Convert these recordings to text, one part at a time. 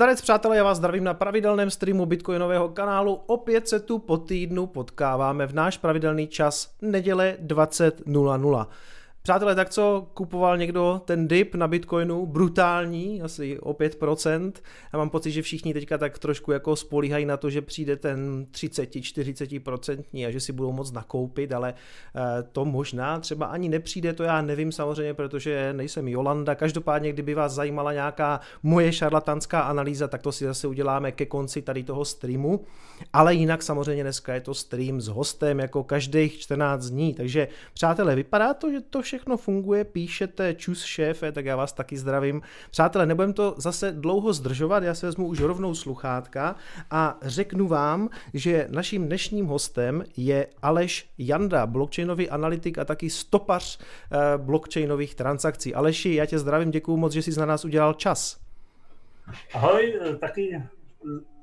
Zdarec přátelé, já vás zdravím na pravidelném streamu Bitcoinového kanálu. Opět se tu po týdnu potkáváme v náš pravidelný čas neděle 20.00. Přátelé, tak co kupoval někdo ten dip na Bitcoinu, brutální, asi o 5%. Já mám pocit, že všichni teďka tak trošku jako spolíhají na to, že přijde ten 30-40% a že si budou moc nakoupit, ale eh, to možná třeba ani nepřijde, to já nevím samozřejmě, protože nejsem Jolanda. Každopádně, kdyby vás zajímala nějaká moje šarlatanská analýza, tak to si zase uděláme ke konci tady toho streamu. Ale jinak samozřejmě dneska je to stream s hostem jako každých 14 dní, takže přátelé, vypadá to, že to všechno funguje, píšete čus šéfe, tak já vás taky zdravím. Přátelé, nebudem to zase dlouho zdržovat, já se vezmu už rovnou sluchátka a řeknu vám, že naším dnešním hostem je Aleš Janda, blockchainový analytik a taky stopař eh, blockchainových transakcí. Aleši, já tě zdravím, děkuji moc, že jsi na nás udělal čas. Ahoj, eh, taky,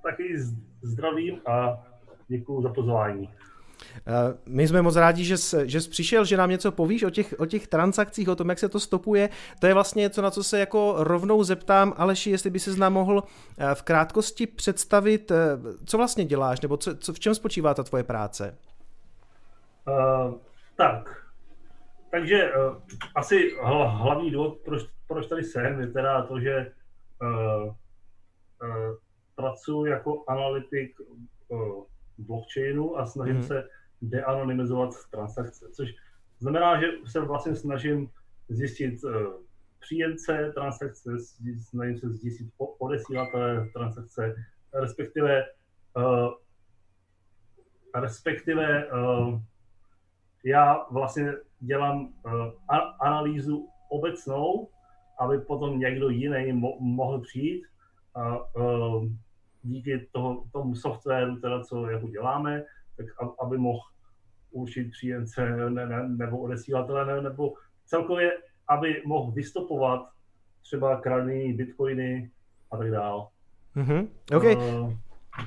taky zdravím a děkuji za pozvání. Eh, my jsme moc rádi, že jsi, že jsi přišel, že nám něco povíš o těch, o těch transakcích, o tom, jak se to stopuje. To je vlastně něco, na co se jako rovnou zeptám, Aleši, jestli by se nám mohl eh, v krátkosti představit, eh, co vlastně děláš, nebo co, co, v čem spočívá ta tvoje práce? Uh, tak, takže uh, asi hlavní důvod, proč, proč tady jsem, je teda to, že uh, uh, pracuji jako analytik uh, blockchainu a snažím mm. se deanonymizovat transakce, což znamená, že se vlastně snažím zjistit uh, příjemce transakce, snažím se zjistit odesílatele transakce, respektive uh, respektive uh, já vlastně dělám analýzu obecnou, aby potom někdo jiný mo- mohl přijít a díky toho, tomu softwaru, teda, co jako děláme, tak aby mohl určit příjemce ne, ne, nebo odesílatele, ne, nebo celkově, aby mohl vystopovat třeba kradený bitcoiny a tak dále. Mm-hmm. Okay. Uh,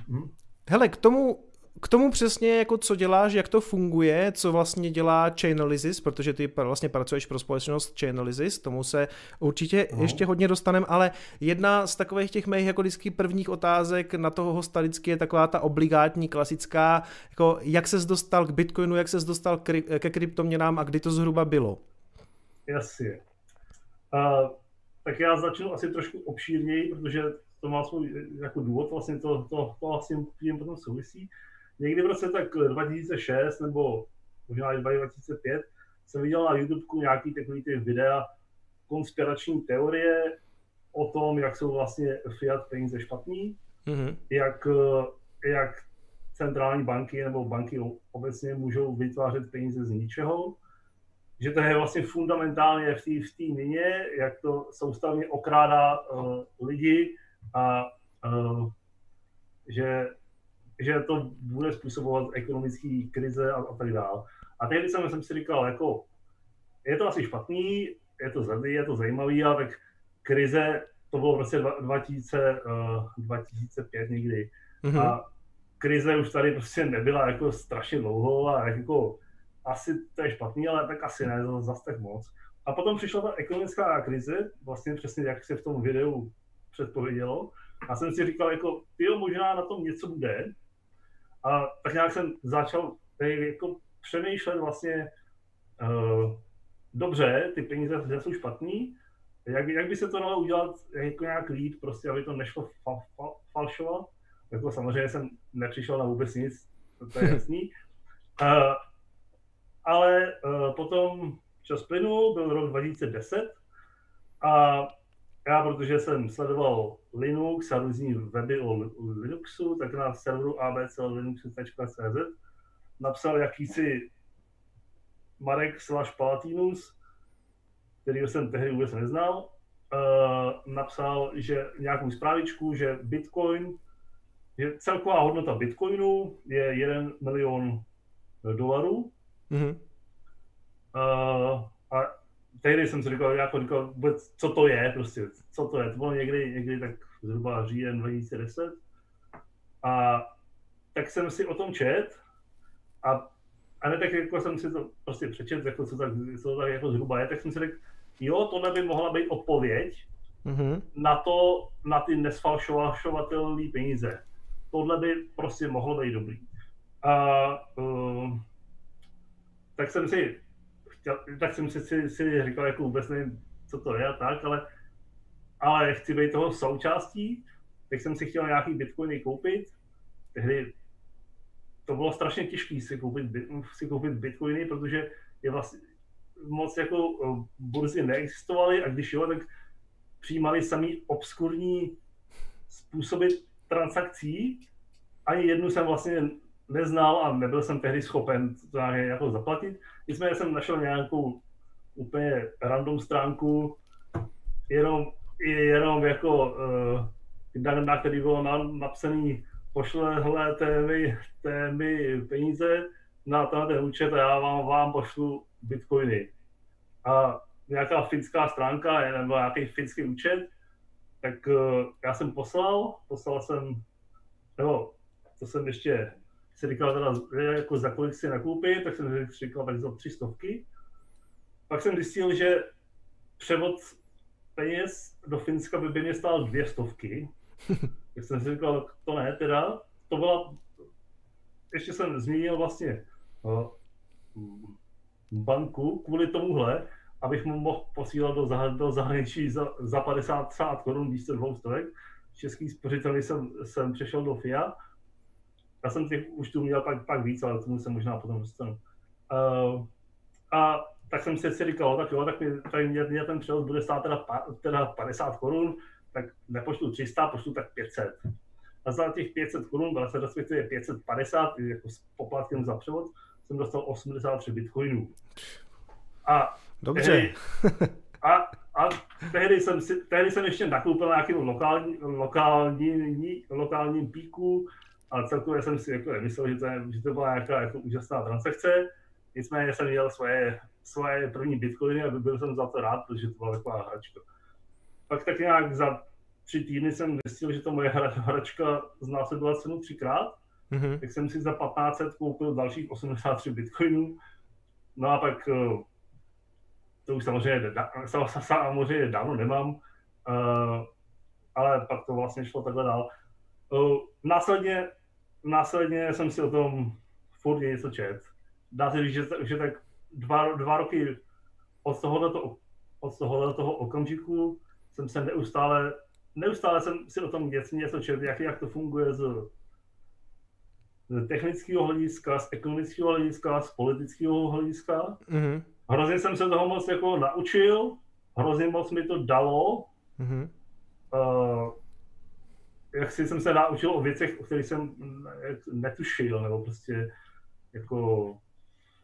hm? Hele, k tomu k tomu přesně, jako co děláš, jak to funguje, co vlastně dělá Chainalysis, protože ty vlastně pracuješ pro společnost Chainalysis, tomu se určitě no. ještě hodně dostaneme, ale jedna z takových těch mých jako vždycky prvních otázek na toho hosta vždycky je taková ta obligátní, klasická, jako jak ses dostal k Bitcoinu, jak ses dostal ke kryptoměnám a kdy to zhruba bylo? Jasně. Uh, tak já začnu asi trošku obšírněji, protože to má svůj jako důvod, vlastně to, to, to vlastně tím potom souvisí někdy v roce tak 2006 nebo možná i 2005 jsem viděl na YouTube nějaký takový ty videa konspirační teorie o tom, jak jsou vlastně fiat peníze špatný, mm-hmm. jak, jak centrální banky nebo banky obecně můžou vytvářet peníze z ničeho, že to je vlastně fundamentálně v té v mině, jak to soustavně okrádá uh, lidi a uh, že že to bude způsobovat ekonomické krize a, a tak dále. A tehdy jsem, jsem si říkal, jako, je to asi špatný, je to zlý, je to zajímavý, ale tak krize, to bylo v roce 2000, uh, 2005 někdy. Mm-hmm. A krize už tady prostě nebyla jako strašně dlouho a jako asi to je špatný, ale tak asi ne, zase tak moc. A potom přišla ta ekonomická krize, vlastně přesně jak se v tom videu předpovědělo. A jsem si říkal, jako, jo, možná na tom něco bude, a tak nějak jsem začal jako přemýšlet vlastně, uh, dobře, ty peníze jsou špatný, jak, jak by se to dalo udělat jako nějak líp, prostě, aby to nešlo fa, fa, falšovat. Jako samozřejmě jsem nepřišel na vůbec nic, to, to je jasný. Uh, ale uh, potom čas plynul, byl rok 2010 a já, protože jsem sledoval Linux a různý weby o Linuxu, tak na serveru abclinuxu.cz napsal jakýsi Marek slash Palatinus, který jsem tehdy vůbec neznal, uh, napsal, že nějakou zprávičku, že Bitcoin, že celková hodnota Bitcoinu je 1 milion dolarů. Mm-hmm. Uh, a tehdy jsem si říkal, jako říkal vůbec, co to je, prostě, co to je. To bylo někdy, někdy tak zhruba říjen 2010. A tak jsem si o tom čet a, a ne tak, jako jsem si to prostě přečet, jako co, tak, co to tak jako zhruba je, tak jsem si řekl, jo, tohle by mohla být odpověď mm-hmm. na to, na ty nesfalšovatelné peníze. Tohle by prostě mohlo být dobrý. A uh, tak jsem si tak jsem si, si, si říkal, jako vůbec nevím, co to je a tak, ale, ale chci být toho součástí, tak jsem si chtěl nějaký bitcoiny koupit. Tehdy to bylo strašně těžké si koupit, si koupit bitcoiny, protože je vlastně moc jako eh, burzy neexistovaly a když jo, tak přijímali samý obskurní způsoby transakcí. Ani jednu jsem vlastně neznal a nebyl jsem tehdy schopen to jako zaplatit. Nicméně jsem našel nějakou úplně random stránku, jenom, jenom jako, uh, na, který bylo na, napsaný pošle, hele, té mi, té mi peníze na ten účet a já vám, vám pošlu bitcoiny. A nějaká finská stránka nebo nějaký finský účet, tak uh, já jsem poslal, poslal jsem, nebo to jsem ještě si říkal teda, jako za kolik si nakoupit, tak jsem říkal tak za tři stovky. Pak jsem zjistil, že převod peněz do Finska by, by mě stál dvě stovky. tak jsem si říkal, to ne teda. To byla, ještě jsem zmínil vlastně no, banku kvůli tomuhle, abych mu mohl posílat do, zah- do zahraničí za, za 50 korun víc dvou stovek. Český spořitelný jsem, jsem přešel do FIA já jsem těch účtů měl pak, pak víc, ale tomu se možná potom dostanu. Uh, a tak jsem si, si říkal, tak jo, tak mi, tady mě, mě ten převod bude stát teda, pa, teda 50 korun, tak nepošlu 300, pošlu tak 500. A za těch 500 korun, se respektive 550, jako s poplatkem za převod, jsem dostal 83 bitcoinů. A Dobře. Tehdy, a, a tehdy, jsem si, tehdy jsem ještě nakoupil nějakým lokální, lokální, lokálním píku, ale celkově jsem si jako nemyslel, že to, je, že to byla nějaká jako úžasná transakce. Nicméně jsem měl svoje, svoje první bitcoiny a byl jsem za to rád, protože to byla taková hračka. Pak tak nějak za tři týdny jsem zjistil, že to moje hračka znásobila cenu třikrát, mm-hmm. tak jsem si za 1500 koupil dalších 83 bitcoinů. No a pak eh, to už samozřejmě, samozřejmě dávno nemám, eh, ale pak to vlastně šlo takhle dál. Eh, následně následně jsem si o tom furt něco čet. Dá se říct, že, že tak dva, dva roky od tohoto, od tohoto toho okamžiku jsem se neustále, neustále jsem si o tom něco, něco čet, jak, jak to funguje z, z technického hlediska, z ekonomického hlediska, z politického hlediska. Mm-hmm. Hrozně jsem se toho moc jako naučil, hrozně moc mi to dalo. Mm-hmm. Uh, jak si jsem se naučil o věcech, o kterých jsem netušil, nebo prostě jako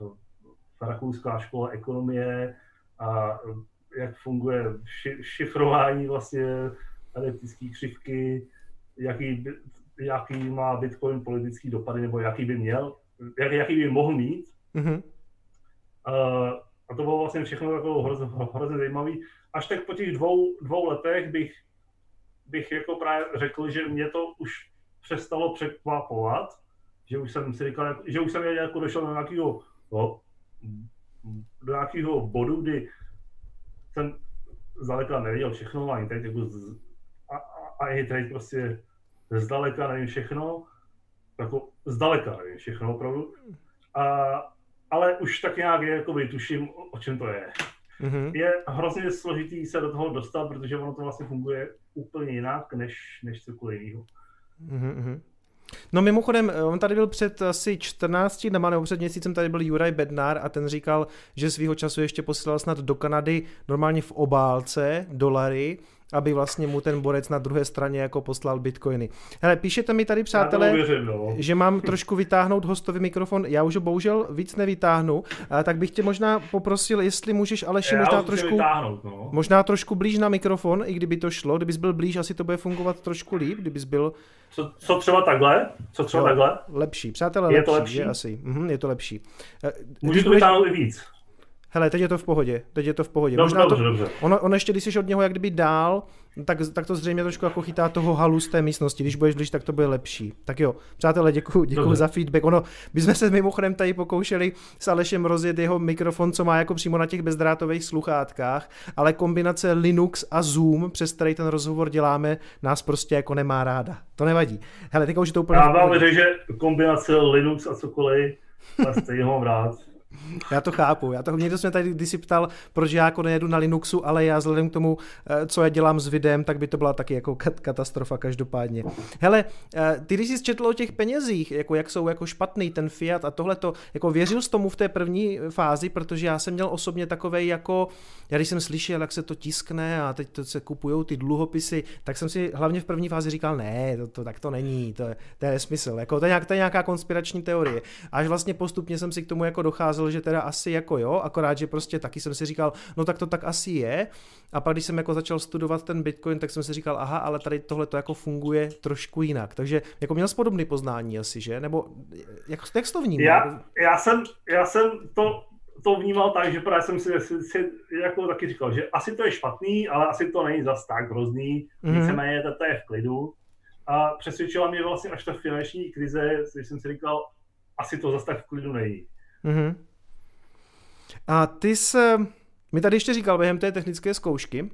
no, rakouská škola ekonomie a jak funguje šifrování vlastně elliptické křivky, jaký, jaký má Bitcoin politický dopady, nebo jaký by měl, jak, jaký by mohl mít. Mm-hmm. A, a to bylo vlastně všechno jako hrozně, hrozně zajímavé. Až tak po těch dvou, dvou letech bych bych jako právě řekl, že mě to už přestalo překvapovat, že už jsem si říkal, že už jsem jako došel do nějakého, no, do nějakého bodu, kdy jsem zdaleka nevěděl všechno, ani teď jako z, a, a, ani teď prostě zdaleka nevím všechno, jako zdaleka nevím všechno opravdu, a, ale už tak nějak jako tuším, o, o čem to je. Mm-hmm. Je hrozně složitý se do toho dostat, protože ono to vlastně funguje úplně jinak, než, než cokoliv jiného. Mm-hmm. No mimochodem, on tady byl před asi 14 dnama nebo před měsícem tady byl Juraj Bednár a ten říkal, že svýho času ještě posílal snad do Kanady normálně v obálce dolary aby vlastně mu ten borec na druhé straně jako poslal bitcoiny. Hele, píšete mi tady, přátelé, věřím, no. že mám trošku vytáhnout hostový mikrofon, já už ho bohužel víc nevytáhnu, tak bych tě možná poprosil, jestli můžeš Aleši já možná trošku, no. možná trošku blíž na mikrofon, i kdyby to šlo, kdybys byl blíž, asi to bude fungovat trošku líp, kdybys byl... Co, co třeba takhle? Co třeba jo, takhle? Lepší, přátelé, je lepší, to lepší? Je asi. Mhm, je to lepší. Můžeš to vytáhnout i víc. Hele, teď je to v pohodě, teď je to v pohodě. Dobře, Možná dobře, to, dobře. ono, ono ještě, když jsi od něho jak kdyby dál, tak, tak to zřejmě trošku jako chytá toho halu z té místnosti. Když budeš blíž, tak to bude lepší. Tak jo, přátelé, děkuji Dobře. za feedback. Ono, my jsme se mimochodem tady pokoušeli s Alešem rozjet jeho mikrofon, co má jako přímo na těch bezdrátových sluchátkách, ale kombinace Linux a Zoom, přes který ten rozhovor děláme, nás prostě jako nemá ráda. To nevadí. Hele, teďka už je to úplně... Já vám že kombinace Linux a cokoliv, ale stejně ho mám rád. Já to chápu. Já to, někdo se mě tady kdysi ptal, proč já jako nejedu na Linuxu, ale já vzhledem k tomu, eh, co já dělám s videem, tak by to byla taky jako kat- katastrofa každopádně. Hele, eh, ty když jsi četl o těch penězích, jako jak jsou jako špatný ten Fiat a tohle to, jako věřil jsi tomu v té první fázi, protože já jsem měl osobně takovej jako, já když jsem slyšel, jak se to tiskne a teď to se kupují ty dluhopisy, tak jsem si hlavně v první fázi říkal, ne, to, to tak to není, to, je- to je nesmysl, jako to je, nějak, to je nějaká konspirační teorie. Až vlastně postupně jsem si k tomu jako docházel, že teda asi jako jo, akorát, že prostě taky jsem si říkal, no tak to tak asi je. A pak, když jsem jako začal studovat ten Bitcoin, tak jsem si říkal, aha, ale tady tohle to jako funguje trošku jinak. Takže jako měl jsi podobný poznání asi, že? Nebo jak, jak jsi to vnímal? Já, já, jsem, já jsem to, to vnímal tak, že právě jsem si, si, si jako taky říkal, že asi to je špatný, ale asi to není zas tak hrozný, Mhm. mm-hmm. víceméně to, je v klidu. A přesvědčila mě vlastně až ta finanční krize, když jsem si říkal, asi to zas tak v klidu není. Mhm. A ty jsi mi tady ještě říkal během té technické zkoušky,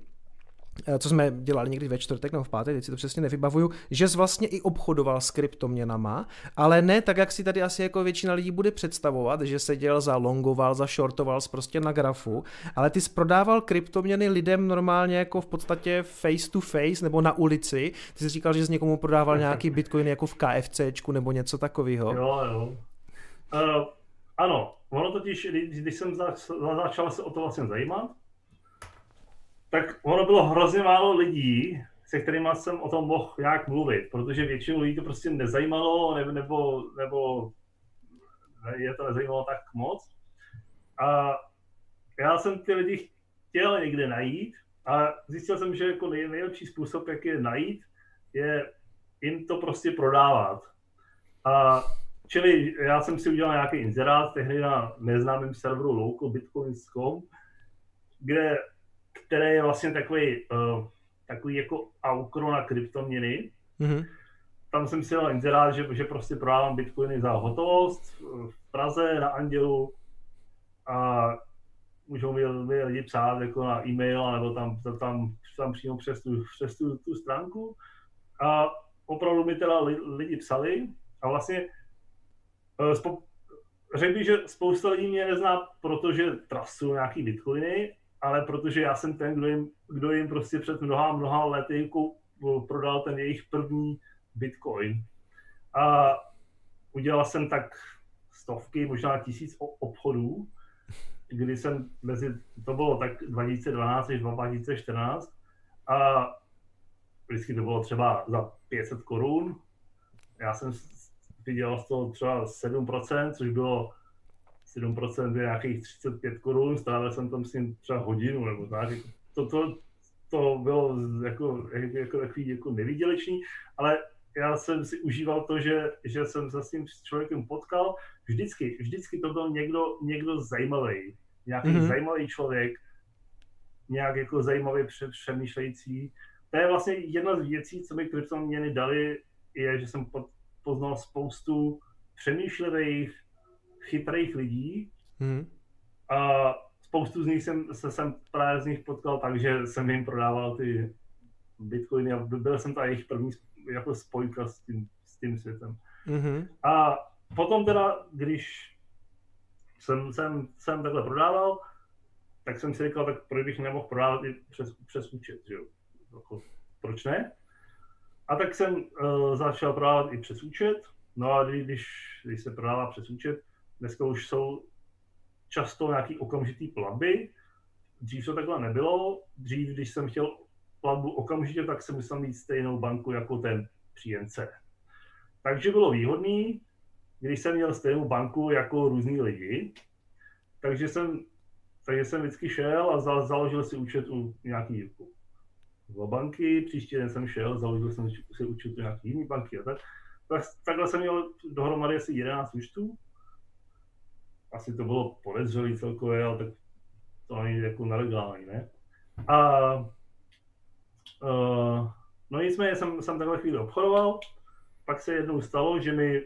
eh, co jsme dělali někdy ve čtvrtek nebo v pátek, teď si to přesně nevybavuju, že jsi vlastně i obchodoval s kryptoměnama, ale ne tak, jak si tady asi jako většina lidí bude představovat, že seděl za longoval, za shortoval prostě na grafu, ale ty jsi prodával kryptoměny lidem normálně jako v podstatě face to face nebo na ulici. Ty jsi říkal, že jsi někomu prodával nějaký bitcoin jako v KFCčku nebo něco takového. Jo, jo. Uh, ano, ono totiž, když, jsem za, za, začal se o to vlastně zajímat, tak ono bylo hrozně málo lidí, se kterými jsem o tom mohl nějak mluvit, protože většinu lidí to prostě nezajímalo, nebo, nebo, nebo je to nezajímalo tak moc. A já jsem ty lidi chtěl někde najít a zjistil jsem, že jako nej, nejlepší způsob, jak je najít, je jim to prostě prodávat. A čili já jsem si udělal nějaký inzerát tehdy na neznámém serveru localbitcoins.com, kde, který je vlastně takový, uh, takový jako aukro na kryptoměny. Mhm. Tam jsem si dal inzerát, že, že prostě prodávám bitcoiny za hotovost v Praze na Andělu a můžou mi, mi lidi psát jako na e-mail nebo tam, tam, tam přímo přes, tu, přes tu, tu stránku. A opravdu mi teda li, lidi psali a vlastně eh, spo, řekl bych, že spousta lidí mě nezná, protože trasu nějaký bitcoiny, ale protože já jsem ten, kdo jim, kdo jim prostě před mnoha, mnoha lety jako prodal ten jejich první bitcoin. A udělal jsem tak stovky, možná tisíc obchodů, kdy jsem mezi, to bylo tak 2012 až 2014 a vždycky to bylo třeba za 500 korun. Já jsem vydělal z toho třeba 7%, což bylo 7% je nějakých 35 korun, strávil jsem tam s ním třeba hodinu nebo tak. To, to, to bylo jako, jako takový jako nevýdělečný, ale já jsem si užíval to, že, že jsem se s tím člověkem potkal. Vždycky, vždycky to byl někdo, někdo zajímavý, nějaký Mhm. mm-hmm. zajímavý člověk, nějak jako zajímavě pře- přemýšlející. To je vlastně jedna z věcí, co mi kryptoměny dali, je, že jsem poznal spoustu přemýšlivých, chytrých lidí Mhm. a spoustu z nich jsem se jsem právě z nich potkal tak, že jsem jim prodával ty bitcoiny a byl jsem ta jejich první jako spojka s tím, s tím světem. Mhm. A potom teda, když jsem, jsem, jsem takhle prodával, tak jsem si říkal, tak proč bych nemohl prodávat i přes, přes účet, že jo? Jako, proč ne? A tak jsem uh, začal prodávat i přes účet. No a kdy- když, když se prodává přes účet, dneska už jsou často nějaký okamžitý platby. Dřív to takhle nebylo. Dřív, když jsem chtěl platbu okamžitě, tak jsem musel mít stejnou banku jako ten příjemce. Takže bylo výhodný, když jsem měl stejnou banku jako různí lidi, takže jsem, takže jsem vždycky šel a za, založil si účet u nějaký dva banky, příští den jsem šel, založil jsem si účet nějaký jiný banky a tak. tak. Takhle jsem měl dohromady asi 11 účtů. Asi to bylo podezřelý celkově, ale tak to není jako nelegální, ne? A uh, no nicméně jsem, jsem takhle chvíli obchodoval, pak se jednou stalo, že mi,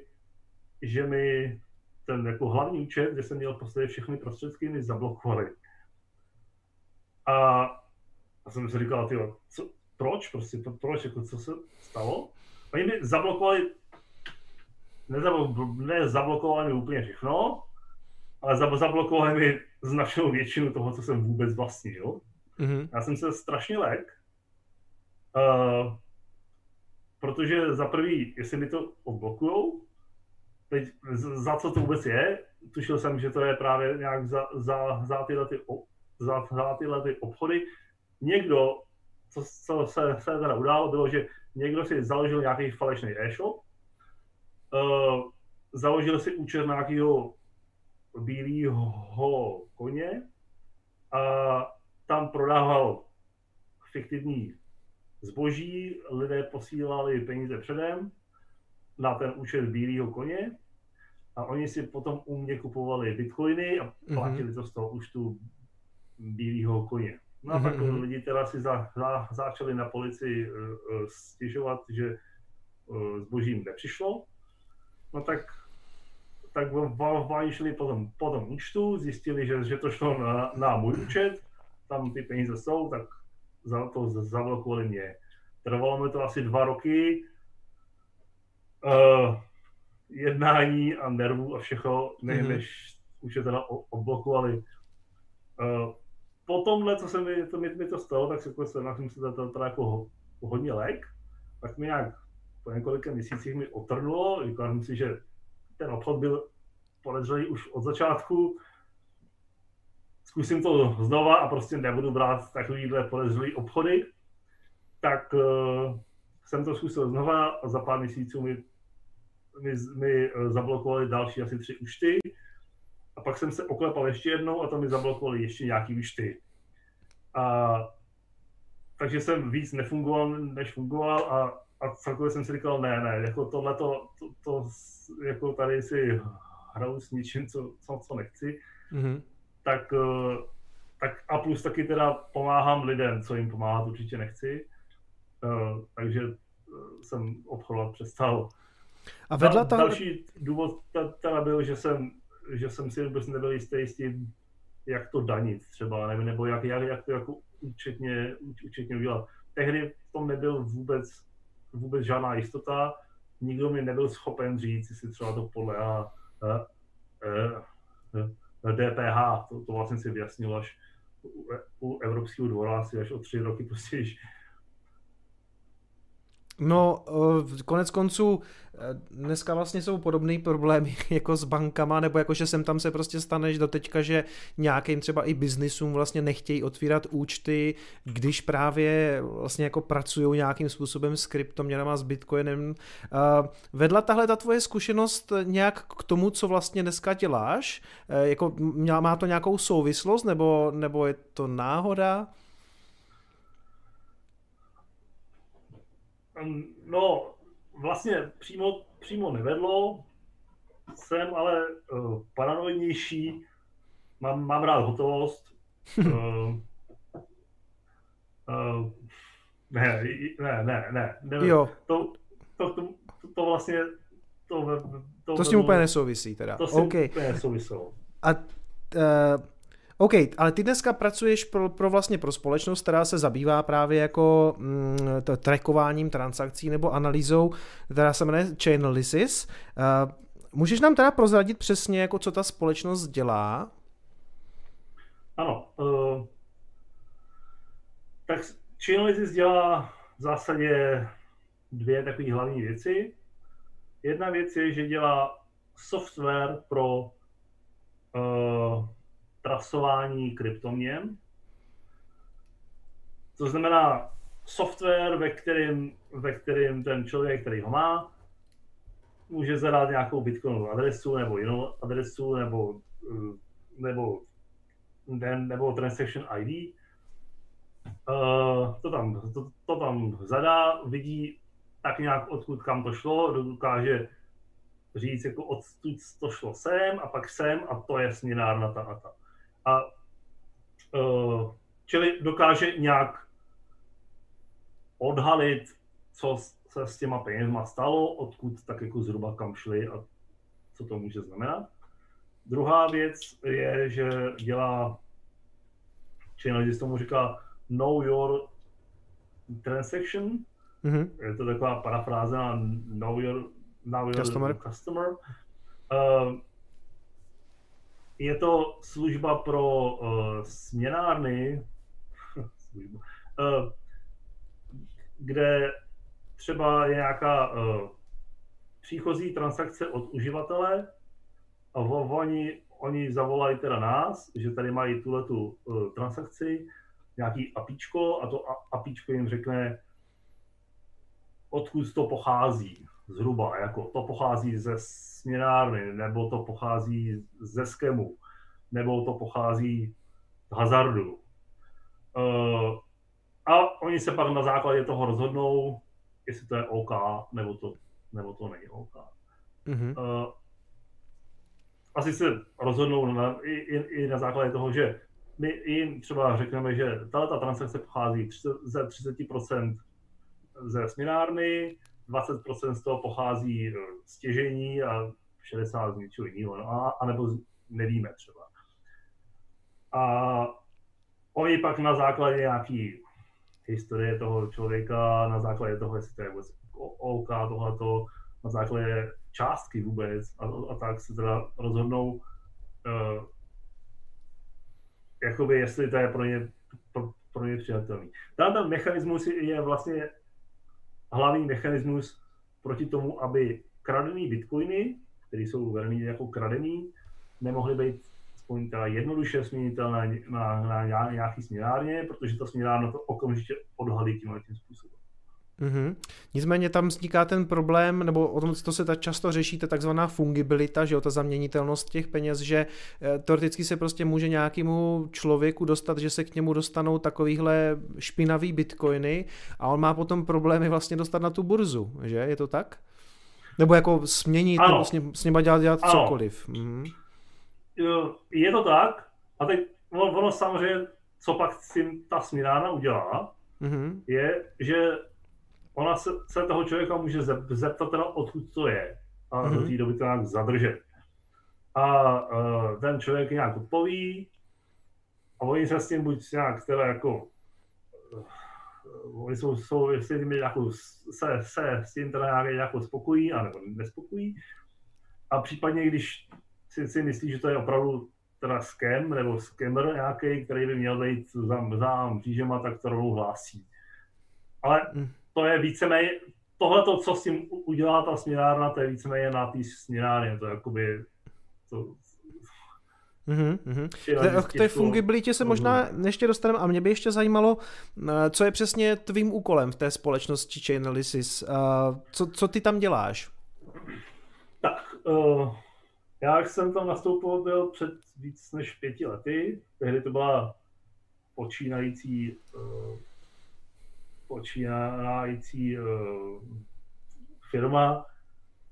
že mi ten jako hlavní účet, kde jsem měl v všechny prostředky, mi zablokovali. A já jsem si říkal, tyjo, co, proč, prostě, proč, jako, co se stalo? Oni mi zablokovali, nezablokovali mi úplně všechno, ale zablokovali mi značnou většinu toho, co jsem vůbec vlastnil. Mm-hmm. Já jsem se strašně lek, uh, protože za prvý, jestli mi to odblokujou, teď za co to vůbec je, tušil jsem, že to je právě nějak za, za, za, tyhle, ty, za, za tyhle ty obchody. Někdo, co, co se, se teda událo, bylo, že někdo si založil nějaký falešný e-shop, uh, založil si účet nějakého bílého koně a tam prodával fiktivní zboží, lidé posílali peníze předem na ten účet bílého koně a oni si potom u mě kupovali bitcoiny a platili to z toho účtu bílého koně. No a pak mm-hmm. lidi teda si za, za, začali na policii uh, stěžovat, že uh, zboží jim nepřišlo. No tak tak oni šli po tom, po tom účtu, zjistili, že, že to šlo na, na můj účet, tam ty peníze jsou, tak za to zablokovali mě. Trvalo mi to asi dva roky, uh, jednání a nervů a všechno, ne, mm-hmm. než už je teda odblokovali. Uh, po tomhle, co se mi to, mi, mi to stalo, tak se, jako jsem se to teda jako hodně lek, tak mi nějak po několika měsících mi otrnulo, říkal jsem si, že ten obchod byl podezřelý už od začátku. Zkusím to znova a prostě nebudu brát takovýhle podezřelý obchody. Tak uh, jsem to zkusil znova a za pár měsíců mi, mi, mi eh, zablokovali další asi tři účty. A pak jsem se oklepal ještě jednou a to mi zablokovali ještě nějaký účty. A, takže jsem víc nefungoval, než fungoval a a celkově jsem si říkal, ne, ne, jako tohle to, to, to, jako tady si hraju s ničím, co, co, co nechci, mm-hmm. tak, eh, tak a plus taky teda pomáhám lidem, co jim pomáhat určitě nechci, uh, takže eh, jsem obchodovat přestal. A vedla ta... Další důvod teda byl, že jsem, že jsem si vůbec nebyl jistý tím, jak to danit třeba, nebo, nebo jak, jak, jak to jako účetně, účetně udělat. Tehdy v tom nebyl vůbec vůbec žádná jistota, nikdo mi nebyl schopen říct, jestli třeba to podle a, DPH, to, to vlastně si vyjasnil až u, u Evropského dvora asi až o tři roky prostě, No, eh, konec konců, eh, dneska vlastně jsou podobné problémy jako s bankama, nebo jako, že sem tam se prostě staneš do teďka, že nějakým třeba i biznisům vlastně nechtějí otvírat účty, když právě vlastně jako pracují nějakým způsobem s kryptoměnama, s bitcoinem. Eh, vedla tahle ta tvoje zkušenost nějak k tomu, co vlastně dneska děláš? Jako, má to nějakou souvislost, nebo, nebo je to náhoda? No, vlastně přímo, přímo nevedlo. Jsem ale uh, paranoidnější, mám, mám rád hotovost. uh, uh, ne, ne, ne, ne. ne jo. To, to, to, to vlastně to, to, to s tím úplně nesouvisí teda. To s tím okay. úplně nesouviselo. A uh, OK, ale ty dneska pracuješ pro, pro vlastně pro společnost, která se zabývá právě jako mm, to trackováním transakcí nebo analýzou, která se jmenuje Chainalysis. Uh, můžeš nám teda prozradit přesně, jako co ta společnost dělá? Ano. Uh, tak Chainalysis dělá v zásadě dvě takové hlavní věci. Jedna věc je, že dělá software pro uh, trasování kryptoměn. To znamená software, ve kterém, ve kterém ten člověk, který ho má, může zadat nějakou bitcoinovou adresu nebo jinou adresu nebo, eh, nebo, nebo transaction ID. Uh, to, tam, to, to tam zadá, vidí tak nějak odkud kam to šlo, dokáže říct, jako odtud to šlo sem a pak sem a to je směnárna ta a ta. A Uh, čili dokáže nějak odhalit, co se s těma penězma stalo, odkud tak jako zhruba kam šli a co to může znamenat. Druhá věc je, že dělá, Chainalysis tomu říká Know Your Transaction. Mm-hmm. Je to taková parafráze na Know Your, know your Customer. customer. Uh, je to služba pro uh, směnárny, služba, uh, kde třeba je nějaká uh, příchozí transakce od uživatele a oni, oni zavolají teda nás, že tady mají tuhle tu uh, transakci, nějaký apíčko a to apíčko jim řekne, odkud to pochází zhruba, jako to pochází ze směnárny, nebo to pochází ze skemu, nebo to pochází z hazardu. Uh, a oni se pak na základě toho rozhodnou, jestli to je OK, nebo to, nebo to není OK. Mm-hmm. Asi se rozhodnou na, i, i, i na základě toho, že my jim třeba řekneme, že tato transakce pochází ze 30% ze směnárny, 20% z toho pochází z těžení a 60 z něčeho jiného, no, a, anebo nevíme třeba. A oni pak na základě nějaký historie toho člověka, na základě toho, jestli to je vůbec OK, tohleto, na základě částky vůbec a, a tak se teda rozhodnou, uh, jakoby jestli to je pro ně, pro, pro ně přijatelný. Ten mechanismus je vlastně hlavní mechanismus proti tomu, aby kradený bitcoiny, které jsou uvedený jako kradený, nemohly být aspoň jednoduše směnitelné na, na, na nějaký směnárně, protože ta směnárna to okamžitě odhalí tímhle tím způsobem. Mm-hmm. Nicméně tam vzniká ten problém, nebo o tom to se tak často řeší, ta takzvaná fungibilita, že jo, ta zaměnitelnost těch peněz, že e, teoreticky se prostě může nějakému člověku dostat, že se k němu dostanou takovýhle špinavý bitcoiny a on má potom problémy vlastně dostat na tu burzu, že? Je to tak? Nebo jako směnit, ano. nebo s, ním, s nima dělat, dělat cokoliv. Mm-hmm. Je to tak, a teď ono samozřejmě, co pak s tím ta směnárna udělá, mm-hmm. je, že ona se, se toho člověka může zeptat teda, odkud to je a mm-hmm. do té doby to nějak zadržet. A uh, ten člověk nějak odpoví a oni se s tím buď nějak teda jako uh, oni jsou, jsou s tím jako, se, se s tím teda nějak jako spokojí, anebo nespokojí. A případně, když si, si myslí, že to je opravdu teda scam nebo scammer nějaký, který by měl být za, za mřížema, tak to rovnou hlásí. Ale mm to je víceméně, tohle, co s tím udělá ta směnárna, to je víceméně na té směnárně, to je jakoby, to, Mm-hmm. mm-hmm. K té fungibilitě se možná ještě dostaneme a mě by ještě zajímalo, eh, co je přesně tvým úkolem v té společnosti Chainalysis. Eh, co, co ty tam děláš? Tak, uh, já jsem tam nastoupil byl před víc než pěti lety. Tehdy to byla počínající uh, počínající uh, firma.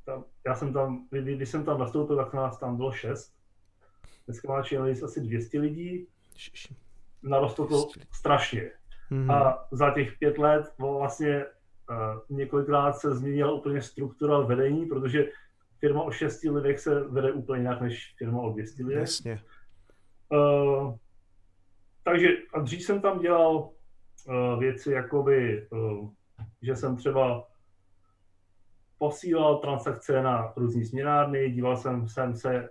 Tam, já jsem tam, když jsem tam nastoupil, tak nás tam bylo šest. Dneska má činili asi 200 lidí. Narostlo to strašně. Mm-hmm. A za těch pět let vlastně uh, několikrát se změnila úplně struktura vedení, protože firma o šesti lidech se vede úplně jinak než firma o 200 lidech. Jasně. Uh, takže a dřív jsem tam dělal věci, jakoby, uh, že jsem třeba posílal transakce na různé směnárny, díval jsem, jsem se,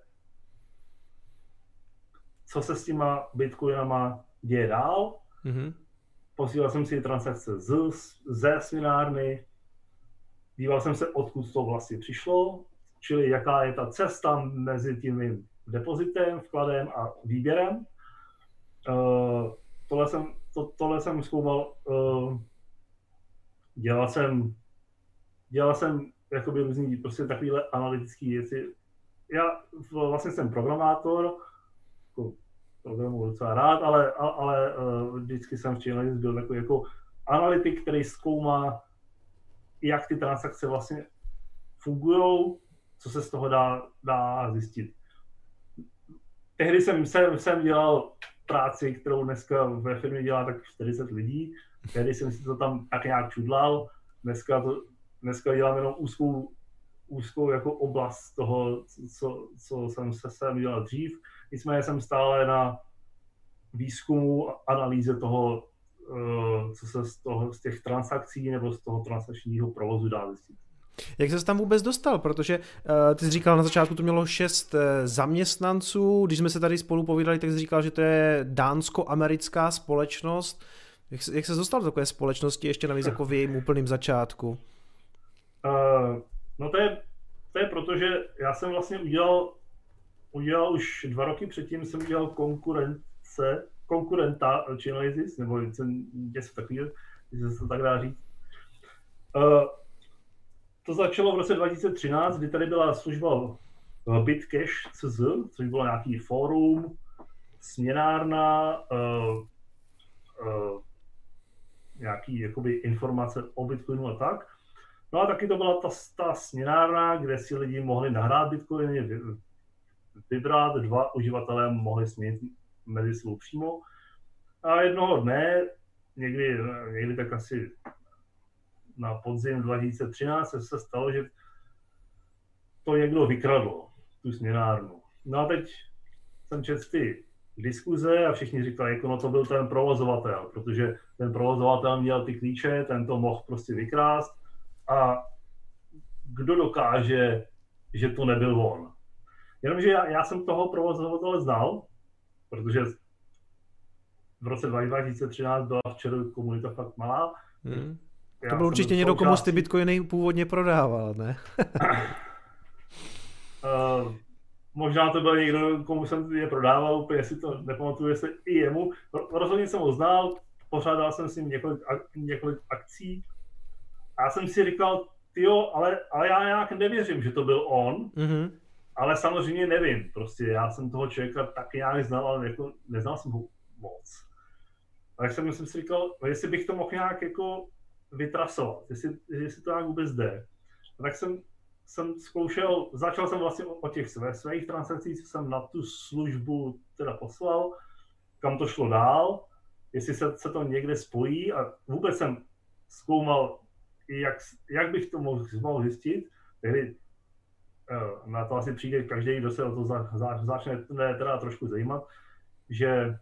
co se s těma bitcoinama děje dál. Mm-hmm. Posílal jsem si transakce z, ze směnárny, díval jsem se, odkud to vlastně přišlo, čili jaká je ta cesta mezi tím depozitem, vkladem a výběrem. Uh, tohle jsem to, tohle jsem zkoumal, uh, dělal jsem, dělal jsem jakoby různý prostě takovýhle analytický věci. Já vlastně jsem programátor, jako programu docela rád, ale, ale uh, vždycky jsem v Chainalysis byl takový jako analytik, který zkoumá, jak ty transakce vlastně fungují, co se z toho dá, dá zjistit. Tehdy jsem, jsem, jsem dělal práci, kterou dneska ve firmě dělá tak 40 lidí. Tehdy jsem si to tam tak nějak čudlal. Dneska, to, dneska dělám jenom úzkou, úzkou jako oblast toho, co, co jsem se sem dělal dřív. Nicméně jsem stále na výzkumu, analýze toho, eh, co se z, toho, z těch transakcí nebo z toho transakčního provozu dá zjistit. Jak se tam vůbec dostal? Protože uh, ty jsi říkal na začátku, to mělo šest uh, zaměstnanců, když jsme se tady spolu povídali, tak jsi říkal, že to je dánsko-americká společnost. Jak, jak se dostal do takové společnosti ještě navíc jako v jejím úplným začátku? Uh, no to je, to je proto, že já jsem vlastně udělal, udělal už dva roky předtím, jsem udělal konkurence, konkurenta Chainalysis, nebo něco takového, jestli se to tak dá říct. Uh, to začalo v roce 2013, kdy tady byla služba Bitcash CZ, což bylo nějaký fórum, směnárna, uh, uh, nějaký jakoby informace o Bitcoinu a tak. No a taky to byla ta, ta směnárna, kde si lidi mohli nahrát Bitcoiny, vybrat, dva uživatelé mohli směnit mezi sebou přímo. A jednoho dne, někdy, někdy tak asi na podzim 2013 se stalo, že to někdo vykradl, tu směnárnu. No a teď jsem četl ty diskuze a všichni říkali, jako no to byl ten provozovatel, protože ten provozovatel měl ty klíče, ten to mohl prostě vykrást a kdo dokáže, že to nebyl on. Jenomže já, já jsem toho provozovatele znal, protože v roce 2013 byla v komunita fakt malá. Hmm. To byl určitě někdo, komu ty bitcoiny původně prodával, ne? uh, možná to byl někdo, komu jsem je prodával, úplně si to nepamatuju, jestli i jemu. Rozhodně jsem ho znal, pořádal jsem s ním několik, několik akcí. A já jsem si říkal, jo, ale, ale já nějak nevěřím, že to byl on, mm-hmm. ale samozřejmě nevím. Prostě já jsem toho člověka taky nějak znal, ale jako neznal jsem ho moc. Tak jsem, jsem si říkal, jestli bych to mohl nějak jako vytrasovat, jestli, jestli to nějak vůbec jde. A tak jsem, jsem zkoušel, začal jsem vlastně o, o těch své, svých transakcích, co jsem na tu službu teda poslal, kam to šlo dál, jestli se, se to někde spojí a vůbec jsem zkoumal, jak, jak bych to mohl, mohl zjistit. Tehdy eh, na to asi přijde každý, kdo se o to za, za, začne teda trošku zajímat, že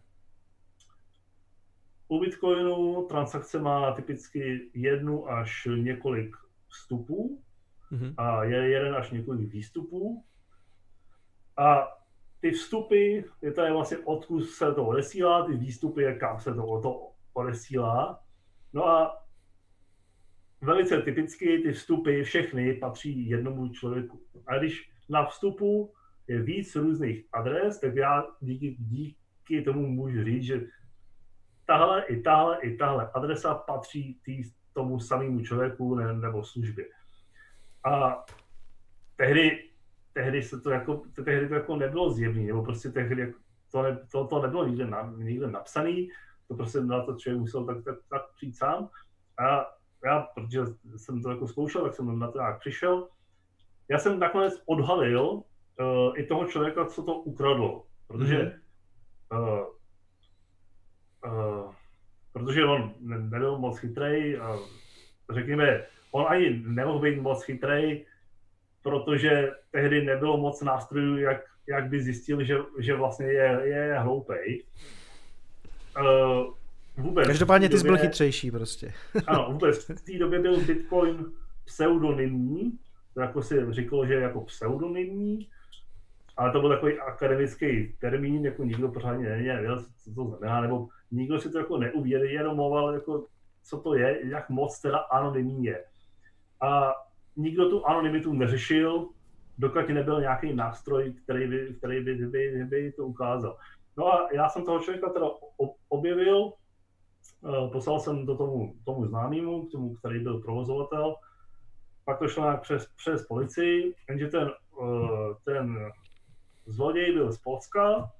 u Bitcoinu transakce má typicky jednu až několik vstupů mm-hmm. a je jeden až několik výstupů. A ty vstupy, je to je vlastně odkud se to odesílá, ty výstupy je kam se to, to odesílá. No a velice typicky ty vstupy všechny patří jednomu člověku. A když na vstupu je víc různých adres, tak já díky, díky tomu můžu říct, že tahle i tahle i tahle adresa patří tý, tomu samému člověku ne, nebo službě. A tehdy, tehdy se to jako, tehdy to jako nebylo zjevné, nebo prostě tehdy to, ne, to, to nebylo nikde, na, nikde napsané, to prostě na to člověk musel tak, tak, tak přijít sám. A já, protože jsem to jako zkoušel, tak jsem na to nějak přišel. Já jsem nakonec odhalil uh, i toho člověka, co to ukradlo, protože mm-hmm. uh, uh, protože on nebyl moc chytrý a řekněme, on ani nemohl být moc chytrý, protože tehdy nebylo moc nástrojů, jak, jak by zjistil, že, že vlastně je, je hloupej. Uh, vůbec. Každopádně ty jsi byl chytřejší prostě. ano, vůbec. V té době byl Bitcoin pseudonymní, to jako si říkalo, že je jako pseudonymní, ale to byl takový akademický termín, jako nikdo pořádně nevěděl, co to znamená, nebo nikdo si to jako neuvědomoval, jako co to je, jak moc teda anonymní je. A nikdo tu anonymitu neřešil, dokud nebyl nějaký nástroj, který by, který by, by, by to ukázal. No a já jsem toho člověka teda objevil, eh, poslal jsem to tomu, tomu známému, k tomu, který byl provozovatel, pak to šlo nějak přes, přes policii, jenže ten, eh, ten zloděj byl z Polska,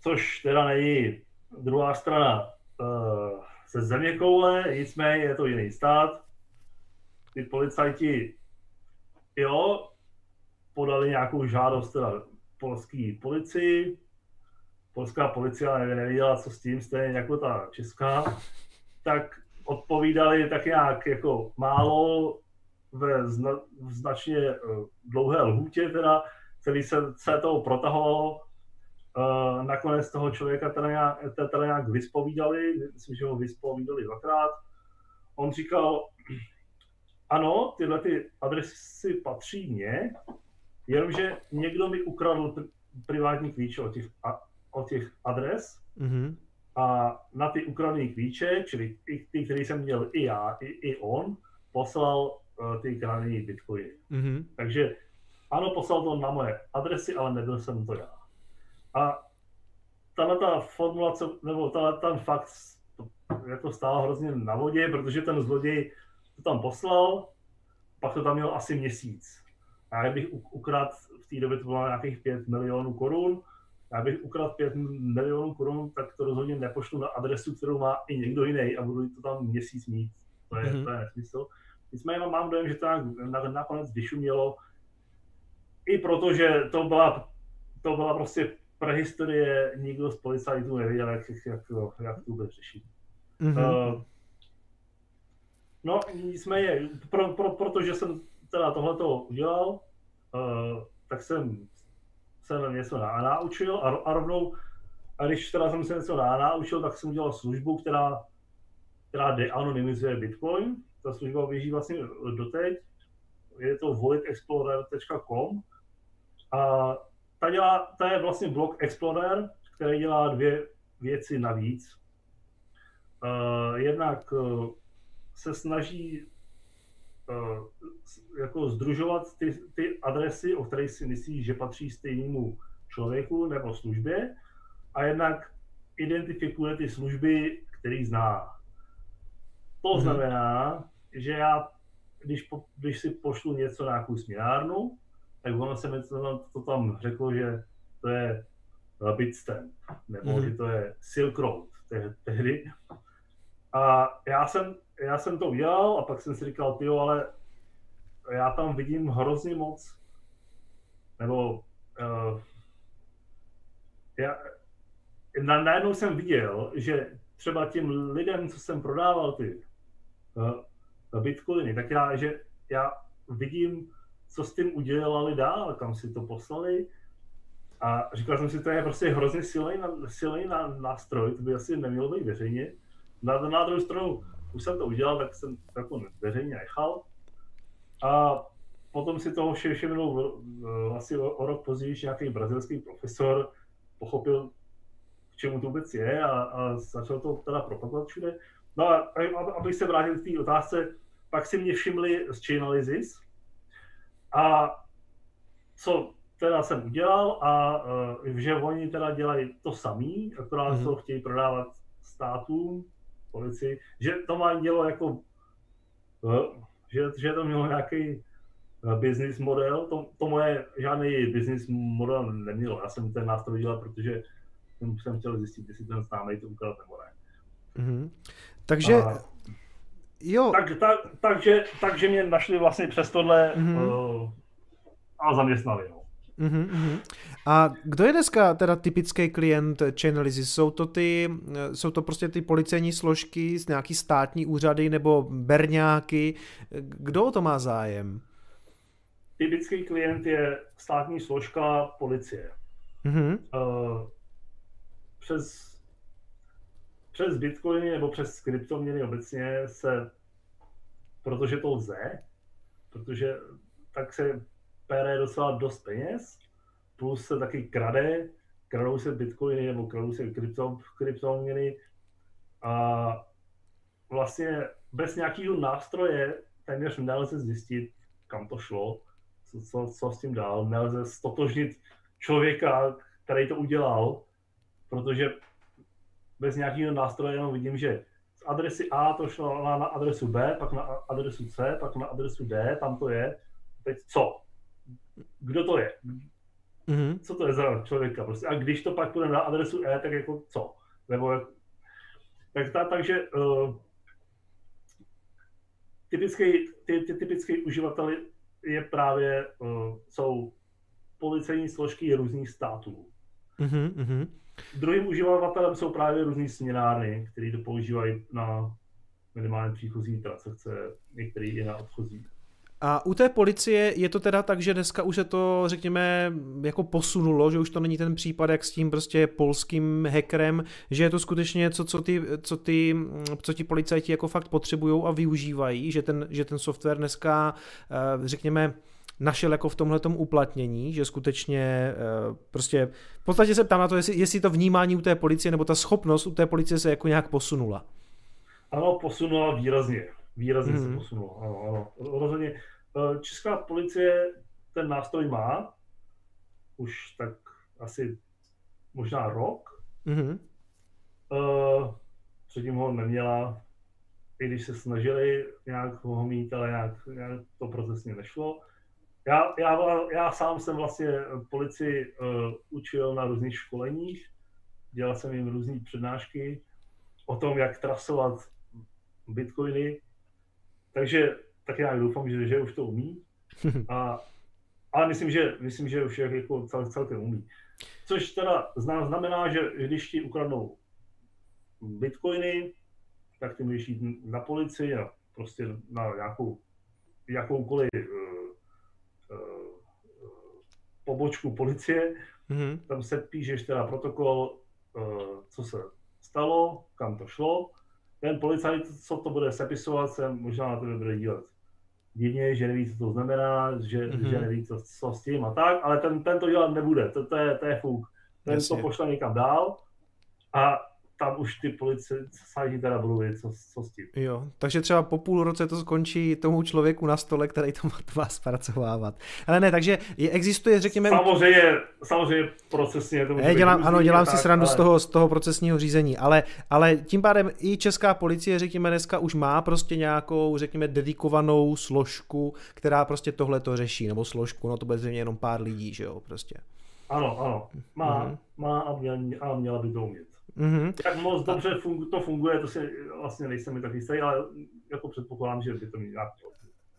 což teda není druhá strana uh, ze země koule, nicméně je to jiný stát. Ty policajti, jo, podali nějakou žádost teda polský policii. polská policie nevěděla, co s tím, stejně jako ta česká, tak odpovídali tak nějak jako málo ve zna, značně eh, dlouhé lhůtě, teda celý se, se toho protahovalo. Uh, nakonec toho člověka teda nějak, teda nějak vyspovídali, myslím, že ho vyspovídali dvakrát. On říkal, ano, tyhle ty adresy patří mně, jenomže někdo mi ukradl privátní klíče od těch, od těch adres mm-hmm. a na ty ukradené klíče, čili i ty, které jsem měl i já, i, i on, poslal uh, ty kradené bitcoiny. Mm-hmm. Takže ano, poslal to na moje adresy, ale nebyl jsem to já. A tahle ta formulace, nebo tahle ten fakt jako stál hrozně na vodě, protože ten zloděj to tam poslal, pak to tam měl asi měsíc. A já bych ukradl, v té době to bylo nějakých 5 milionů korun, já bych ukradl 5 milionů korun, tak to rozhodně nepošlu na adresu, kterou má i někdo jiný a budu to tam měsíc mít. To je, mm-hmm. to je nesmysl. Nicméně mám dojem, že to nakonec vyšumělo, i protože to byla, to byla prostě prehistorie, nikdo z policajtů nevěděl, jak, jak, jak to vůbec řešit. Mm-hmm. Uh, no, nicméně, pro, pro, protože jsem teda tohleto udělal, uh, tak jsem se něco na, naučil a, a rovnou, a když teda jsem se něco na, naučil, tak jsem udělal službu, která, která deanonymizuje Bitcoin. Ta služba běží vlastně doteď. Je to walletexplorer.com a ta, dělá, ta je vlastně blok Explorer, který dělá dvě věci navíc. Uh, jednak uh, se snaží uh, jako združovat ty, ty adresy, o kterých si myslí, že patří stejnému člověku nebo službě, a jednak identifikuje ty služby, který zná. To mm-hmm. znamená, že já, když, po, když si pošlu něco na nějakou směnárnu, tak ono se mi to, to tam řeklo, že to je Bitstamp, nebo mm-hmm. že to je Silk Road tehdy. A já jsem, já jsem to udělal a pak jsem si říkal, ty ale já tam vidím hrozně moc, nebo uh, já, na, najednou jsem viděl, že třeba těm lidem, co jsem prodával ty uh, bitcoiny, tak já, že já vidím, co s tím udělali dál, kam si to poslali. A říkal jsem si, to je prostě hrozně silný, nástroj, to by asi nemělo být veřejně. Na, na druhou stranu, už jsem to udělal, tak jsem jako veřejně nechal. A potom si toho všimnul vlastně o, o rok později nějaký brazilský profesor, pochopil, k čemu to vůbec je a, a začal to teda propagovat všude. No a abych se vrátil k té otázce, pak si mě všimli z Chainalysis a co teda jsem udělal a uh, že oni teda dělají to samý, akorát mm-hmm. to chtějí prodávat státům, policii, že to má dělo jako uh, že, že to mělo nějaký eh, business model. To, to moje žádný business model nemělo. Já jsem ten nástroj dělal, protože jsem chtěl zjistit, jestli ten známý to ukradl nebo ne. Mm-hmm. Takže a, jo. Tak, tak, takže, takže mě našli vlastně přes tohle mm-hmm. uh, a zaměstnali. No. Uhum, A kdo je dneska teda typický klient Chainalysis? Jsou to ty, jsou to prostě ty policejní složky z nějaký státní úřady nebo berňáky? Kdo o to má zájem? Typický klient je státní složka policie. Uh, přes, přes bitcoiny nebo přes kryptoměny obecně se, protože to lze, protože tak se pere docela dost peněz, plus se taky krade, kradou se bitcoiny nebo kradou se krypto, kryptoměny a vlastně bez nějakého nástroje téměř nelze zjistit, kam to šlo, co, co, co s tím dál. Nelze stotožnit člověka, který to udělal, protože bez nějakého nástroje jenom vidím, že z adresy A to šlo na, na adresu B, pak na adresu C, pak na adresu D, tam to je. Teď co? kdo to je? Mm-hmm. Co to je za člověka? Prostě. A když to pak půjde na adresu E, tak jako co? Nebo tak ta, takže uh, typický, ty, ty typický uživatel je právě, uh, jsou policejní složky různých států. Mm-hmm. Druhým uživatelem jsou právě různý směnárny, které to používají na minimálně příchozí transakce, některé i na odchozí. A u té policie je to teda tak, že dneska už se to, řekněme, jako posunulo, že už to není ten případ, jak s tím prostě polským hackerem, že je to skutečně něco, co ty, co ty, co ti policajti jako fakt potřebují a využívají, že ten, že ten software dneska, eh, řekněme, našel jako v tomhle uplatnění, že skutečně eh, prostě v podstatě se ptám na to, jestli, jestli to vnímání u té policie nebo ta schopnost u té policie se jako nějak posunula. Ano, posunula výrazně. Výrazně mm-hmm. se mhm. posunula. Ano, ano. Rozhodně. Eh, Česká policie ten nástroj má už tak asi možná rok. Mm-hmm. Předtím ho neměla, i když se snažili nějak ho mít, ale nějak, nějak to procesně nešlo. Já, já, já sám jsem vlastně policii uh, učil na různých školeních, dělal jsem jim různé přednášky o tom, jak trasovat bitcoiny, takže tak já doufám, že, že už to umí. A, ale myslím, že, myslím, že už jako cel, celkem umí. Což teda znamená, že když ti ukradnou bitcoiny, tak ty můžeš jít na policii a prostě na nějakou, jakoukoliv uh, pobočku policie. Mm-hmm. Tam se píšeš teda protokol, uh, co se stalo, kam to šlo ten policajt, co to bude sepisovat, se možná na to bude dívat divně, že neví, co to znamená, že, mm-hmm. že neví, co, co s tím a tak, ale ten, ten to dělat nebude, to, to, je, to je fuk. Ten Jasně. to pošle někam dál a tam už ty policajti teda budou vědět, co, co s tím. Jo, takže třeba po půl roce to skončí tomu člověku na stole, který to má zpracovávat. Ale ne, takže je, existuje, řekněme... Samozřejmě, samozřejmě procesně to může dělám, Ano, dělám si tak, srandu ale... z, toho, z toho procesního řízení, ale, ale tím pádem i česká policie, řekněme, dneska už má prostě nějakou, řekněme, dedikovanou složku, která prostě tohle to řeší, nebo složku, no to bude zřejmě jenom pár lidí, že jo, prostě. Ano, ano, má, mm-hmm. má a, měla, a měla by to umět. Mm-hmm. Jak moc dobře fungu, to funguje, to si vlastně nejsem mi tak jistý, ale jako předpokládám, že by to měl nějak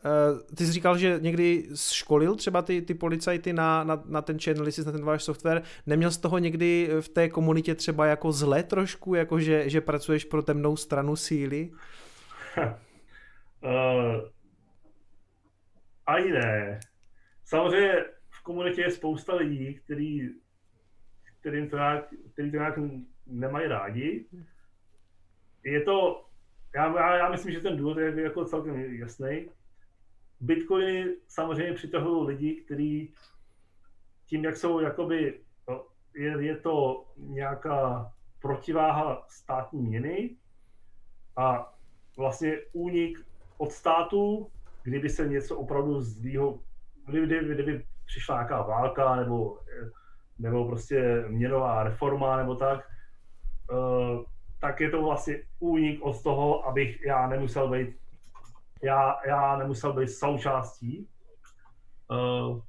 Uh, ty jsi říkal, že někdy školil třeba ty, ty policajty na, na, na ten Chainalysis, na ten váš software. Neměl z toho někdy v té komunitě třeba jako zle trošku, jako že, že pracuješ pro temnou stranu síly? uh, ani ne. Samozřejmě v komunitě je spousta lidí, který, kterým to nějak, který to nějak nemají rádi. Je to, já, já myslím, že ten důvod je jako celkem jasný. Bitcoiny samozřejmě přitahují lidi, kteří tím, jak jsou jakoby, no, je, je to nějaká protiváha státní měny a vlastně únik od státu, kdyby se něco opravdu zlýho, kdyby, kdyby, kdyby přišla nějaká válka nebo, nebo prostě měnová reforma nebo tak, tak je to vlastně únik od toho, abych já nemusel být já, já nemusel být součástí. Uh,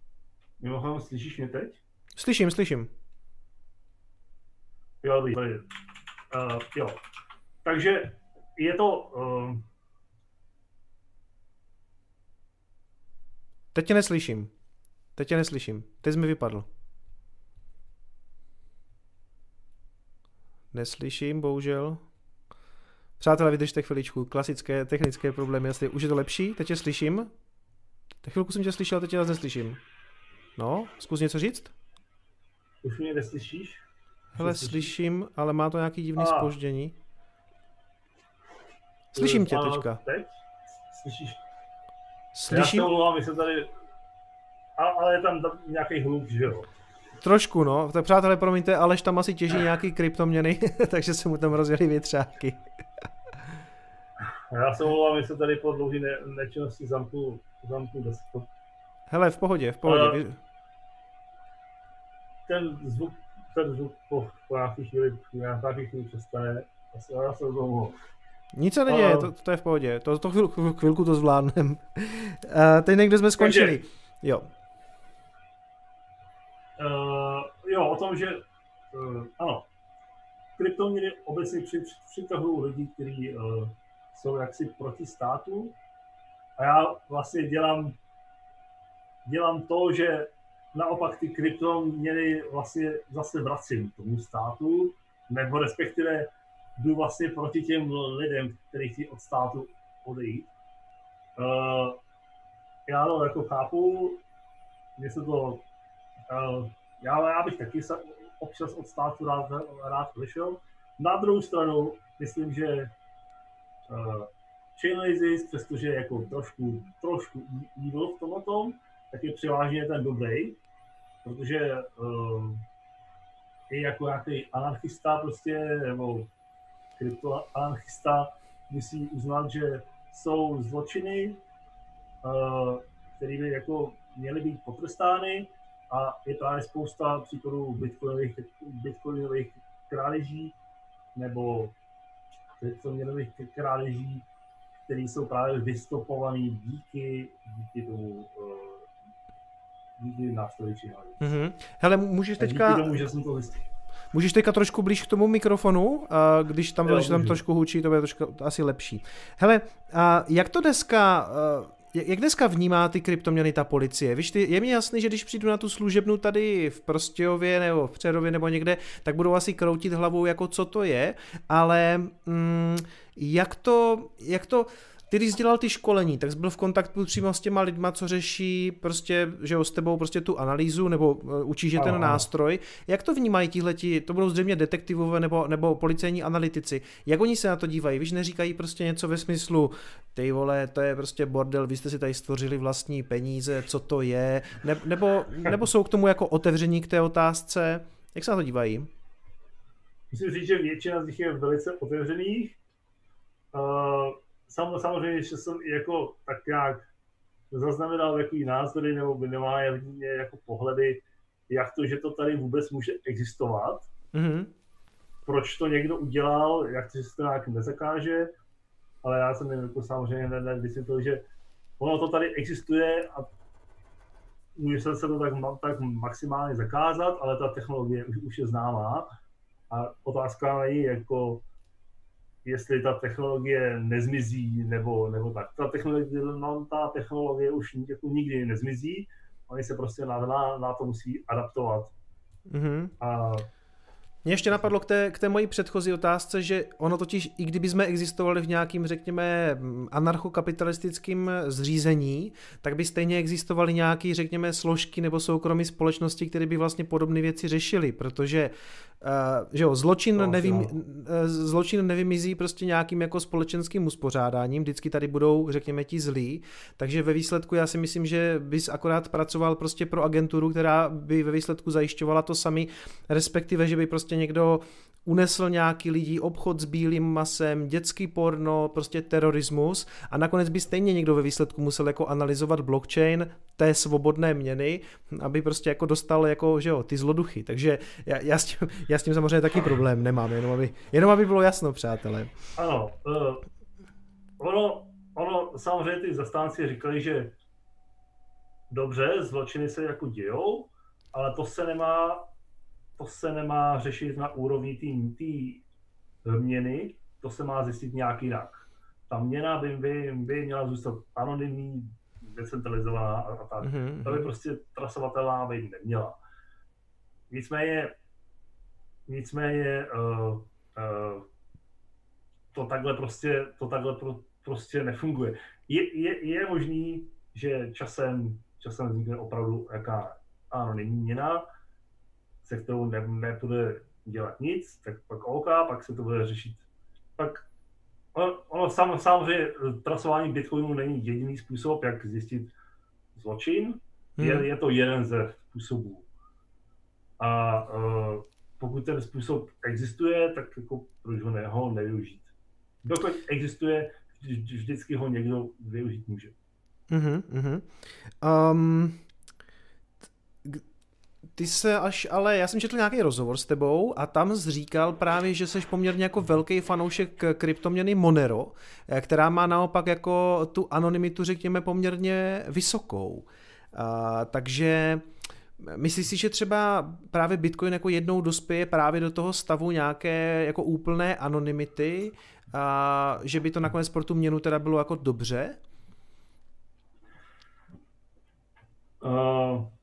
mimochodem, slyšíš mě teď? Slyším, slyším. Jo, tady. Uh, jo. Takže je to... Uh... Teď tě neslyším. Teď tě neslyším. Teď jsi mi vypadl. Neslyším, bohužel. Přátelé, vydržte chviličku. Klasické technické problémy. Jestli už je to lepší, teď tě slyším. Tak chvilku jsem tě slyšel, teď tě zase neslyším. No, zkus něco říct? Už mě neslyšíš? Hele, slyším, ale má to nějaký divný A. spoždění. Slyším tě teďka. Teď? Slyšíš? Slyším. Já se omlouvám, jsem tady... A, ale je tam nějaký hluk, že jo? Trošku, no. Tak přátelé, promiňte, Aleš tam asi těží nějaký kryptoměny, takže se mu tam rozjeli větřáky. Já se omlouvám, že se tady po dlouhé ne- nečinnosti zamku, zamku desktop. Hele, v pohodě, v pohodě. Uh, ten zvuk, ten zvuk po, po nějaké chvíli, nějaké chvíli přestane. Já se omlouvám. Nic se neděje, uh, to, to je v pohodě, to, to chvilku, chvilku to zvládnem. Uh, teď někde jsme skončili. Takže, jo. Uh, jo, o tom, že uh, ano, kryptoměny obecně při, přitahují lidi, kteří uh, jsou jaksi proti státu. A já vlastně dělám, dělám to, že naopak ty kryptoměny vlastně zase vracím tomu státu, nebo respektive jdu vlastně proti těm lidem, kteří chtějí od státu odejít. Uh, já to jako chápu, mě se to, uh, já, já bych taky se občas od státu rád, rád vyšel. Na druhou stranu, myslím, že uh, Chainalysis, přestože je jako trošku, trošku evil v tomhle tak je převážně ten dobrý, protože uh, i jako nějaký anarchista prostě, nebo kryptoanarchista musí uznat, že jsou zločiny, uh, které by jako měly být potrestány a je právě spousta příkladů bitcoinových, bitcoinových krádeží nebo kryptoměnových krádeží, které jsou právě vystopované díky, díky tomu uh, díky nástroji mm-hmm. Hele, můžeš teďka... Tomu, že jsem to Můžeš teďka trošku blíž k tomu mikrofonu, a když tam, jo, když tam trošku hučí, to bude trošku asi lepší. Hele, a jak to dneska, jak dneska vnímá ty kryptoměny ta policie? Víš, ty, je mi jasný, že když přijdu na tu služebnu tady v Prostějově nebo v Přerově nebo někde, tak budou asi kroutit hlavou, jako co to je, ale mm, jak to, jak to, ty když dělal ty školení, tak jsi byl v kontaktu přímo s těma lidma, co řeší prostě, že jo, s tebou prostě tu analýzu nebo uh, učíš je ten Aha. nástroj. Jak to vnímají tihleti, to budou zřejmě detektivové nebo, nebo policejní analytici. Jak oni se na to dívají? Víš, neříkají prostě něco ve smyslu, ty vole, to je prostě bordel, vy jste si tady stvořili vlastní peníze, co to je, ne, nebo, nebo jsou k tomu jako otevření k té otázce. Jak se na to dívají? Musím říct, že většina z nich je velice otevřených. Uh sam, samozřejmě, že jsem jako tak nějak zaznamenal jaký názory nebo minimálně jako pohledy, jak to, že to tady vůbec může existovat, mm-hmm. proč to někdo udělal, jak to, že se to nějak nezakáže, ale já jsem jako samozřejmě nevysvětlil, že ono to tady existuje a může se to tak, tak maximálně zakázat, ale ta technologie už, už je známá a otázka je jako jestli ta technologie nezmizí nebo, nebo tak. Ta technologie, no, ta technologie už jako nikdy nezmizí, oni se prostě na, na, na to musí adaptovat. Mm-hmm. A mě ještě napadlo k té, k té mojí předchozí otázce, že ono totiž, i kdyby jsme existovali v nějakým, řekněme, anarchokapitalistickým zřízení, tak by stejně existovaly nějaké, řekněme, složky nebo soukromí společnosti, které by vlastně podobné věci řešily, protože Uh, že jo, zločin, no, nevym, no. zločin nevymizí prostě nějakým jako společenským uspořádáním, vždycky tady budou, řekněme, ti zlí, takže ve výsledku já si myslím, že bys akorát pracoval prostě pro agenturu, která by ve výsledku zajišťovala to sami, respektive, že by prostě někdo unesl nějaký lidi, obchod s bílým masem, dětský porno, prostě terorismus a nakonec by stejně někdo ve výsledku musel jako analyzovat blockchain té svobodné měny, aby prostě jako dostal jako, že jo, ty zloduchy. Takže já, já, s, tím, já s tím samozřejmě taky problém nemám, jenom aby, jenom aby bylo jasno, přátelé. Ano, uh, ono, ono, samozřejmě ty zastánci říkali, že dobře, zločiny se jako dějou, ale to se nemá to se nemá řešit na úrovni té měny, to se má zjistit nějak jinak. Ta měna by, by, by měla zůstat anonymní, decentralizovaná a, tak. Mm-hmm. To by prostě trasovatelná být neměla. Nicméně, nicméně uh, uh, to takhle prostě, to takhle pro, prostě nefunguje. Je, je, je možný, že časem, časem vznikne opravdu jaká anonymní měna, se kterou ne, nebude dělat nic, tak pak OK, pak se to bude řešit. Pak ono, ono sam, samozřejmě trasování Bitcoinu není jediný způsob, jak zjistit zločin, hmm. je, je to jeden ze způsobů. A uh, pokud ten způsob existuje, tak jako proč ho, ne, ho nevyužít. Dokud existuje, vždycky ho někdo využít může. Mm-hmm. Um, ty se až, ale já jsem četl nějaký rozhovor s tebou a tam zříkal právě, že jsi poměrně jako velký fanoušek kryptoměny Monero, eh, která má naopak jako tu anonymitu, řekněme, poměrně vysokou. A, takže Myslíš si, že třeba právě Bitcoin jako jednou dospěje právě do toho stavu nějaké jako úplné anonymity a že by to nakonec pro tu měnu teda bylo jako dobře? Uh,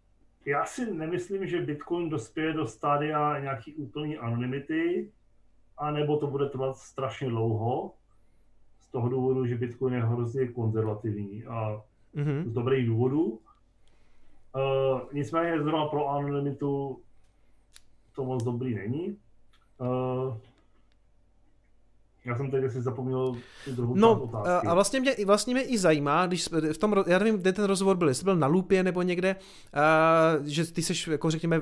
já si nemyslím, že Bitcoin dospěje do stádia nějaký úplný anonymity, anebo to bude trvat strašně dlouho, z toho důvodu, že Bitcoin je hrozně konzervativní a mm-hmm. z dobrých důvodů. Uh, nicméně zrovna pro anonymitu to moc dobrý není. Uh, já jsem teď si zapomněl tu druhou no, otázky. a vlastně mě, vlastně mě i zajímá, když v tom, já nevím, kde ten rozhovor byl, jestli byl na Lupě nebo někde, uh, že ty seš, jako řekněme,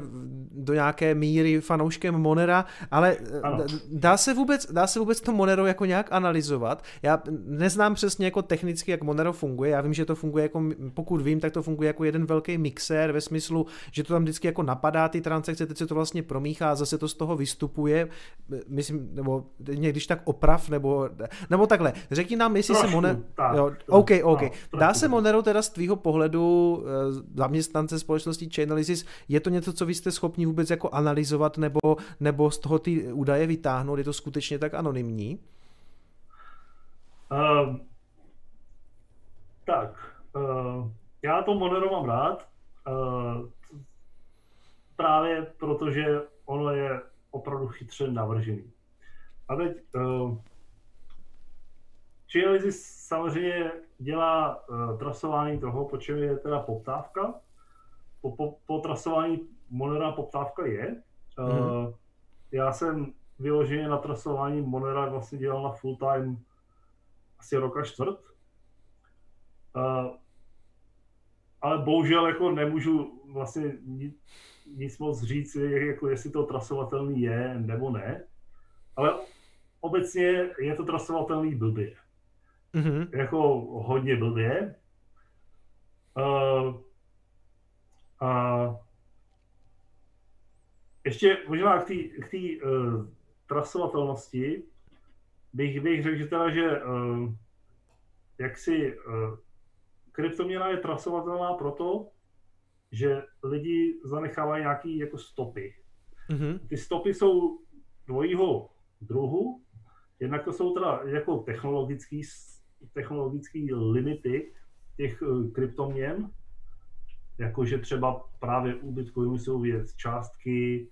do nějaké míry fanouškem Monera, ale ano. dá se, vůbec, dá se vůbec to Monero jako nějak analyzovat? Já neznám přesně jako technicky, jak Monero funguje, já vím, že to funguje jako, pokud vím, tak to funguje jako jeden velký mixer ve smyslu, že to tam vždycky jako napadá ty transakce, teď se to vlastně promíchá, a zase to z toho vystupuje, myslím, nebo někdyž tak opravdu prav, nebo, nebo takhle, řekni nám, jestli Trošku, se Monero... Tak, jo, OK, OK. No, Dá se Monero teda z tvýho pohledu eh, zaměstnance společnosti Chainalysis, je to něco, co vy jste schopni vůbec jako analyzovat nebo, nebo z toho ty údaje vytáhnout? Je to skutečně tak anonymní? Uh, tak, uh, já to Monero mám rád, uh, právě protože ono je opravdu chytře navržený. A teď uh, Chainalysis samozřejmě dělá uh, trasování toho, po čem je teda poptávka. Po, po, po trasování Monera poptávka je. Uh, mm. Já jsem vyloženě na trasování Monera vlastně dělal na full time asi roka čtvrt. Uh, ale bohužel jako nemůžu vlastně nic, nic moc říct, jako jestli to trasovatelný je nebo ne. Ale obecně je to trasovatelný blbě. Mm-hmm. Jako hodně blbě. Uh, a ještě možná k té uh, trasovatelnosti bych, bych řekl, že teda, že uh, jak si uh, kryptoměna je trasovatelná proto, že lidi zanechávají nějaký jako stopy. Mm-hmm. Ty stopy jsou dvojího druhu. Jednak to jsou teda jako technologický, technologický limity těch eh, kryptoměn, jakože třeba právě u Bitcoinu jsou věc částky,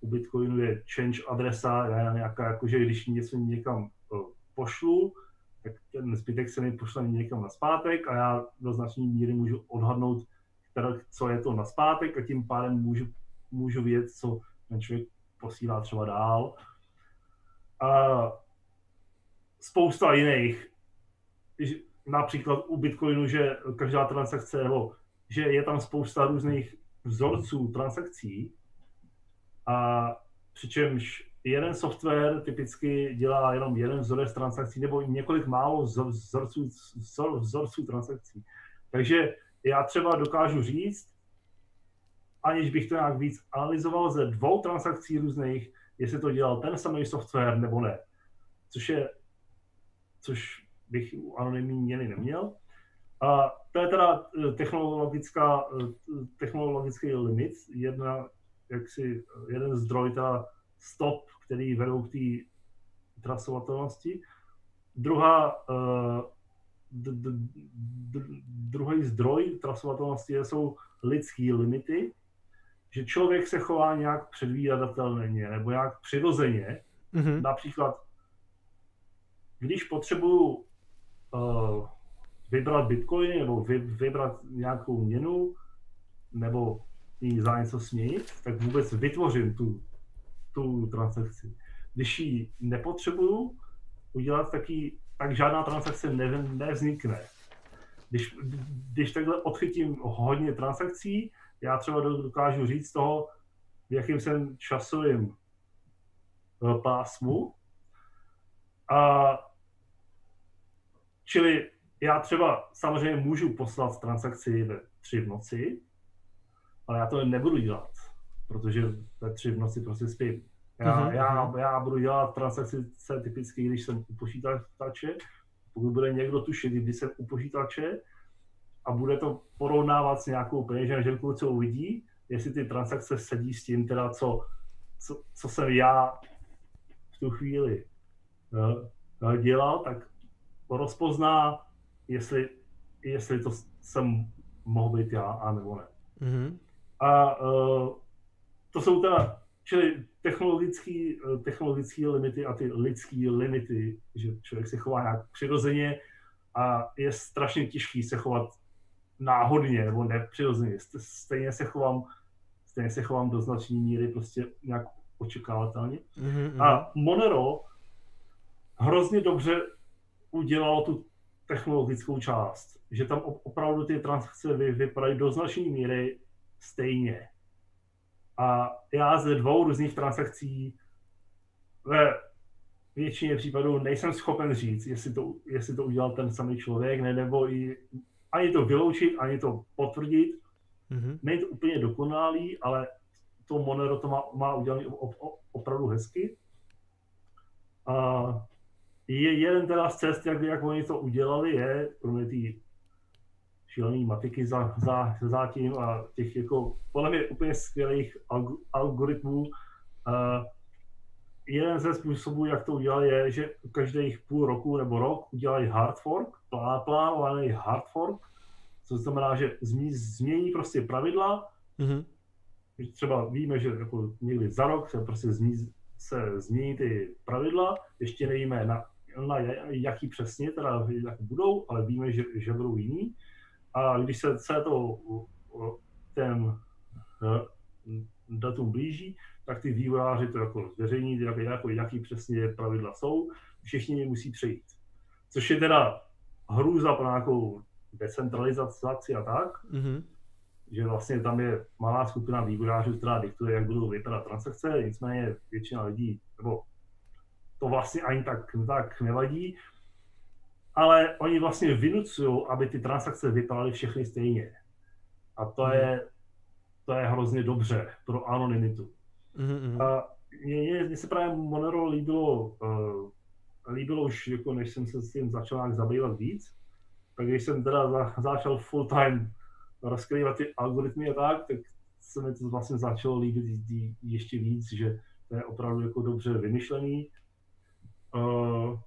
u Bitcoinu je change adresa, nějaká, jakože když něco někam eh, pošlu, tak ten zbytek se mi pošle někam na zpátek a já do značné míry můžu odhadnout, teda, co je to na zpátek a tím pádem můžu, můžu vědět, co ten člověk posílá třeba dál. A spousta jiných, například u Bitcoinu, že každá transakce, nebo že je tam spousta různých vzorců transakcí a přičemž jeden software typicky dělá jenom jeden vzorec transakcí nebo několik málo vzorců, vzorců transakcí. Takže já třeba dokážu říct, aniž bych to nějak víc analyzoval ze dvou transakcí různých, jestli to dělal ten samý software nebo ne. Což je, což bych u anonymní měny neměl. A to je teda eh, technologická, eh, technologický limit, jedna, jaksi, jeden zdroj, ta stop, který vedou k té trasovatelnosti. Druhá, uh, d, d, d, druhý zdroj trasovatelnosti jsou lidské limity, že člověk se chová nějak předvídatelně nebo nějak přirozeně. Mm-hmm. Například, když potřebuju uh, vybrat bitcoiny nebo vy, vybrat nějakou měnu nebo jí za něco směnit, tak vůbec vytvořím tu, tu transakci. Když ji nepotřebuju udělat, taky, tak žádná transakce ne, nevznikne. Když, když takhle odchytím hodně transakcí, já třeba dokážu říct toho, v jakým jsem časovým eh, pásmu. A čili já třeba samozřejmě můžu poslat transakci ve tři v noci, ale já to nebudu dělat, protože ve tři v noci prostě spím. Já, mm-hmm. já, já budu dělat transakci typicky, když jsem u počítače, pokud bude někdo tušit, když jsem u počítače, a bude to porovnávat s nějakou peněženkou, co uvidí, jestli ty transakce sedí s tím, teda co, co, co jsem já v tu chvíli uh, dělal, tak rozpozná, jestli, jestli to jsem mohl být já, a nebo ne. Mm-hmm. A uh, to jsou teda, čili technologický, technologický limity a ty lidský limity, že člověk se chová nějak přirozeně a je strašně těžký se chovat náhodně nebo nepřirozeně. Stejně se chovám, stejně se chovám do značné míry prostě nějak očekávatelně. Mm-hmm. A Monero hrozně dobře udělalo tu technologickou část, že tam opravdu ty transakce vypadají do značné míry stejně. A já ze dvou různých transakcí ve většině případů nejsem schopen říct, jestli to, jestli to udělal ten samý člověk, ne, nebo i ani to vyloučit, ani to potvrdit. Mm-hmm. Není to úplně dokonalý, ale to Monero to má, má udělané opravdu hezky. A je jeden teda z cest, jak, jak oni to udělali, je, kromě té šílený matiky za, za, za tím a těch jako podle mě úplně skvělých algoritmů. Uh, jeden ze způsobů, jak to udělali, je, že každých půl roku nebo rok udělají hard fork, plánovaný hard fork, co znamená, že změní, změní prostě pravidla. Mm-hmm. Třeba víme, že jako někdy za rok se prostě změní, se změní ty pravidla, ještě nevíme na, na jaký přesně teda jak budou, ale víme, že, že budou jiný. A když se, se to ten eh, datum blíží, tak ty vývojáři to jako zveřejní, jak, jako, jaký přesně pravidla jsou, všichni je musí přejít. Což je teda hrůza pro nějakou decentralizaci a tak, mm-hmm. že vlastně tam je malá skupina vývojářů, která diktuje, jak budou vypadat transakce, nicméně většina lidí, nebo to vlastně ani tak, tak nevadí, ale oni vlastně vynucují, aby ty transakce vypadaly všechny stejně. A to, mm. je, to je hrozně dobře pro anonymitu. Mm-hmm. A mně, mně se právě Monero líbilo, uh, líbilo už, jako než jsem se s tím začal nějak zabývat víc, tak když jsem teda za, začal full time rozkrývat ty algoritmy a tak, tak se mi to vlastně začalo líbit ještě víc, že to je opravdu jako dobře vymyšlený. Uh,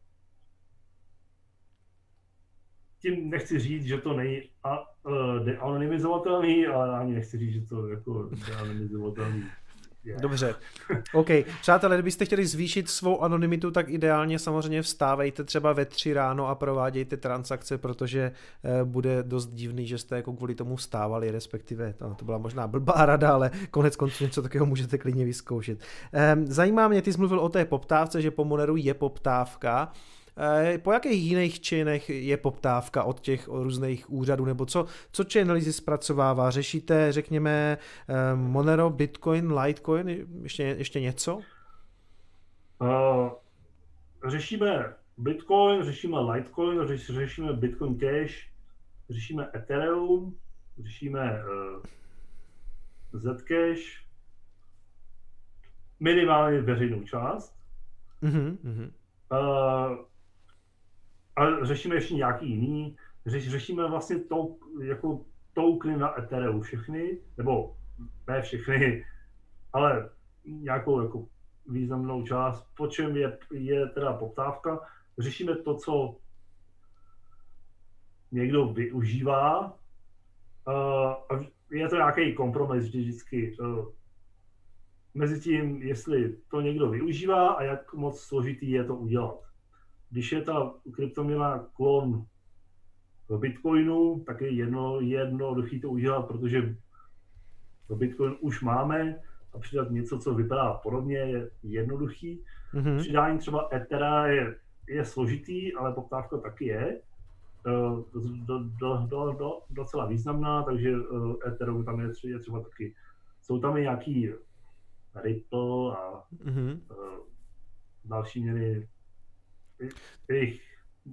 tím nechci říct, že to není a, uh, deanonymizovatelný, ale ani nechci říct, že to jako deanonymizovatelný Dobře. OK. Přátelé, kdybyste chtěli zvýšit svou anonymitu, tak ideálně samozřejmě vstávejte třeba ve tři ráno a provádějte transakce, protože eh, bude dost divný, že jste jako kvůli tomu vstávali, respektive to, to byla možná blbá rada, ale konec konců něco takového můžete klidně vyzkoušet. Ehm, zajímá mě, ty jsi mluvil o té poptávce, že po Moneru je poptávka. Eh, po jakých jiných činech je poptávka od těch různých úřadů, nebo co, co Chainalysis zpracovává? Řešíte, řekněme, eh, Monero, Bitcoin, Litecoin, ještě, ještě něco? Uh, řešíme Bitcoin, řešíme Litecoin, řeš, řešíme Bitcoin Cash, řešíme Ethereum, řešíme uh, Zcash, minimálně veřejnou část. Mm-hmm. Uh, ale řešíme ještě nějaký jiný. Řeš, řešíme vlastně to, jako tokeny na Ethereum všechny, nebo ne všechny, ale nějakou jako významnou část, po čem je, je teda poptávka. Řešíme to, co někdo využívá. Uh, je to nějaký kompromis vždycky uh, mezi tím, jestli to někdo využívá a jak moc složitý je to udělat když je ta kryptoměna klon Bitcoinu, tak je jedno, jednoduchý to udělat, protože Bitcoin už máme a přidat něco, co vypadá podobně, je jednoduchý. Mm-hmm. Přidání třeba Ethera je, je složitý, ale poptávka taky je. Do, do, do, do, do, docela významná, takže Ethereum tam je, je třeba taky. Jsou tam i nějaký Ripple a mm-hmm. další měny jejich,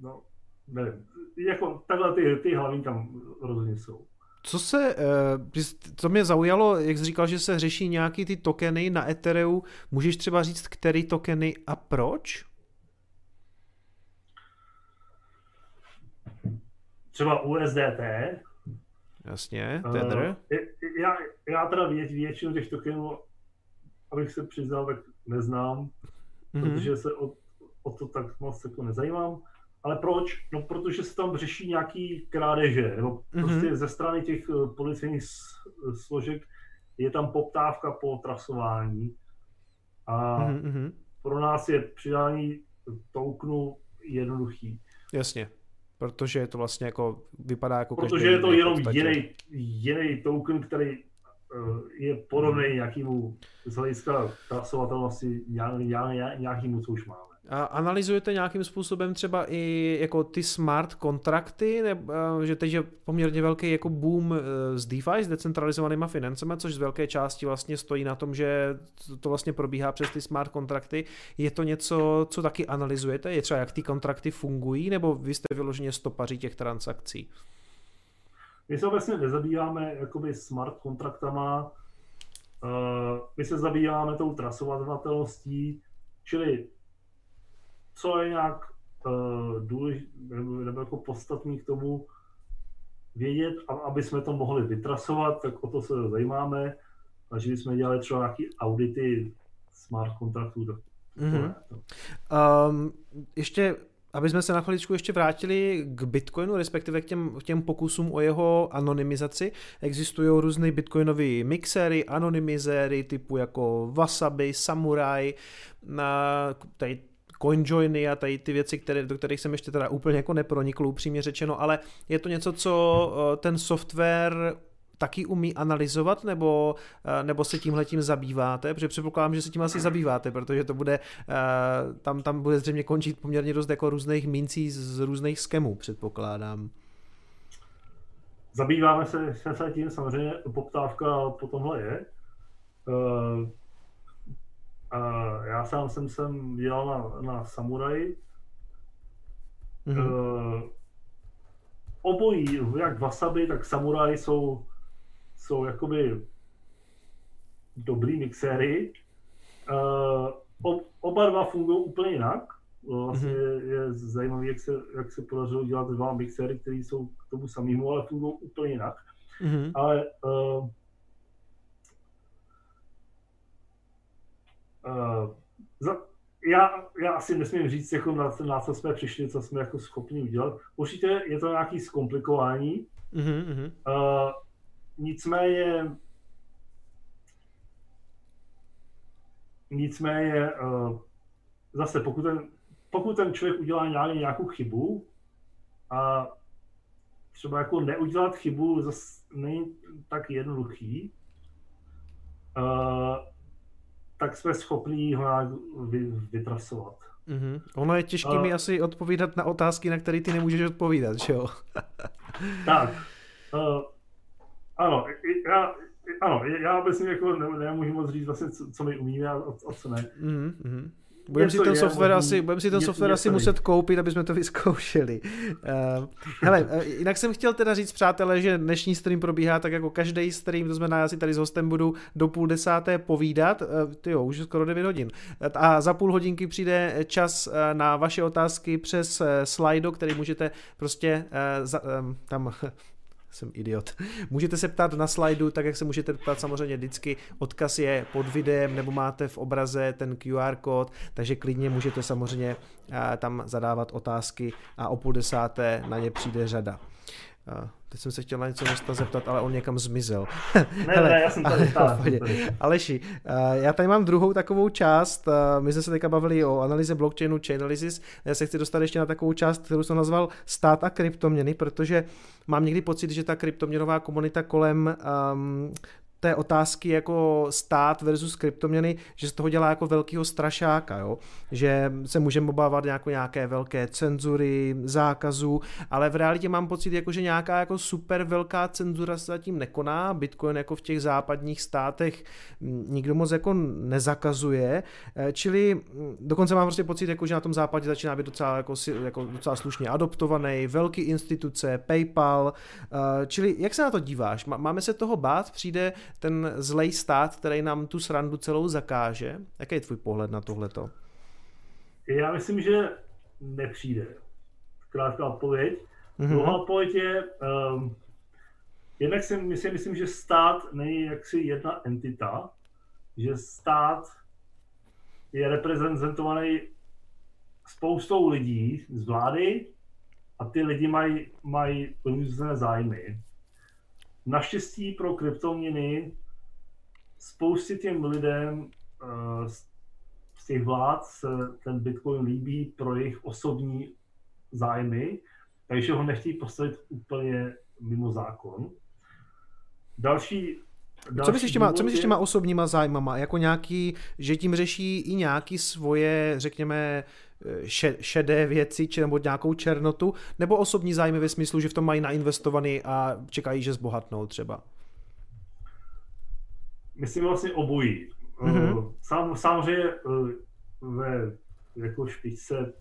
no, nevím, jako takhle ty, ty hlavní tam rozhodně jsou. Co se, eh, co mě zaujalo, jak jsi říkal, že se řeší nějaký ty tokeny na Ethereu, můžeš třeba říct, který tokeny a proč? Třeba USDT. Jasně, Tether. Uh, já, já teda vě, většinu těch tokenů, abych se přiznal, tak neznám, mm-hmm. protože se od, o to tak moc jako nezajímám. Ale proč? No, protože se tam řeší nějaký krádeže, nebo mm-hmm. prostě ze strany těch uh, policejních složek je tam poptávka po trasování a mm-hmm. pro nás je přidání tokenu jednoduchý. Jasně, protože je to vlastně jako, vypadá jako Protože je to jenom jiný, jiný token, který eh, je podobný nějakému z hlediska trasovatelnosti nějakému, co už máme. Analyzujete nějakým způsobem třeba i jako ty smart kontrakty, nebo, že teď je poměrně velký jako boom z e, DeFi, s decentralizovanýma financemi, což z velké části vlastně stojí na tom, že to vlastně probíhá přes ty smart kontrakty. Je to něco, co taky analyzujete? Je třeba jak ty kontrakty fungují, nebo vy jste vyloženě stopaří těch transakcí? My se vlastně nezabýváme jakoby smart kontraktama, e, my se zabýváme tou trasovatelností, čili co je nějak uh, důležité nebo, nebo jako podstatný k tomu vědět, aby jsme to mohli vytrasovat, tak o to se zajímáme. A že jsme dělali třeba nějaké audity smart kontraktů, tak mm-hmm. um, ještě aby jsme se na chviličku ještě vrátili k Bitcoinu, respektive k těm, k těm pokusům o jeho anonymizaci. Existují různé bitcoinové mixery, anonymizéry typu jako Wasabi, Samurai, na, tady CoinJoiny a tady ty věci, které, do kterých jsem ještě teda úplně jako nepronikl, upřímně řečeno, ale je to něco, co eh, ten software taky umí analyzovat, nebo, eh, nebo se tímhle tím zabýváte? Protože předpokládám, že se tím asi zabýváte, protože to bude, eh, tam, tam bude zřejmě končit poměrně dost jako různých mincí z různých skemů, předpokládám. Zabýváme se, se tím, samozřejmě poptávka po tomhle je. Já sám jsem sem dělal na, na Samurai. Mm-hmm. Uh, obojí, jak Wasabi, tak Samurai jsou, jsou jakoby dobrý mixéry. Uh, ob, oba dva fungují úplně jinak. Vlastně mm-hmm. je, je zajímavé, jak se, jak se podařilo dělat dva mixéry, které jsou k tomu samému, ale fungují úplně jinak. Mm-hmm. Ale uh, za, já, já asi nesmím říct, jako na, na co jsme přišli, co jsme jako schopni udělat. Určitě je to nějaký zkomplikování. Mm-hmm. Uh, nicméně nicméně uh, zase pokud ten, pokud ten člověk udělá nějaký, nějakou chybu a třeba jako neudělat chybu zase není tak jednoduchý, uh, tak jsme schopni ho vy, vytrasovat. Mm-hmm. Ono je těžké uh, mi asi odpovídat na otázky, na které ty nemůžeš odpovídat, že jo? tak. Uh, ano, já, ano, já myslím, jako ne, nemůžu moc říct vlastně, co, co my umíme a, a co ne. Mm-hmm. Budeme si ten software možný, asi, budem si ten software asi muset koupit, aby jsme to vyzkoušeli. Uh, hele, uh, jinak jsem chtěl teda říct, přátelé, že dnešní stream probíhá tak jako každý stream, to znamená, já si tady s hostem budu do půl desáté povídat, uh, ty jo, už skoro 9 hodin. A za půl hodinky přijde čas na vaše otázky přes Slido, který můžete prostě uh, za, um, tam jsem idiot. Můžete se ptát na slajdu, tak jak se můžete ptát samozřejmě vždycky. Odkaz je pod videem nebo máte v obraze ten QR kód, takže klidně můžete samozřejmě tam zadávat otázky a o půl desáté na ně přijde řada. Teď jsem se chtěl na něco hosta zeptat, ale on někam zmizel. Ne, Hele, ne, já jsem tady stále. Aleši, já tady mám druhou takovou část. My jsme se teďka bavili o analýze blockchainu, Chainalysis. Já se chci dostat ještě na takovou část, kterou jsem nazval stát a kryptoměny, protože mám někdy pocit, že ta kryptoměnová komunita kolem um, té otázky jako stát versus kryptoměny, že z toho dělá jako velkýho strašáka, jo? že se můžeme obávat jako nějaké velké cenzury, zákazů, ale v realitě mám pocit, jako, že nějaká jako super velká cenzura se zatím nekoná, Bitcoin jako v těch západních státech nikdo moc jako nezakazuje, e, čili dokonce mám prostě pocit, jako, že na tom západě začíná být docela, jako, jako docela slušně adoptovaný, velký instituce, PayPal, e, čili jak se na to díváš? Máme se toho bát? Přijde ten zlej stát, který nám tu srandu celou zakáže? Jaký je tvůj pohled na tohleto? Já myslím, že nepřijde. Krátká odpověď. Mm-hmm. Druhá odpověď je, um, jednak si myslím, myslím, že stát není jaksi jedna entita, že stát je reprezentovaný spoustou lidí z vlády a ty lidi mají, mají různé zájmy. Naštěstí pro kryptoměny spoustě těm lidem uh, z těch vlád se ten Bitcoin líbí pro jejich osobní zájmy, takže ho nechtějí postavit úplně mimo zákon. Další co myslíš těma, co myslíš těma osobníma zájmama? Jako nějaký, že tím řeší i nějaký svoje, řekněme, šedé věci, či nebo nějakou černotu, nebo osobní zájmy ve smyslu, že v tom mají nainvestovaný a čekají, že zbohatnou třeba? Myslím vlastně obojí. Mm-hmm. Sám, samozřejmě eh, ve jako špičce,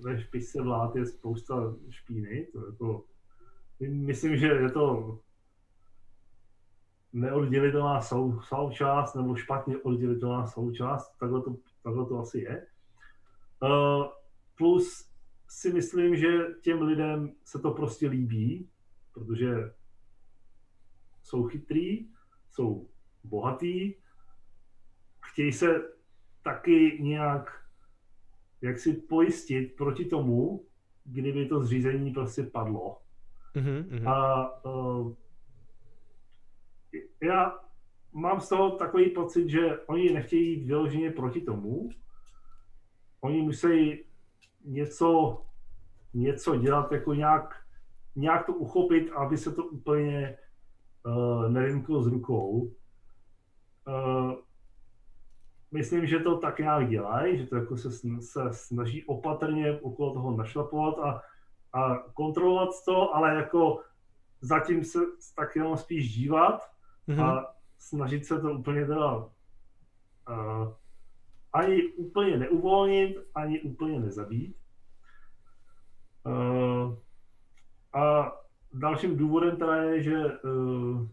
ve špičce vlád je spousta špíny. To jako, myslím, že je to neoddělitelná sou, součást nebo špatně oddělitelná součást, takhle to, takhle to asi je. Uh, plus si myslím, že těm lidem se to prostě líbí, protože jsou chytrý, jsou bohatý, chtějí se taky nějak jak si pojistit proti tomu, kdyby to zřízení prostě padlo. Mm-hmm. A uh, já mám z toho takový pocit, že oni nechtějí jít vyloženě proti tomu. Oni musí něco, něco dělat, jako nějak, nějak to uchopit, aby se to úplně uh, nevymklo z rukou. Uh, myslím, že to tak nějak dělají, že to jako se, se snaží opatrně okolo toho našlapovat a, a kontrolovat to, ale jako zatím se tak jenom spíš dívat mm-hmm. a snažit se to úplně teda uh, ani úplně neuvolnit, ani úplně nezabít. Uh, a dalším důvodem teda je, že uh,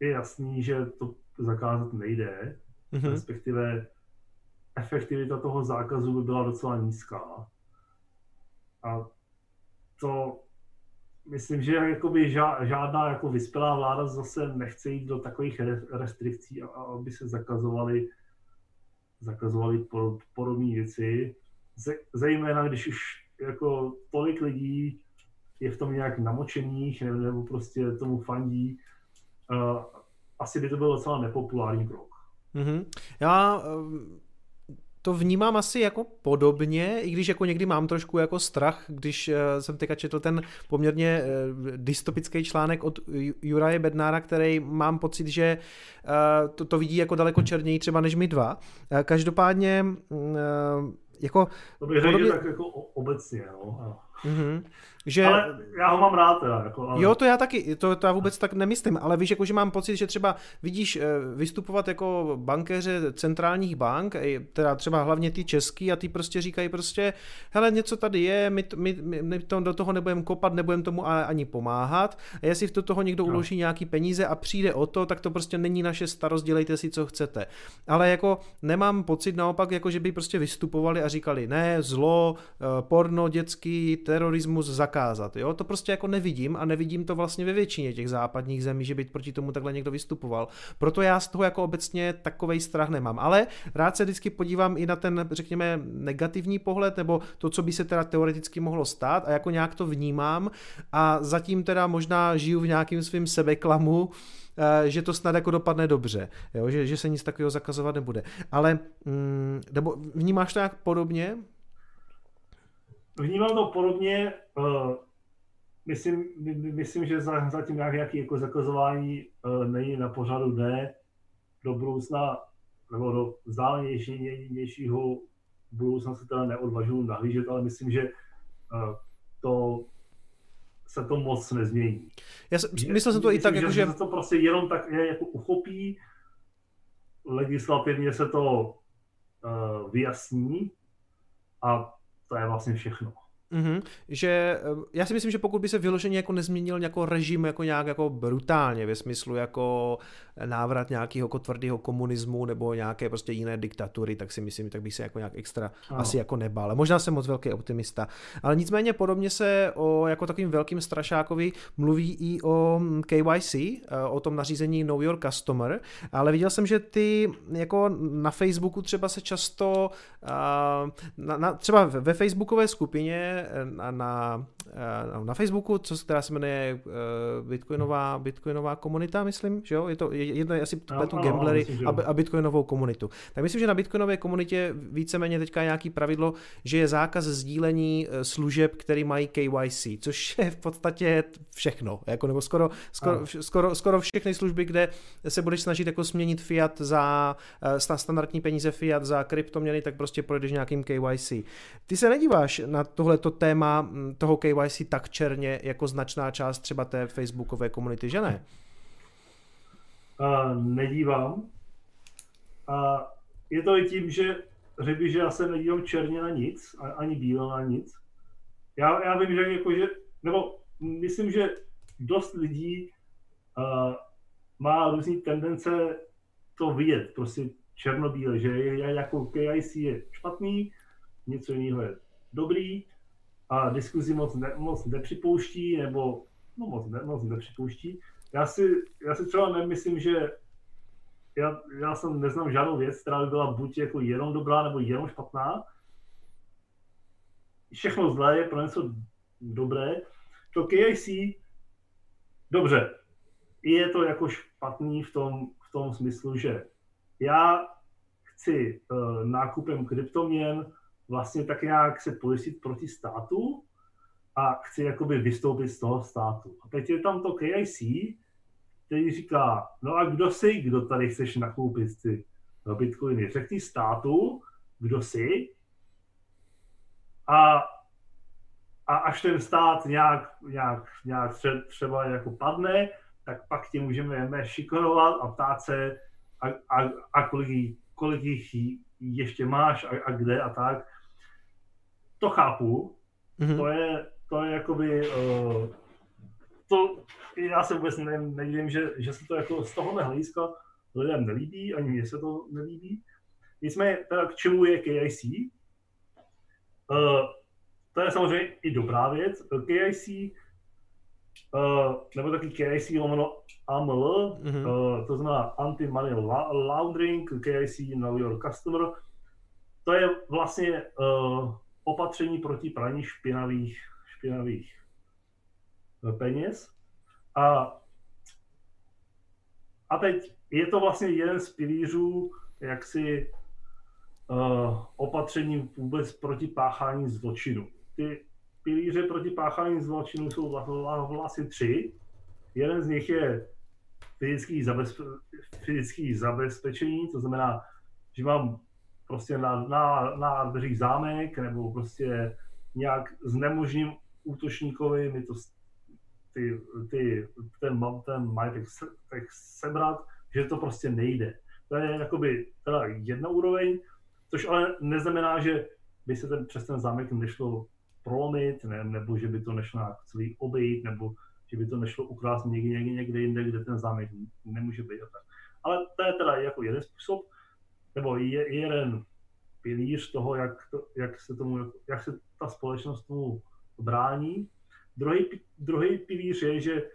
je jasný, že to zakázat nejde, mm-hmm. respektive efektivita toho zákazu by byla docela nízká. A to myslím, že jakoby žádná jako vyspělá vláda zase nechce jít do takových restrikcí, aby se zakazovaly zakazovali podobné věci. Zejména, když už jako tolik lidí je v tom nějak namočených nebo prostě tomu fandí, asi by to byl docela nepopulární krok. Mm-hmm. Já to vnímám asi jako podobně, i když jako někdy mám trošku jako strach, když eh, jsem teďka četl ten poměrně eh, dystopický článek od Juraje Bednára, který mám pocit, že eh, to, to vidí jako daleko černěji třeba než my dva. Každopádně mm, jako... To bych podobně... tak jako obecně, no. Mm-hmm. Že... Ale já ho mám rád teda. Jako, ale... Jo, to já taky, to, to já vůbec tak nemyslím, ale víš, jako, že mám pocit, že třeba vidíš eh, vystupovat jako bankéře centrálních bank, teda třeba hlavně ty český a ty prostě říkají prostě, hele, něco tady je, my, my, my to, do toho nebudeme kopat, nebudeme tomu ani pomáhat a jestli do toho někdo no. uloží nějaký peníze a přijde o to, tak to prostě není naše starost, dělejte si, co chcete. Ale jako nemám pocit naopak, jako že by prostě vystupovali a říkali, ne, zlo, eh, porno, dětský, terorismus, zakázat. Jo? To prostě jako nevidím a nevidím to vlastně ve většině těch západních zemí, že by proti tomu takhle někdo vystupoval. Proto já z toho jako obecně takový strach nemám. Ale rád se vždycky podívám i na ten, řekněme, negativní pohled, nebo to, co by se teda teoreticky mohlo stát a jako nějak to vnímám a zatím teda možná žiju v nějakým svým sebeklamu, eh, že to snad jako dopadne dobře, jo? Že, že se nic takového zakazovat nebude. Ale mm, nebo vnímáš to nějak podobně? Vnímám to podobně. Uh, myslím, myslím, že za, zatím nějaké jako zakazování uh, není na pořadu dne do budoucna nebo do vzdálenějšího budoucna se teda neodvažuji nahlížet, ale myslím, že uh, to se to moc nezmění. Já jsem, myslel jsem to myslím, i tak, že, jako, že... to prostě jenom tak je, jako uchopí, legislativně se to uh, vyjasní a to je vlastně všechno. Mm-hmm. Že eh, já si myslím, že pokud by se vyloženě jako nezměnil jako režim jako nějak jako brutálně ve smyslu jako návrat nějakého jako tvrdého komunismu nebo nějaké prostě jiné diktatury, tak si myslím, tak bych se jako nějak extra oh. asi jako nebál. Možná jsem moc velký optimista. Ale nicméně podobně se o jako takovým velkým strašákovi mluví i o mm, KYC, eh, o tom nařízení Know Your Customer, ale viděl jsem, že ty jako na Facebooku třeba se často na, na, třeba ve Facebookové skupině je na, na, na Facebooku, co, která se jmenuje Bitcoinová, Bitcoinová komunita, myslím, že jo? Je to jedno je asi no, tu gamblery a, a Bitcoinovou komunitu. Tak myslím, že na Bitcoinové komunitě víceméně teďka nějaký pravidlo, že je zákaz sdílení služeb, které mají KYC, což je v podstatě všechno, jako nebo skoro, skoro, skoro, skoro všechny služby, kde se budeš snažit jako směnit fiat za standardní peníze fiat za kryptoměny, tak prostě projdeš nějakým KYC. Ty se nedíváš na tohleto téma mm, toho KYC tak černě jako značná část třeba té facebookové komunity, že ne? Uh, nedívám. Uh, je to i tím, že řekl že já se nedívám černě na nic, ani bíle na nic. Já, já vím, že jako, že, nebo myslím, že dost lidí uh, má různé tendence to vidět, prostě černobíle, že je, jako KIC je špatný, něco jiného je dobrý a diskuzi moc, ne, moc nepřipouští, nebo no moc, ne, moc nepřipouští. Já si, já si třeba nemyslím, že já, já jsem neznám žádnou věc, která by byla buď jako jenom dobrá, nebo jenom špatná. Všechno zlé je pro něco dobré. To KIC, dobře, je to jako špatný v tom, v tom smyslu, že já chci uh, nákupem kryptoměn vlastně tak nějak se pojistit proti státu a chci jakoby vystoupit z toho státu. A teď je tam to KIC, který říká, no a kdo jsi, kdo tady chceš nakoupit ty bitcoiny? Řekni státu, kdo jsi a, a až ten stát nějak, nějak, nějak třeba jako padne, tak pak tě můžeme šikonovat a ptát se, a, a, a kolik, kolik jich ještě máš a, a kde a tak. To chápu, mm-hmm. to je, to je jakoby, uh, to, já se vůbec ne, nevím, že, že se to jako z tohohle hlediska lidem nelíbí, ani mně se to nelíbí. Nicméně, teda k čemu je KIC? Uh, eh, to je samozřejmě i dobrá věc. KIC Uh, nebo taky KIC lomeno AML, mm-hmm. uh, to znamená Anti-Money Laundering, KIC Know Your Customer. To je vlastně uh, opatření proti praní špinavých, špinavých peněz. A, a teď je to vlastně jeden z pilířů jaksi uh, opatření vůbec proti páchání zločinu. Ty pilíře proti páchání zločinu jsou vlastně tři. Jeden z nich je fyzický, zabezpe, fyzický zabezpečení, to znamená, že mám prostě na, na, na dveřích zámek nebo prostě nějak znemožním útočníkovi mi to ty, ty, ten, ten majetek se, sebrat, že to prostě nejde. To je jakoby teda jedna úroveň, což ale neznamená, že by se ten, přes ten zámek nešlo prolomit, ne, nebo že by to nešlo nějak celý obejít, nebo že by to nešlo ukrást někde, někde, někde jinde, kde ten zámek nemůže být. Ale to je teda jako jeden způsob, nebo je, jeden pilíř toho, jak, to, jak, se tomu, jak se ta společnost tomu brání. Druhý, druhý pilíř je, že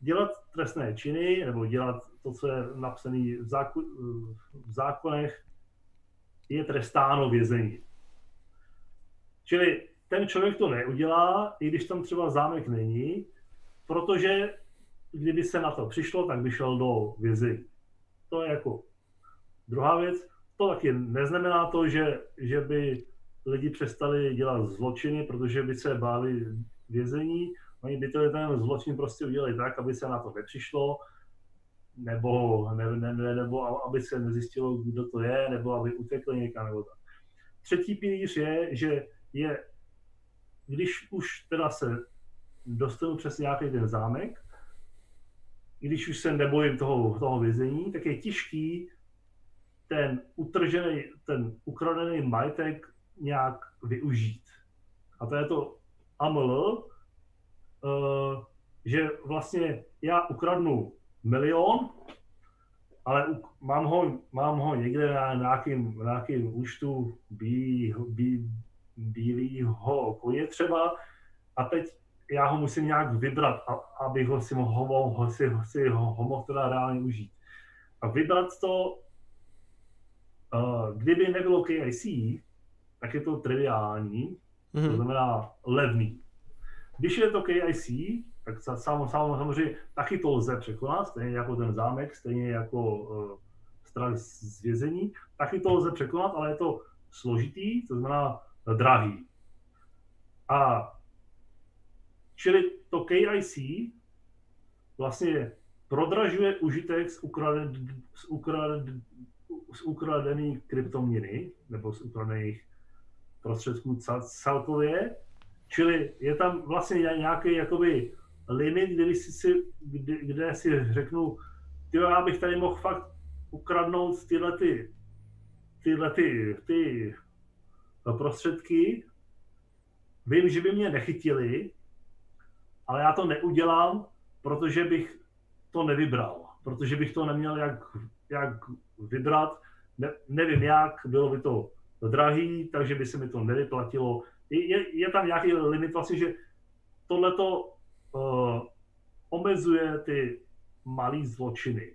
dělat trestné činy, nebo dělat to, co je napsané v, záko, v zákonech, je trestáno vězení. Čili ten člověk to neudělá, i když tam třeba zámek není, protože kdyby se na to přišlo, tak by šel do vězení. To je jako druhá věc. To taky neznamená to, že, že by lidi přestali dělat zločiny, protože by se báli vězení. Oni by to ten zločin prostě udělali tak, aby se na to nepřišlo, nebo, ne, ne, ne, nebo aby se nezjistilo, kdo to je, nebo aby utekli někam. Nebo tak. Třetí pilíř je, že je když už teda se dostanu přes nějaký ten zámek, když už se nebojím toho, toho vězení, tak je těžký ten utržený, ten ukradený majetek nějak využít. A to je to AML, uh, že vlastně já ukradnu milion, ale mám ho, mám ho někde na nějakým, nějakým účtu bí, bí, bílého koně třeba a teď já ho musím nějak vybrat, abych ho si mohl, ho, si, si ho, ho mohl teda reálně užít. A vybrat to, kdyby nebylo KIC, tak je to triviální. Mm-hmm. To znamená levný. Když je to KIC, tak sam, sam, samozřejmě taky to lze překonat, stejně jako ten zámek, stejně jako uh, strach z vězení, taky to lze překonat, ale je to složitý, to znamená drahý. A čili to KIC vlastně prodražuje užitek z, ukraden, z, ukraden, z ukradených kryptoměny nebo z ukradených prostředků celkově, čili je tam vlastně nějaký jakoby limit, kde si, kde, kde si řeknu, ty já bych tady mohl fakt ukradnout tyhle ty, tyhle ty, ty prostředky. Vím, že by mě nechytili, ale já to neudělám, protože bych to nevybral, protože bych to neměl jak, jak vybrat. Ne, nevím jak, bylo by to drahý, takže by se mi to nevyplatilo. Je, je, tam nějaký limit vlastně, že tohleto uh, omezuje ty malé zločiny.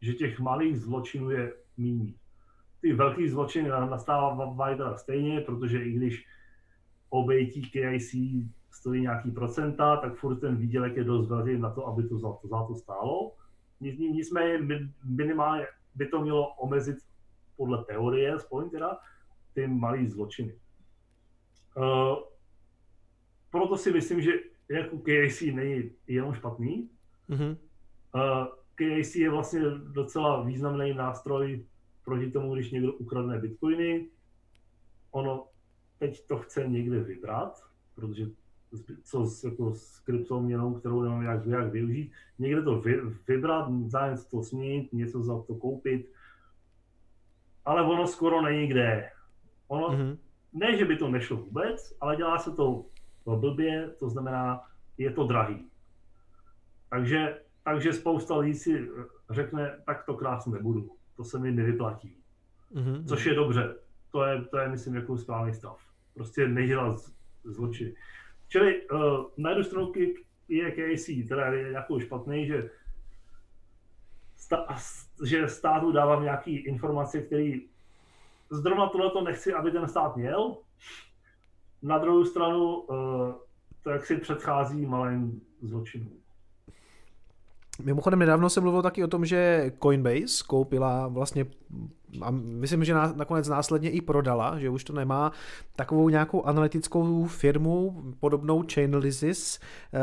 Že těch malých zločinů je méně. Ty velký zločiny nastávají teda stejně, protože i když obejtí KIC stojí nějaký procenta, tak furt ten výdělek je dost velký na to, aby to za to, za to stálo. Nicméně minimálně by to mělo omezit podle teorie, aspoň teda, ty malý zločiny. Uh, proto si myslím, že jako KAC není jenom špatný. Mm-hmm. Uh, KAC je vlastně docela významný nástroj proti tomu, když někdo ukradne bitcoiny. Ono teď to chce někde vybrat, protože co s, jako s kryptoměnou, kterou nemám jak, jak využít. Někde to vy, vybrat, zájem to směnit, něco za to koupit, ale ono skoro není kde. Ono, mm-hmm. ne, že by to nešlo vůbec, ale dělá se to blbě, to znamená, je to drahý. Takže, takže spousta lidí si řekne, tak to krásně nebudu, to se mi nevyplatí. Mm-hmm. Což je dobře, to je, to je myslím, jako správný stav. Prostě nedělat zločiny. Čili uh, na jednu stranu je KC, teda je jako špatný, že, sta, že státu dávám nějaké informace, které zrovna tohle to nechci, aby ten stát měl. Na druhou stranu uh, to jak si předchází malým zločinům. Mimochodem nedávno se mluvilo taky o tom, že Coinbase koupila vlastně a myslím, že nakonec následně i prodala, že už to nemá takovou nějakou analytickou firmu podobnou Chainalysis eh,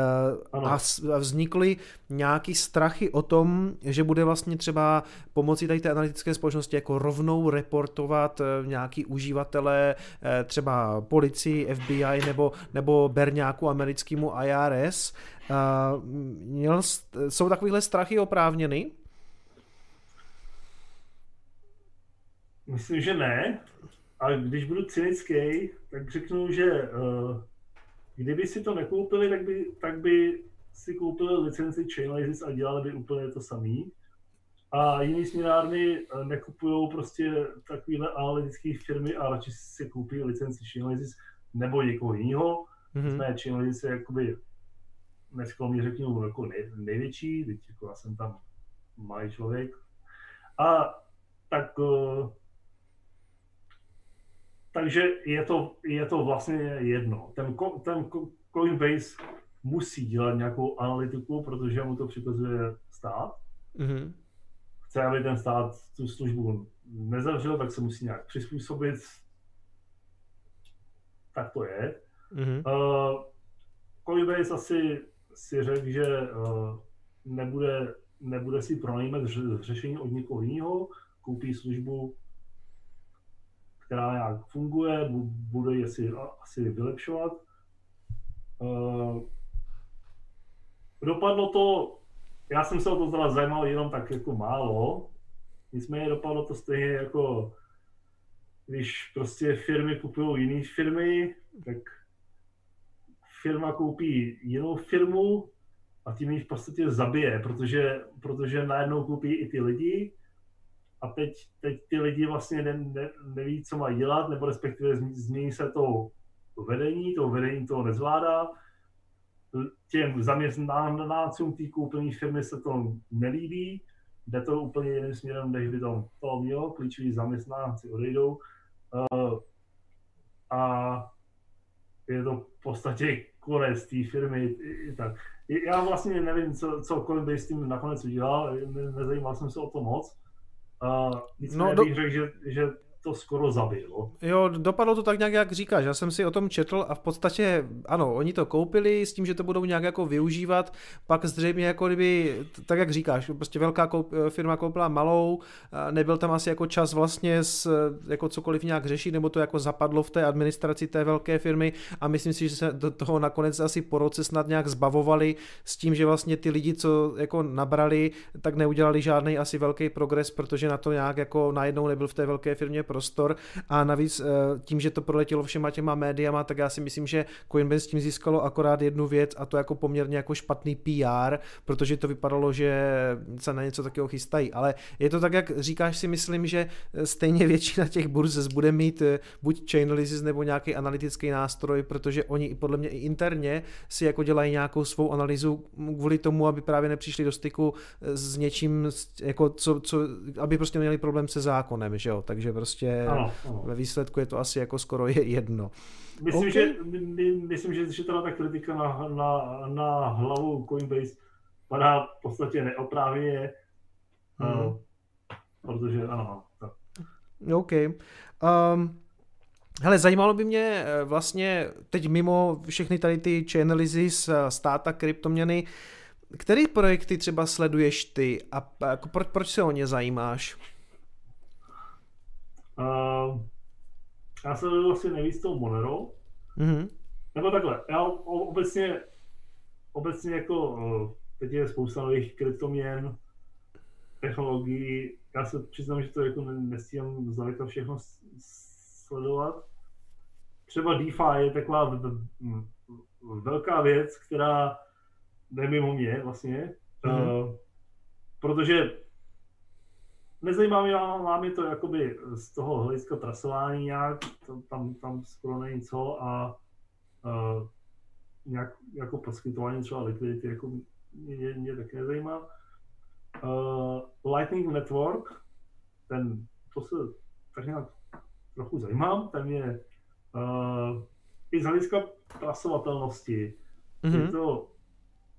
a vznikly nějaký strachy o tom, že bude vlastně třeba pomocí tady té analytické společnosti jako rovnou reportovat eh, nějaký uživatelé eh, třeba policii, FBI nebo, nebo berňáku americkému IRS. Měl, jsou takovéhle strachy oprávněny? Myslím, že ne. A když budu cynický, tak řeknu, že uh, kdyby si to nekoupili, tak by, tak by si koupili licenci Chainalysis a dělali by úplně to samý. A jiný směnárny eh, nekupují prostě takovéhle analytické firmy a radši si koupí licenci Chainalysis nebo někoho jiného. Mm-hmm. Jsme Chainalysis je jakoby dneska mi řeknu jako nej, největší, teď jako já jsem tam malý člověk. A tak uh, takže je to, je to vlastně jedno. Ten, ten Coinbase musí dělat nějakou analytiku, protože mu to přikazuje stát. Mm-hmm. Chce, aby ten stát tu službu nezavřel, tak se musí nějak přizpůsobit. Tak to je. Mm-hmm. Uh, Coinbase asi si řekl, že uh, nebude, nebude si pronajímat řešení od někoho jiného, koupí službu která nějak funguje, bude je si asi vylepšovat. Uh, dopadlo to, já jsem se o to teda zajímal jenom tak jako málo, nicméně dopadlo to stejně jako když prostě firmy kupují jiné firmy, tak firma koupí jinou firmu a tím ji v podstatě zabije, protože, protože najednou koupí i ty lidi a teď, teď ty lidi vlastně ne, ne, neví, co mají dělat, nebo respektive změní se to vedení, to vedení to nezvládá. Těm zaměstnancům té koupení firmy se to nelíbí, jde to úplně jiným směrem, než by to, to mělo, klíčoví zaměstnanci odejdou. Uh, a je to v podstatě konec té firmy. I, tak. Já vlastně nevím, co, co Coinbase s tím nakonec udělal, ne, nezajímal jsem se o to moc. Uh, nicméně no, do... bych řekl, že, že to skoro zabilo. Jo, dopadlo to tak nějak, jak říkáš. Já jsem si o tom četl a v podstatě, ano, oni to koupili s tím, že to budou nějak jako využívat, pak zřejmě jako kdyby, tak jak říkáš, prostě velká koup, firma koupila malou, nebyl tam asi jako čas vlastně s, jako cokoliv nějak řešit, nebo to jako zapadlo v té administraci té velké firmy a myslím si, že se do toho nakonec asi po roce snad nějak zbavovali s tím, že vlastně ty lidi, co jako nabrali, tak neudělali žádný asi velký progres, protože na to nějak jako najednou nebyl v té velké firmě prostor a navíc eh, tím, že to proletělo všema těma médiama, tak já si myslím, že Coinbase tím získalo akorát jednu věc a to jako poměrně jako špatný PR, protože to vypadalo, že se na něco takového chystají. Ale je to tak, jak říkáš si, myslím, že stejně většina těch burz bude mít eh, buď Chainalysis nebo nějaký analytický nástroj, protože oni i podle mě i interně si jako dělají nějakou svou analýzu kvůli tomu, aby právě nepřišli do styku s něčím, jako co, co, aby prostě měli problém se zákonem, že jo, takže prostě prostě ano, ano. ve výsledku je to asi jako skoro je jedno. Myslím, okay. že, my, myslím, že, že teda ta kritika na, na, na hlavu Coinbase padá v podstatě neoprávně, hmm. uh, protože ano, tak. OK. Um, Hele, zajímalo by mě eh, vlastně teď mimo všechny tady ty chainalysis, státa, kryptoměny, který projekty třeba sleduješ ty a jako proč, proč se o ně zajímáš? Uh, já se vedu asi nejvíc tou Monero. Mm-hmm. Nebo takhle, já obecně, obecně jako teď je spousta nových kryptoměn, technologií. Já se přiznám, že to jako nestíhám zdaleka všechno sledovat. Třeba DeFi je taková velká věc, která jde mimo mě vlastně, mm-hmm. uh, protože nezajímá mě, má mě to jakoby z toho hlediska trasování nějak, to, tam, tam skoro není co a uh, nějak jako poskytování třeba likvidity jako mě, mě taky nezajímá. Uh, Lightning Network, ten, to se tak nějak trochu zajímám, ten je uh, i z hlediska trasovatelnosti. Mm-hmm. Je to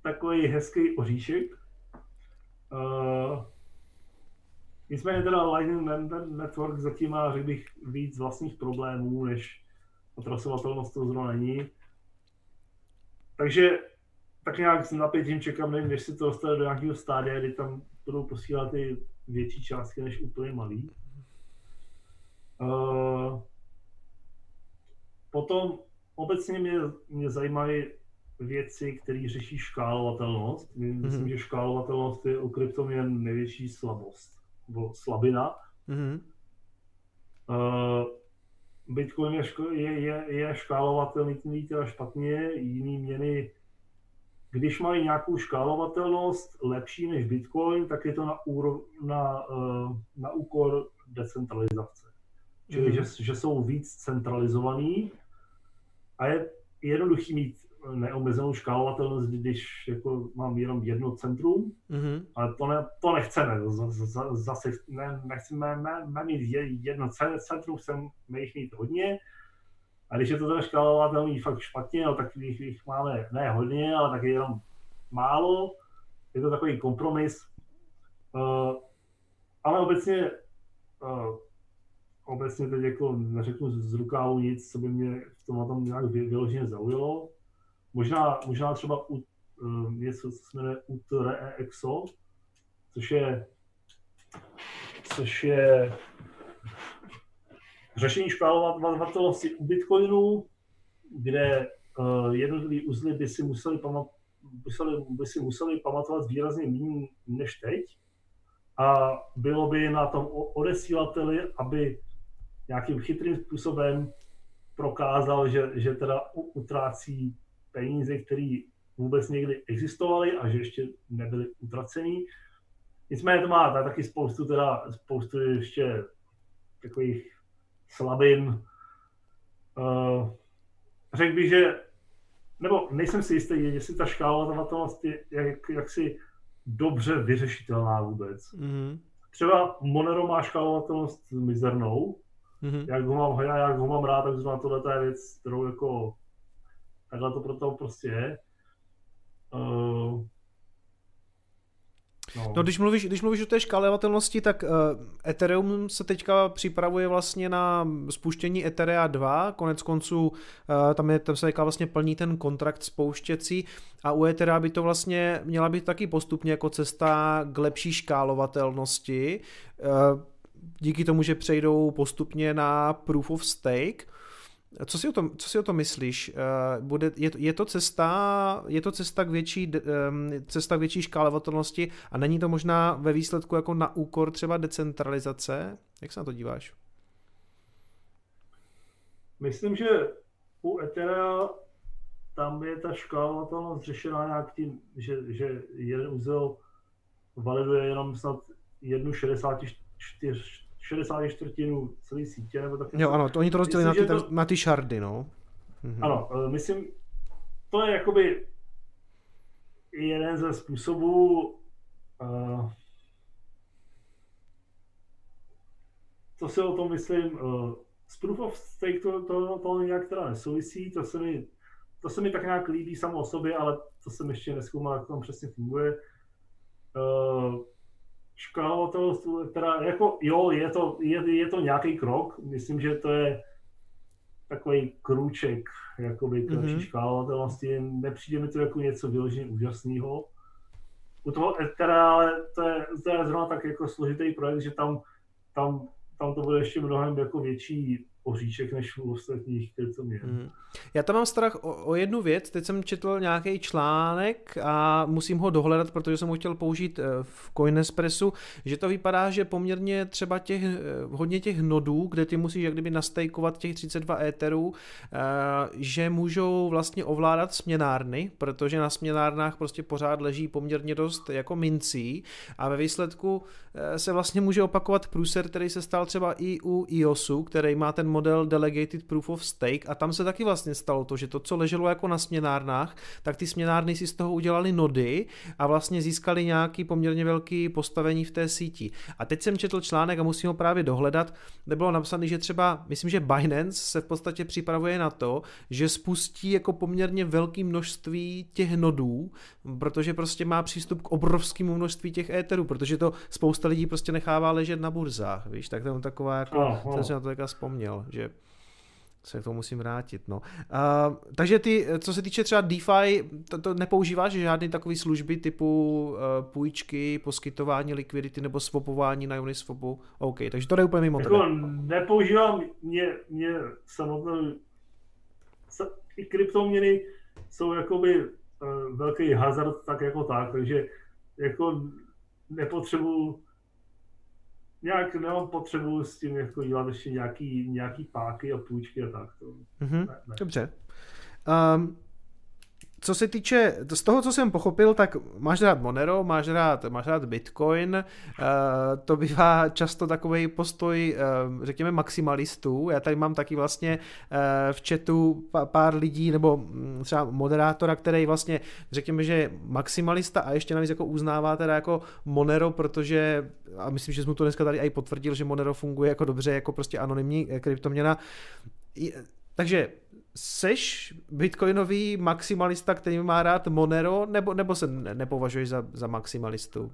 takový hezký oříšek. Uh, Nicméně teda Lightning Network zatím má, řekl bych, víc vlastních problémů, než otrasovatelnost to zrovna není. Takže tak nějak s napětím čekám, nevím, než se to dostane do nějakého stádia, kdy tam budou posílat ty větší částky než úplně malý. Uh, potom obecně mě, mě zajímají věci, které řeší škálovatelnost. Myslím, mm-hmm. že škálovatelnost je u kryptoměn největší slabost nebo slabina. Mm-hmm. Uh, Bitcoin je, je, je, je škálovatelný teda špatně, jiný měny, když mají nějakou škálovatelnost lepší než Bitcoin, tak je to na, úro, na, uh, na úkor decentralizace. Čili, mm. že, že jsou víc centralizovaný a je jednoduchý mít neomezenou škálovatelnost, když jako mám jenom jedno centrum, mm-hmm. ale to, ne, to nechceme. Zase ne, nechceme ne, mít jedno centrum, chceme jich mít hodně. A když je to teda škálovatelný fakt špatně, no, tak jich, jich máme ne hodně, ale taky jenom málo. Je to takový kompromis. Uh, ale obecně uh, obecně teď jako neřeknu z rukávu nic, co by mě v tom tam nějak vyloženě zaujalo. Možná, možná třeba u, um, něco, co se jmenuje UTREXO, což je, což je řešení škálovatelnosti u Bitcoinu, kde uh, jednotlivé uzly by si museli, pamat, by si museli pamatovat výrazně méně než teď. A bylo by na tom odesílateli, aby nějakým chytrým způsobem prokázal, že, že teda utrácí peníze, které vůbec někdy existovaly a že ještě nebyly utracený. Nicméně to má taky spoustu, teda, spoustu ještě takových slabin. Uh, řekl bych, že, nebo nejsem si jistý, jestli ta škálovatelnost je jak, jaksi dobře vyřešitelná vůbec. Mm-hmm. Třeba Monero má škálovatelnost mizernou, mm-hmm. jak, ho mám, jak ho mám rád, tak znamená tohle je věc, kterou jako takhle to proto prostě je. Uh, No. no, když mluvíš, když mluvíš o té škálovatelnosti, tak uh, Ethereum se teďka připravuje vlastně na spuštění Etherea 2, konec konců uh, tam, je, tam se teďka vlastně plní ten kontrakt spouštěcí a u Etherea by to vlastně měla být taky postupně jako cesta k lepší škálovatelnosti, uh, díky tomu, že přejdou postupně na Proof of Stake, co si o tom, co si o tom myslíš? Eh, bude, je, je, to cesta, je to cesta k větší, cesta k větší škálovatelnosti a není to možná ve výsledku jako na úkor třeba decentralizace? Jak se na to díváš? Myslím, že u Etherea tam je ta škálovatelnost řešená nějak tím, že, že jeden úzel validuje jenom snad jednu 64 60 čtvrtinu celé sítě. Nebo tak. Jo, ano, to oni to rozdělili na ty, to... na ty šardy, no. Mhm. Ano, eh, myslím, to je jakoby jeden ze způsobů, uh, co si o tom myslím, uh, z Proof of Stake to, to, to nějak teda nesouvisí, to se mi, to se mi tak nějak líbí samo o sobě, ale to jsem ještě neskoumal, jak to tam přesně funguje. Uh, škálovatelnost, teda jako jo, je to, je, je to nějaký krok, myslím, že to je takový krůček jakoby k mm-hmm. škálovatelnosti, nepřijde mi to jako něco vyloženě úžasného. U toho teda, ale to je, to je zrovna tak jako složitý projekt, že tam, tam, tam to bude ještě mnohem jako větší oříček než u ostatních kryptoměn. Hmm. Já tam mám strach o, o jednu věc, teď jsem četl nějaký článek a musím ho dohledat, protože jsem ho chtěl použít eh, v Coinespressu, že to vypadá, že poměrně třeba těch, eh, hodně těch nodů, kde ty musíš jak kdyby nastejkovat těch 32 éterů, eh, že můžou vlastně ovládat směnárny, protože na směnárnách prostě pořád leží poměrně dost jako mincí a ve výsledku se vlastně může opakovat průser, který se stal třeba i u iOSu, který má ten model Delegated Proof of Stake a tam se taky vlastně stalo to, že to, co leželo jako na směnárnách, tak ty směnárny si z toho udělali nody a vlastně získali nějaký poměrně velký postavení v té síti. A teď jsem četl článek a musím ho právě dohledat, kde bylo napsané, že třeba, myslím, že Binance se v podstatě připravuje na to, že spustí jako poměrně velké množství těch nodů, protože prostě má přístup k obrovskému množství těch éterů, protože to spousta lidí prostě nechává ležet na burzách, víš, tak to je taková jako, oh, oh. jsem si na to teďka vzpomněl, že se k tomu musím vrátit. No. Uh, takže ty, co se týče třeba DeFi, to, to nepoužíváš žádné takové služby typu uh, půjčky, poskytování likvidity nebo swapování na Uniswapu? OK, takže to je úplně mimo jako Nepoužívám, mě, mě samotné, i kryptoměny jsou jakoby uh, velký hazard tak jako tak, takže jako nepotřebuji nějak nemám potřebu s tím jako dělat ještě nějaký, nějaký páky a půjčky a tak. To, mm-hmm. ne, ne. Dobře. Um, co se týče, z toho, co jsem pochopil, tak máš rád Monero, máš rád, máš rád Bitcoin, uh, to bývá často takový postoj, uh, řekněme, maximalistů. Já tady mám taky vlastně uh, v chatu pár lidí, nebo mm, třeba moderátora, který vlastně, řekněme, že je maximalista a ještě navíc jako uznává teda jako Monero, protože, a myslím, že jsem mu to dneska tady i potvrdil, že Monero funguje jako dobře, jako prostě anonymní kryptoměna. Takže seš bitcoinový maximalista, který má rád Monero, nebo, nebo se nepovažuješ za, za maximalistu?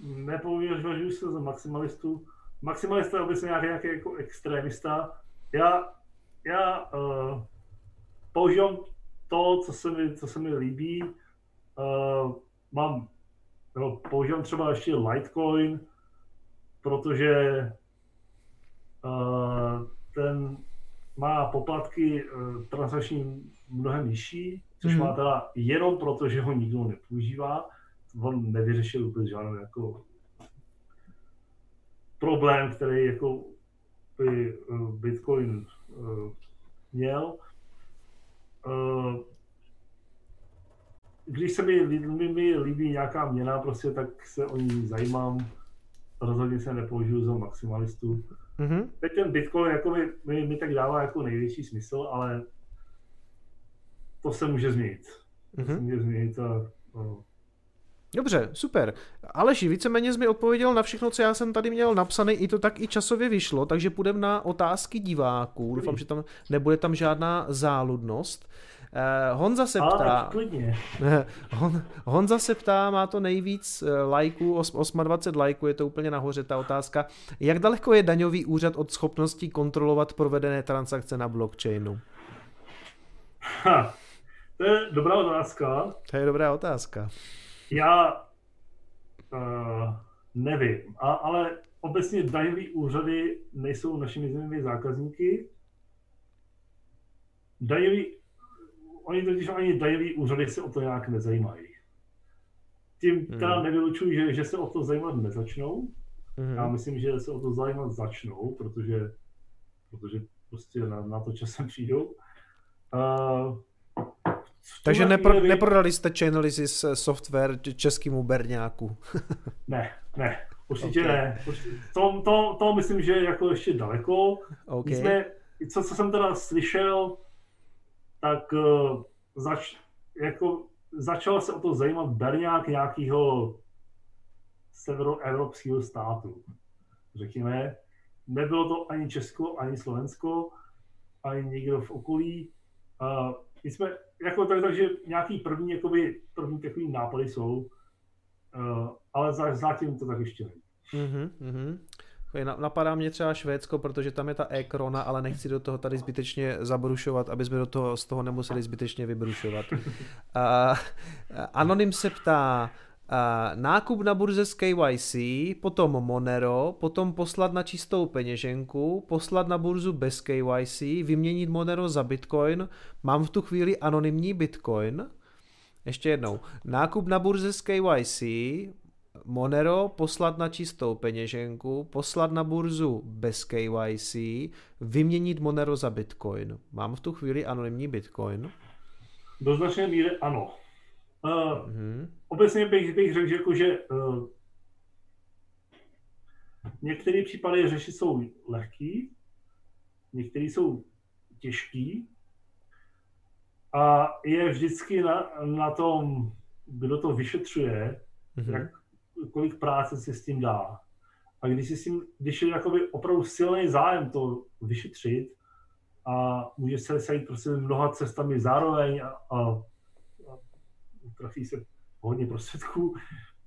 Nepovažuji se za maximalistu. Maximalista je obecně nějaký, nějaký jako extrémista. Já, já uh, používám to, co se mi, co se mi líbí. Uh, mám, no, používám třeba ještě Litecoin, protože uh, ten má poplatky uh, transakční mnohem nižší, což mm. má teda jenom proto, že ho nikdo nepoužívá. On nevyřešil vůbec žádný jako problém, který jako by uh, Bitcoin uh, měl. Když se mi, mi, mi líbí nějaká měna, prostě, tak se o ní zajímám. Rozhodně se nepoužiju za maximalistu. Mm-hmm. Teď ten Bitcoin jako mi, mi, mi tak dává jako největší smysl, ale to se může změnit. To mm-hmm. se může změnit a, no. Dobře, super. Aleši, víceméně jsi mi odpověděl na všechno, co já jsem tady měl napsané, i to tak i časově vyšlo, takže půjdeme na otázky diváků. Doufám, že tam nebude tam žádná záludnost. Eh, Honza se ptá... Hon, Honza se ptá, má to nejvíc eh, lajků, 28 lajků, je to úplně nahoře ta otázka. Jak daleko je daňový úřad od schopností kontrolovat provedené transakce na blockchainu? Ha, to je dobrá otázka. To je dobrá otázka. Já uh, nevím, a, ale obecně daňové úřady nejsou našimi zeměmi zákazníky. Daňový, oni totiž ani daňový úřady se o to nějak nezajímají. Tím teda hmm. nevylučuji, že, že se o to zajímat nezačnou. Hmm. Já myslím, že se o to zajímat začnou, protože, protože prostě na, na to časem přijdou. Uh, takže nepro, chvíli... neprodali jste Chainalysis software českému berňáku? ne, ne, určitě okay. ne. To, to, to myslím, že je jako ještě daleko. Okay. jsme, co, co jsem teda slyšel, tak uh, zač, jako, začal se o to zajímat berňák nějakého severoevropského státu. Řekněme, nebylo to ani Česko, ani Slovensko, ani někdo v okolí. Uh, my jsme, jako tak, takže nějaký první, jakoby, první takový nápady jsou, uh, ale za, zatím to tak ještě není. Mm-hmm, mm-hmm. Napadá mě třeba Švédsko, protože tam je ta e-krona, ale nechci do toho tady zbytečně zabrušovat, aby jsme do toho, z toho nemuseli zbytečně vybrušovat. Uh, Anonym se ptá, nákup na burze z KYC, potom Monero, potom poslat na čistou peněženku, poslat na burzu bez KYC, vyměnit Monero za Bitcoin, mám v tu chvíli anonymní Bitcoin. Ještě jednou, nákup na burze z KYC, Monero poslat na čistou peněženku, poslat na burzu bez KYC, vyměnit Monero za Bitcoin. Mám v tu chvíli anonymní Bitcoin? Do značné míry ano. Uh, mm-hmm. Obecně bych, bych řekl, že, jako, že uh, některé případy řešit jsou lehký, některé jsou těžký a je vždycky na, na tom, kdo to vyšetřuje, mm-hmm. jak, kolik práce si s tím dá. A když, si s tím, když je jakoby opravdu silný zájem to vyšetřit a může se sejít prostě mnoha cestami zároveň a, a trafí se hodně prostředků,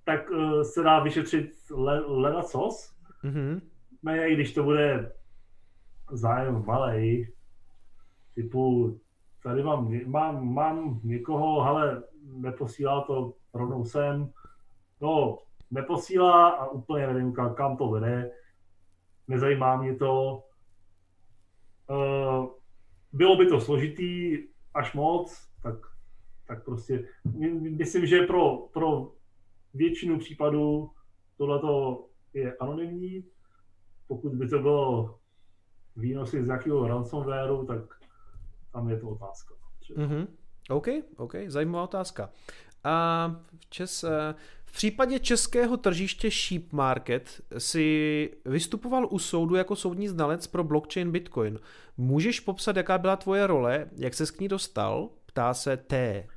tak uh, se dá vyšetřit le, leda cos. Mm-hmm. Ne, i když to bude zájem malej, typu tady mám, mám, mám někoho, ale neposílá to rovnou sem, no, neposílá a úplně nevím, kam, kam to vede, nezajímá mě to. Uh, bylo by to složitý až moc, tak tak prostě myslím, že pro, pro většinu případů tohleto je anonymní. Pokud by to bylo výnosy z nějakého ransomwareu, tak tam je to otázka. Mm-hmm. OK, OK, zajímavá otázka. A v, Čes, eh, v případě českého tržiště Sheep Market si vystupoval u soudu jako soudní znalec pro blockchain Bitcoin. Můžeš popsat, jaká byla tvoje role, jak se k ní dostal? Ptá se T.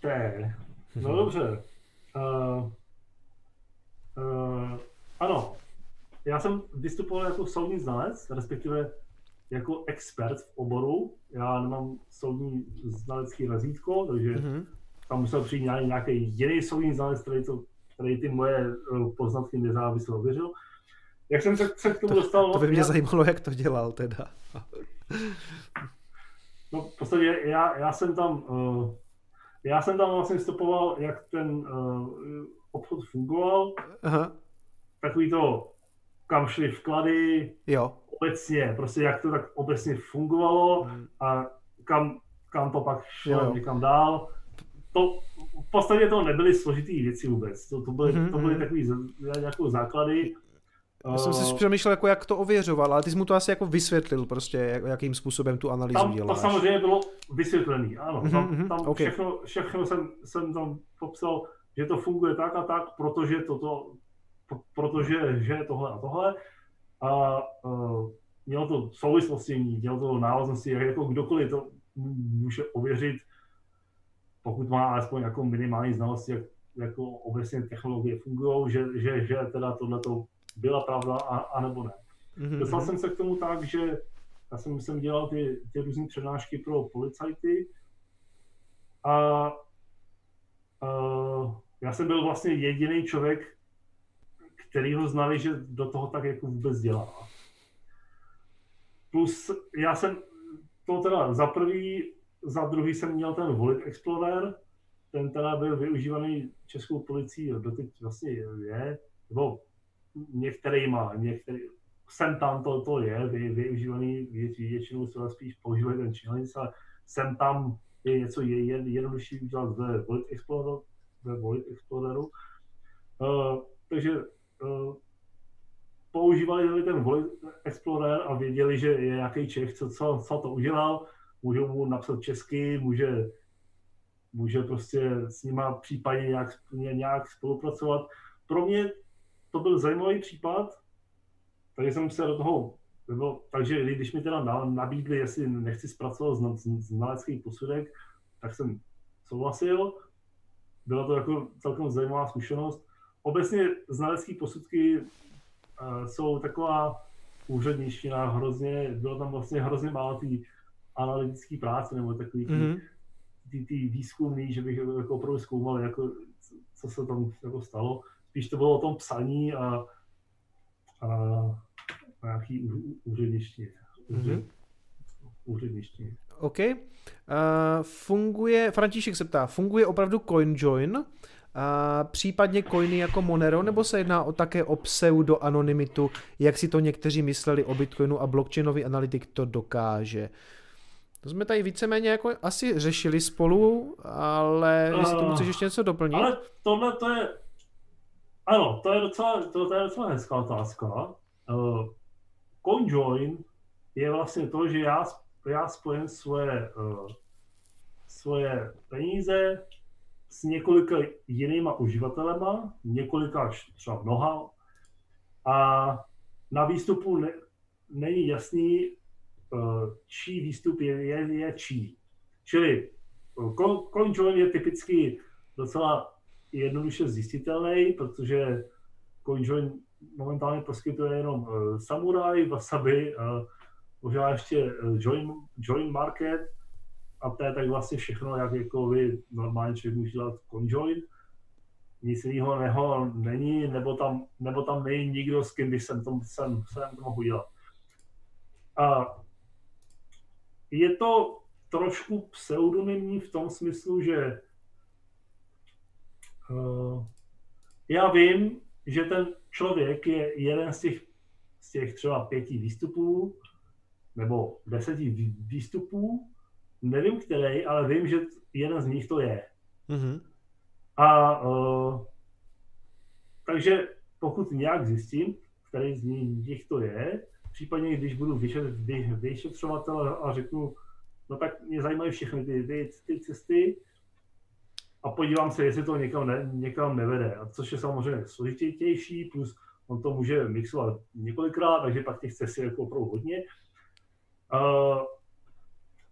T. No dobře. Uh, uh, ano, já jsem vystupoval jako soudní znalec, respektive jako expert v oboru. Já nemám soudní znalecký razítko, takže mm-hmm. tam musel přijít nějaký jiný soudní znalec, který, to, který ty moje eh, poznatky nezávisle ověřil. Jak jsem se, se k tomu dostal? To, to by mě já... zajímalo, jak to dělal teda. no v podstatě já, já jsem tam uh, já jsem tam vlastně stopoval, jak ten uh, obchod fungoval. Aha. Takový to, kam šly vklady, jo. obecně, prostě jak to tak obecně fungovalo hmm. a kam, kam to pak šlo jo. někam dál. To, v podstatě to nebyly složitý věci vůbec. To, to byly, mm-hmm. to byly mhm. takový jako základy. Já jsem si přemýšlel, jako jak to ověřoval, ale ty jsi mu to asi jako vysvětlil prostě, jakým způsobem tu analýzu tam, děláš. To samozřejmě bylo vysvětlený, ano. Tam, mhm, tam okay. všechno, všechno jsem, jsem tam popsal, že to funguje tak a tak, protože toto, protože že je tohle a tohle. A uh, mělo to souvislosti, mělo to návaznosti, jako kdokoliv to může ověřit. Pokud má alespoň jako minimální znalosti, jak jako obecně technologie fungují, že, že, že teda tohle to byla pravda, a, anebo ne. Mm-hmm. Dostal jsem se k tomu tak, že já jsem, jsem dělal ty, ty různé přednášky pro policajty a, a já jsem byl vlastně jediný člověk, který ho znali, že do toho tak jako vůbec dělá. Plus já jsem to teda za prvý, za druhý jsem měl ten Volit Explorer, ten teda byl využívaný českou policií, doteď vlastně je, nebo některýma, některý, sem tam to, to je vy, využívaný, většinou se spíš používají ten challenge, ale sem tam je něco je, je, jednodušší udělat ve Volit Exploreru, ve Exploreru. Uh, takže uh, používali ten Volit Explorer a věděli, že je nějaký Čech, co, co, co to udělal, můžou mu napsat česky, může, může prostě s nima případně nějak, nějak spolupracovat. Pro mě to byl zajímavý případ, takže jsem se do toho, nebo, takže když mi teda nabídli, jestli nechci zpracovat znalecký posudek, tak jsem souhlasil. Byla to jako celkem zajímavá zkušenost. Obecně znalecké posudky uh, jsou taková úředniština hrozně, bylo tam vlastně hrozně málo té analytické práce nebo takový mm-hmm. ty, ty výzkumný, že bych jako opravdu zkoumal, jako, co se tam jako stalo. Spíš to bylo o tom psaní a, a nějaký úředništi. Mm-hmm. OK. Uh, funguje, František se ptá, funguje opravdu CoinJoin, uh, případně coiny jako Monero, nebo se jedná o také o pseudo-anonymitu, jak si to někteří mysleli o Bitcoinu a blockchainový analytik to dokáže. To jsme tady víceméně jako asi řešili spolu, ale uh, jestli tomu chceš ještě něco doplnit? Ale tohle to je, ano, to je docela, to, to je docela hezká otázka. Uh, CoinJoin je vlastně to, že já, já spojím svoje, uh, svoje peníze s několika jinýma uživatelema, několika třeba mnoha, a na výstupu ne, není jasný, uh, čí výstup je, je, je čí. Čili uh, CoinJoin je typicky docela jednoduše zjistitelný, protože CoinJoin momentálně poskytuje jenom uh, Samurai, Wasabi, uh, možná ještě uh, Join, Join Market a to je tak vlastně všechno, jak jako vy normálně člověk může dělat CoinJoin. Nic jiného není, nebo tam, nebo tam není nikdo, s kým bych jsem to, jsem, jsem to mohl dělat. A je to trošku pseudonymní v tom smyslu, že já vím, že ten člověk je jeden z těch, z těch třeba pěti výstupů nebo deseti výstupů, nevím který, ale vím, že jeden z nich to je. Mm-hmm. A uh, takže pokud nějak zjistím, který z nich to je, případně když budu vyšetřovatel a řeknu, no tak mě zajímají všechny ty, ty, ty cesty, a podívám se, jestli to někam, ne, někam nevede. A což je samozřejmě složitější, plus on to může mixovat několikrát, takže pak těch cest je jako opravdu hodně. Uh,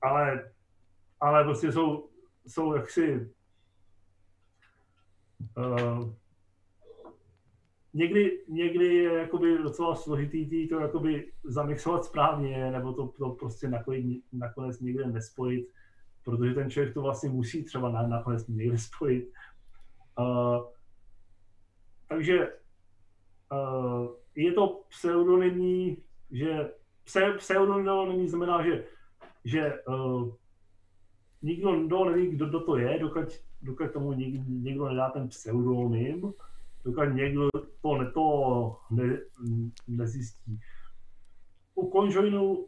ale, ale prostě jsou, jsou jaksi uh, někdy, někdy je jakoby docela složitý to jakoby zamixovat správně, nebo to, to prostě nakonec, nakonec někde nespojit protože ten člověk to vlastně musí třeba na, nakonec někde spojit. Uh, takže uh, je to pseudonymní, že pse, pseudonymní znamená, že, že uh, nikdo, nikdo neví, kdo, kdo to je, dokud, dokud tomu někdo, někdo nedá ten pseudonym, dokud někdo to, ne, to ne, nezjistí. U CoinJoinu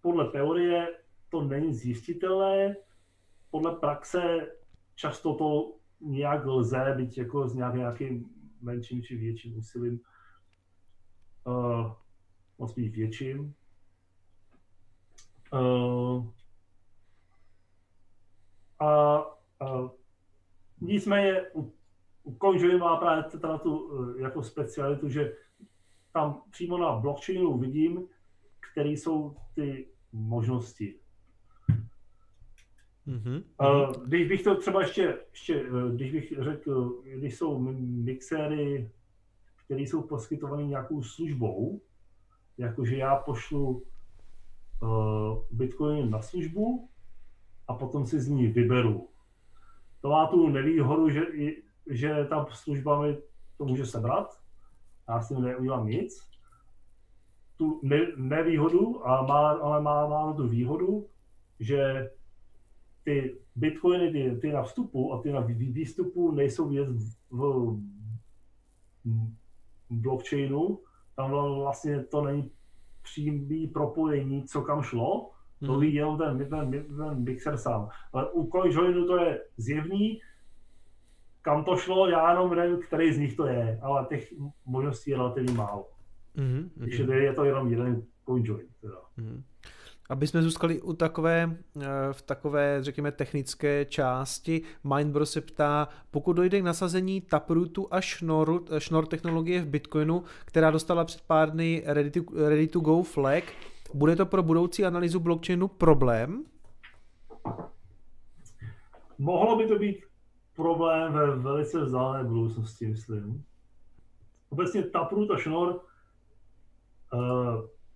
podle teorie to není zjistitelné. Podle praxe často to nějak lze, být jako s nějakým, menším či větším úsilím. Uh, moc být větším. Uh, a uh, nicméně u, u Conjuring má právě teda tu uh, jako specialitu, že tam přímo na blockchainu vidím, které jsou ty možnosti. Mm-hmm. Uh, když bych to třeba ještě, ještě, když bych řekl, když jsou mixéry, které jsou poskytované nějakou službou, jakože já pošlu uh, Bitcoin na službu a potom si z ní vyberu. To má tu nevýhodu, že, že ta služba mi to může sebrat, já s tím neudělám nic. Tu ne, nevýhodu, a má, ale má, má tu výhodu, že ty bitcoiny, ty, ty na vstupu a ty na výstupu nejsou vidět v, v blockchainu, tam vlastně to není přímý propojení, co kam šlo, to hmm. ví jenom ten, ten, ten mixer sám. Ale u CoinJoinu to je zjevný, kam to šlo, já jenom nevím, který z nich to je, ale těch možností je relativně málo. Mm-hmm. Takže je to jenom jeden CoinJoin. Teda. Mm-hmm. Aby jsme zůstali u takové, eh, v takové, řekněme, technické části, Mindbro se ptá, pokud dojde k nasazení Taprootu a Schnorr, Schnorr technologie v Bitcoinu, která dostala před pár dny ready to, ready to go flag, bude to pro budoucí analýzu blockchainu problém? Mohlo by to být problém ve velice vzdálené budoucnosti, myslím. Obecně Taproot a Schnorr, uh,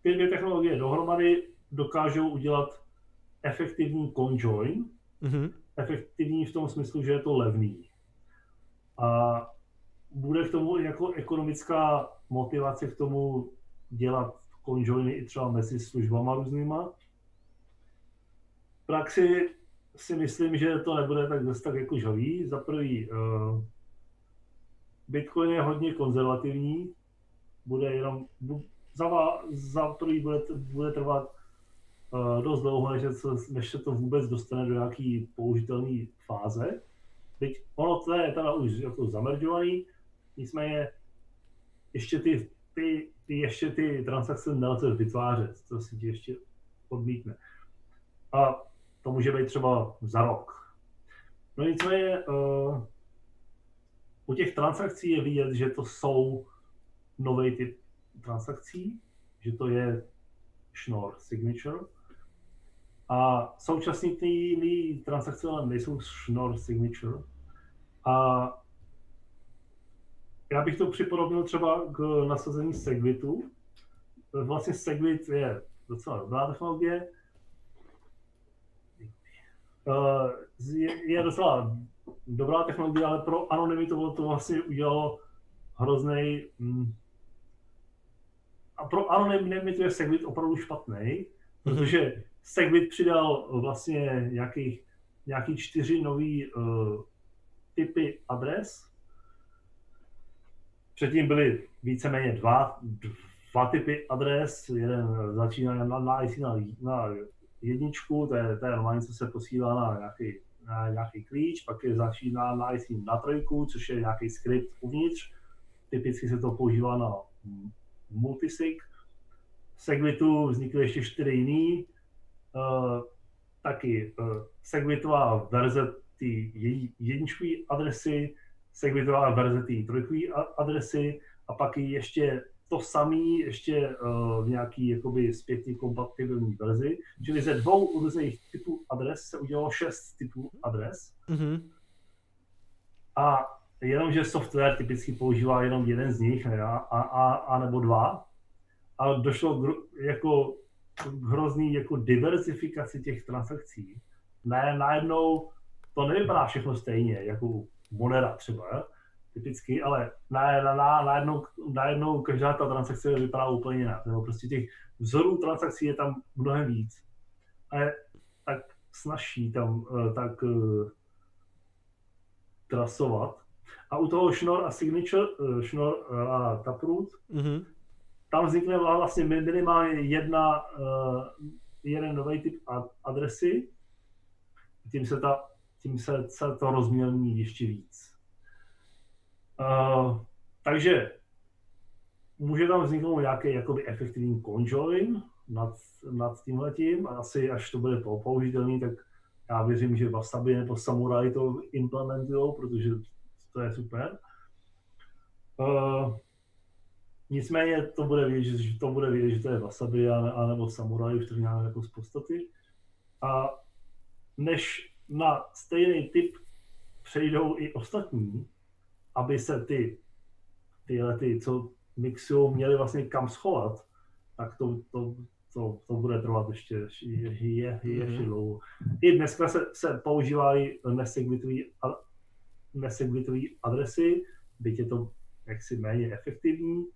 ty dvě technologie dohromady dokážou udělat efektivní conjoin, mm-hmm. efektivní v tom smyslu, že je to levný. A bude k tomu jako ekonomická motivace k tomu dělat conjoiny i třeba mezi službama různýma. V praxi si myslím, že to nebude tak zase tak jako žavý. Za prvý, uh, Bitcoin je hodně konzervativní, bude jenom, za, za prvý bude, bude trvat dost dlouho, než se, než se to vůbec dostane do nějaké použitelné fáze. Teď ono to je teda už jako zameržovaný, nicméně ještě ty, ty, ty, ještě ty transakce nelze vytvářet, to si ti ještě odmítne. A to může být třeba za rok. No nicméně uh, u těch transakcí je vidět, že to jsou nový typ transakcí, že to je Schnorr Signature, a současně ty transakce ale nejsou Schnorr Signature. A já bych to připodobnil třeba k nasazení Segwitu. Vlastně Segwit je docela dobrá technologie. Je docela dobrá technologie, ale pro anonymitu to vlastně udělalo hrozný. Mm, a pro anonymitu je Segwit opravdu špatný, protože Segwit přidal vlastně nějakých, nějaký čtyři nový uh, typy adres. Předtím byly víceméně dva, dva typy adres. Jeden začíná na, na, na, na jedničku, to je, to je normálně, co se posílá na nějaký, na nějaký klíč, pak je začíná na na trojku, což je nějaký skript uvnitř. Typicky se to používá na multisig. V Segwitu vznikly ještě čtyři jiný, taky uh, segmentová verze té jedničkové adresy, segmentová verze té trojkové adresy a pak i ještě to samé ještě uh, v nějaký jakoby zpětně kompatibilní verzi. Čili ze dvou různých typů adres se udělalo šest typů adres. Mm-hmm. A jenomže software typicky používá jenom jeden z nich a, a, a, a nebo dva. A došlo k, jako hrozný jako diversifikaci těch transakcí. Ne, najednou to nevypadá všechno stejně, jako Monera třeba, typicky, ale na, na, na, najednou, najednou každá ta transakce vypadá úplně jinak. Nebo prostě těch vzorů transakcí je tam mnohem víc. A je tak snaží tam uh, tak uh, trasovat. A u toho Schnorr a Signature, uh, Schnorr a Taproot, mm-hmm tam vznikne vlastně minimálně jedna, uh, jeden nový typ adresy, tím se, ta, tím se, se to rozmělní ještě víc. Uh, takže může tam vzniknout nějaký jakoby efektivní conjoin nad, nad tímhletím a asi až to bude použitelný, tak já věřím, že Wasabi nebo Samurai to implementují, protože to je super. Uh, Nicméně to bude vidět, že to bude vidět, že to je wasabi a, a nebo samuraj, už to nějak jako z podstaty. A než na stejný typ přejdou i ostatní, aby se ty, tyhle ty, co mixují, měli vlastně kam schovat, tak to, to, to, to bude trvat ještě, ještě, je, ještě mm-hmm. dlouho. I dneska se, se používají neseglitové adresy, byť je to jaksi méně efektivní,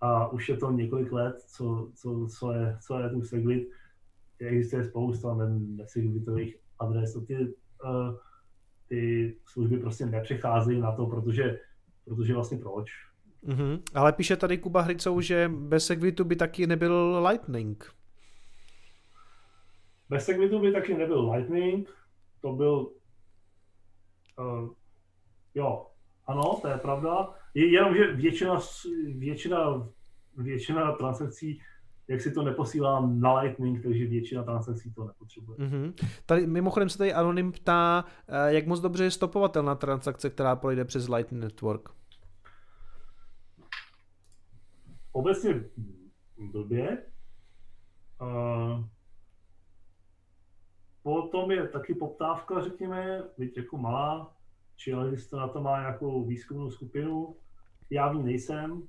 a už je to několik let, co, co, co, je, co je tu seglit. Existuje spousta neseglitových adres. Ty, uh, ty služby prostě nepřecházejí na to, protože, protože vlastně proč. Mm-hmm. Ale píše tady Kuba Hricou, že bez Segwitu by taky nebyl Lightning. Bez Segwitu by taky nebyl Lightning, to byl uh, jo, ano, to je pravda. Je, jenom, že většina, většina, většina transakcí jak si to neposílá na Lightning, takže většina transakcí to nepotřebuje. Mm-hmm. Tady, mimochodem se tady Anonym ptá, eh, jak moc dobře je stopovatelná transakce, která projde přes Lightning Network. Obecně blbě. Uh, potom je taky poptávka, řekněme, byť jako malá, čili to na to má nějakou výzkumnou skupinu. Já v ní nejsem,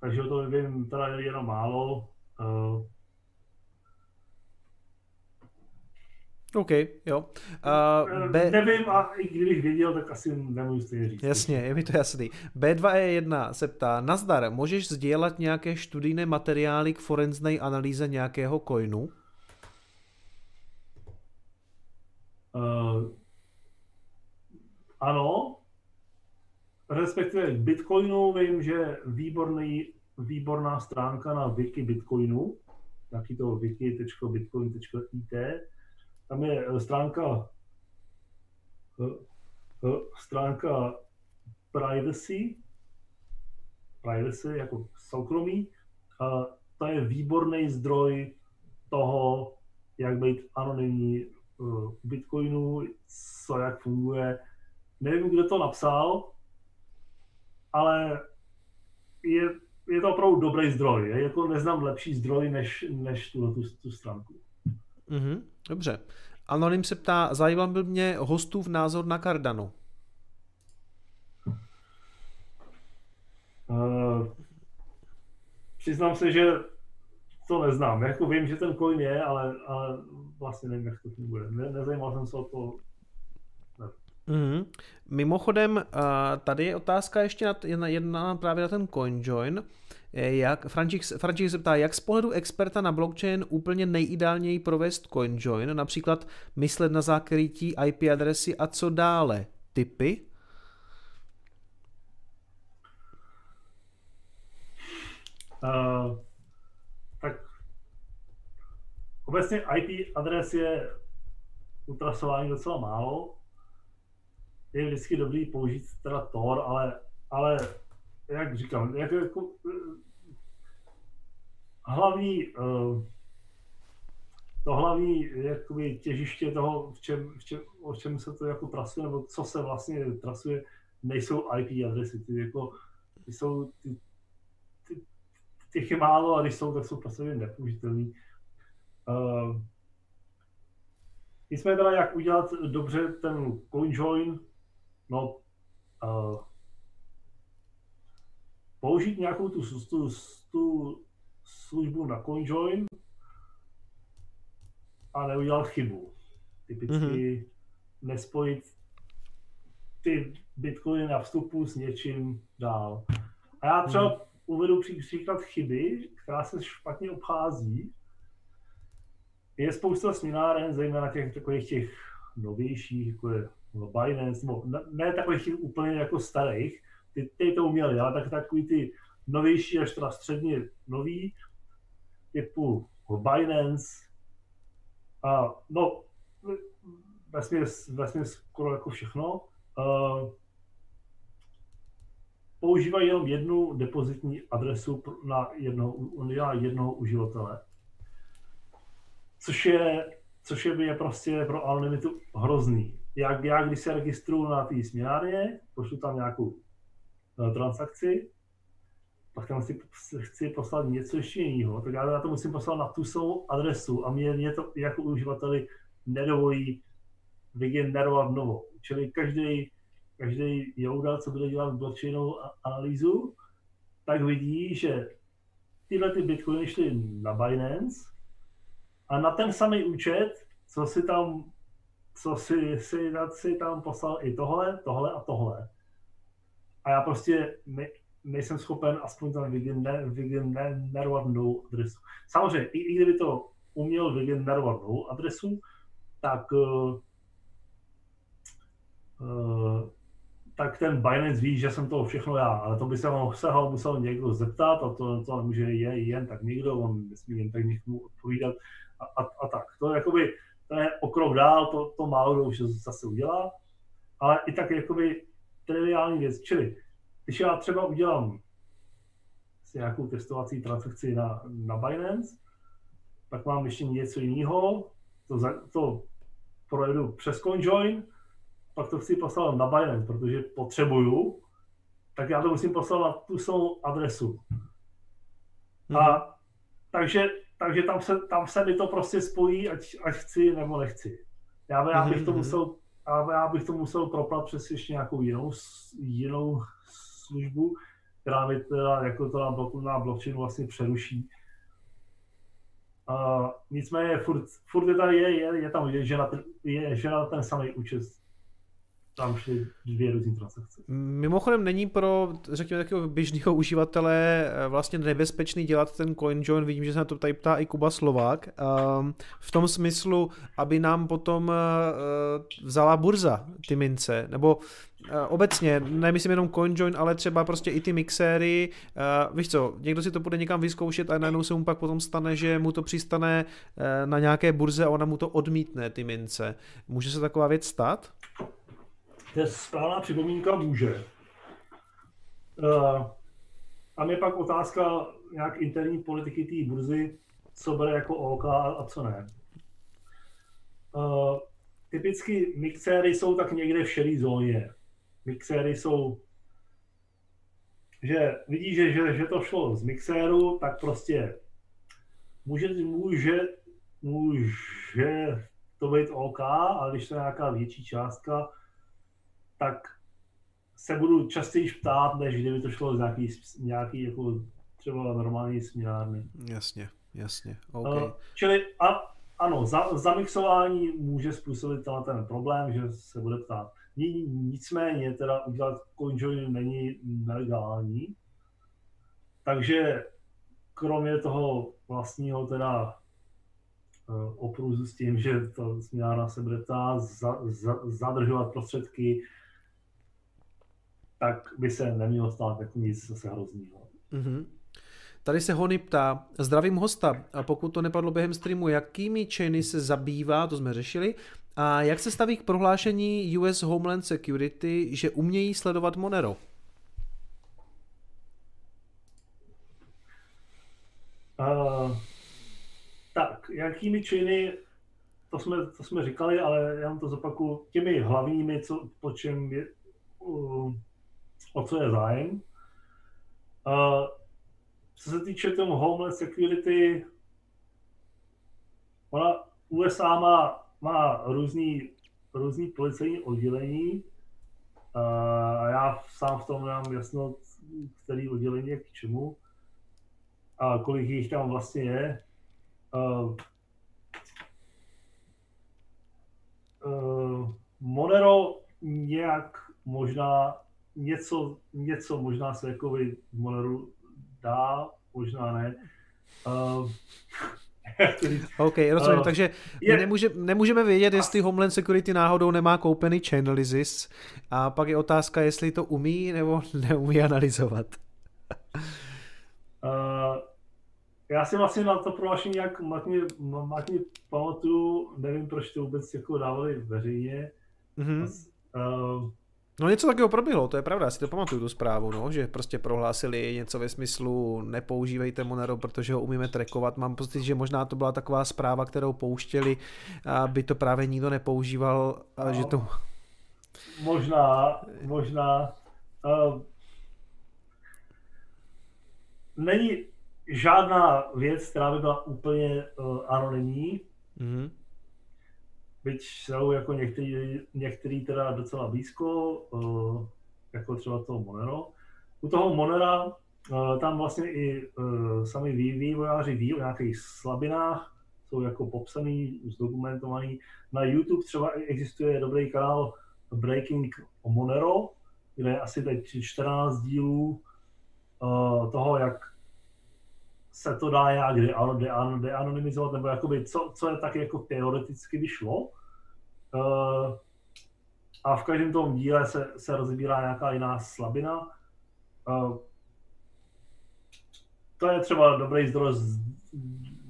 takže o to vím teda jenom málo. Uh, OK, jo. Uh, B... Nevím a i kdybych věděl, tak asi nemůžu stejně říct. Jasně, je mi to jasný. B2E1 se ptá, nazdar, můžeš sdělat nějaké studijné materiály k forenzné analýze nějakého coinu? Uh, ano, respektive Bitcoinu vím, že výborný výborná stránka na wiki Bitcoinu, taky to wiki.bitcoin.it. Tam je eh, stránka eh, eh, stránka privacy, privacy jako soukromí, a to je výborný zdroj toho, jak být anonymní v Bitcoinu, co jak funguje. Nevím, kdo to napsal, ale je je to opravdu dobrý zdroj. Je, jako neznám lepší zdroj než, než tu, tu, tu stránku. Mm-hmm, dobře. Anonym se ptá, zajímal by mě hostův názor na Cardano. Uh, přiznám se, že to neznám. Jako vím, že ten coin je, ale, ale vlastně nevím, jak to funguje. Ne, nezajímal jsem se o to. Mm-hmm. Mimochodem, tady je otázka ještě na, jedna, jedna právě na ten CoinJoin. Jak, Frančík, Frančík se ptá, jak z pohledu experta na blockchain úplně nejideálněji provést CoinJoin, například myslet na zákrytí IP adresy a co dále? Typy? Uh, tak obecně IP adres je utrasování docela málo. Je vždycky dobrý použít teda Tor, ale, ale jak říkám, jak, jako, hlavní, uh, to hlavní jakoby, těžiště toho, v čem, v čem, o čem se to jako trasuje, nebo co se vlastně trasuje, nejsou IP adresy. Ty, jako, ty jsou, ty, ty, těch je málo a když jsou, tak jsou prostě nepoužitelný. Uh, nicméně teda, jak udělat dobře ten CoinJoin, no, uh, použít nějakou tu, tu, tu službu na CoinJoin a neudělal chybu. Typicky mm-hmm. nespojit ty bitcoiny na vstupu s něčím dál. A já třeba mm-hmm. uvedu příklad chyby, která se špatně obchází. Je spousta směnáren, zejména těch takových těch novějších, jako je Binance, nebo ne, takových úplně jako starých, ty, ty to uměli, ale tak takový ty novější až teda středně nový, typu Binance a no, vesměs, vesměs skoro jako všechno, uh, používají jenom jednu depozitní adresu na jednoho, na jednoho uživatele. Což je, což je, je prostě pro anonymitu hrozný. Jak já, když se registruju na té směnárně, pošlu tam nějakou uh, transakci, pak tam si chci poslat něco ještě jiného, tak já na to musím poslat na tu svou adresu a mě, mě to jako uživateli nedovolí vygenerovat novou. Čili každý, každý jouda, co bude dělat blockchainovou analýzu, tak vidí, že tyhle ty bitcoiny šly na Binance a na ten samý účet, co si tam, co si, si, si tam poslal i tohle, tohle a tohle. A já prostě ne, nejsem schopen aspoň tam vygenerovat novou adresu. Samozřejmě, i, i kdyby to uměl vygenerovat novou adresu, tak uh, tak ten Binance ví, že jsem to všechno já, ale to by se ho, se ho musel někdo zeptat a to, to nemůže je jen tak někdo, on nesmí jen tak někomu odpovídat a, a, a tak. To jakoby, to je o krok dál, to, to málo kdo už zase udělá, ale i tak jakoby triviální věc, čili když já třeba udělám si nějakou testovací transakci na, na Binance, tak mám ještě něco jiného, to, za, to projedu přes CoinJoin, pak to chci poslat na Binance, protože potřebuju, tak já to musím poslat na tu svou adresu. A mhm. takže, takže tam, se, tam se mi to prostě spojí, ať, ať chci nebo nechci. Já, já, bych to mhm, musel, já, já bych to musel proplat přes ještě nějakou jinou, jinou službu, která mi teda jako to na, bloku, na blockchainu vlastně přeruší. Uh, nicméně furt, furt je, tady, je, je, je tam vidět, že na ten, je, že na ten samý účet tam šly dvě různé transakce. Mimochodem není pro, řekněme, takového běžného uživatele eh, vlastně nebezpečný dělat ten CoinJoin, vidím, že se na to tady ptá i Kuba Slovák, um, v tom smyslu, aby nám potom uh, vzala burza ty mince, nebo obecně, nemyslím jenom CoinJoin, ale třeba prostě i ty mixéry, víš co, někdo si to bude někam vyzkoušet a najednou se mu pak potom stane, že mu to přistane na nějaké burze a ona mu to odmítne, ty mince. Může se taková věc stát? To je správná připomínka může. Uh, a je pak otázka nějak interní politiky té burzy, co bere jako OK a co ne. Uh, typicky mixéry jsou tak někde v šedé zóně. Mixéry jsou, že vidíš, že, že, že to šlo z mixéru, tak prostě může, může, může to být OK, ale když to je nějaká větší částka, tak se budu častěji ptát, než kdyby to šlo z nějaký, nějaký jako třeba normální směrárny. Jasně, jasně, okay. Uh, čili a, ano, za, zamixování může způsobit ten problém, že se bude ptát. Nicméně teda udělat CoinJoin není nelegální, takže kromě toho vlastního teda uh, opruzu s tím, že to směrárna se bude ptát, za, za, zadržovat prostředky, tak by se nemělo stát jako nic zase hroznýho. Mm-hmm. Tady se Hony ptá, zdravím hosta, a pokud to nepadlo během streamu, jakými chainy se zabývá, to jsme řešili, a jak se staví k prohlášení US Homeland Security, že umějí sledovat Monero? Uh, tak, jakými chainy, to jsme, to jsme říkali, ale já vám to zopaku, těmi hlavními, co, po čem je, uh, o co je zájem. Uh, co se týče tomu Homeland Security, ona, USA má, má různý, různý policejní oddělení a já sám v tom mám jasno, který oddělení je k čemu a kolik jich tam vlastně je. Uh, uh, Monero nějak možná něco, něco možná se jako v Moneru dá, možná ne. Uh, OK, rozumím, uh, takže je, nemůže, nemůžeme vědět, jestli Homeland Security náhodou nemá koupený Chainalysis a pak je otázka, jestli to umí nebo neumí analyzovat. uh, já si vlastně na to prohlášení jak matně, matně pamatuju, nevím, proč to vůbec jako dávali veřejně. Mm-hmm. Uh, No něco takového proběhlo, to je pravda, já si to pamatuju tu zprávu, no, že prostě prohlásili něco ve smyslu nepoužívejte Monero, protože ho umíme trackovat. Mám pocit, že možná to byla taková zpráva, kterou pouštěli, aby to právě nikdo nepoužíval a no, že to... Možná, možná. Uh, není žádná věc, která by byla úplně uh, anonymní. Mm-hmm. Byť jsou jako některý, některý teda docela blízko, uh, jako třeba toho Monero. U toho Monera uh, tam vlastně i uh, sami vývojáři ví o nějakých slabinách, jsou jako popsaný, zdokumentovaný. Na YouTube třeba existuje dobrý kanál Breaking o Monero, kde je asi teď 14 dílů toho, jak se to dá nějak deanonymizovat, nebo jakoby co, co je tak jako teoreticky by šlo. Uh, a v každém tom díle se, se rozbírá nějaká jiná slabina. Uh, to je třeba dobrý zdroj,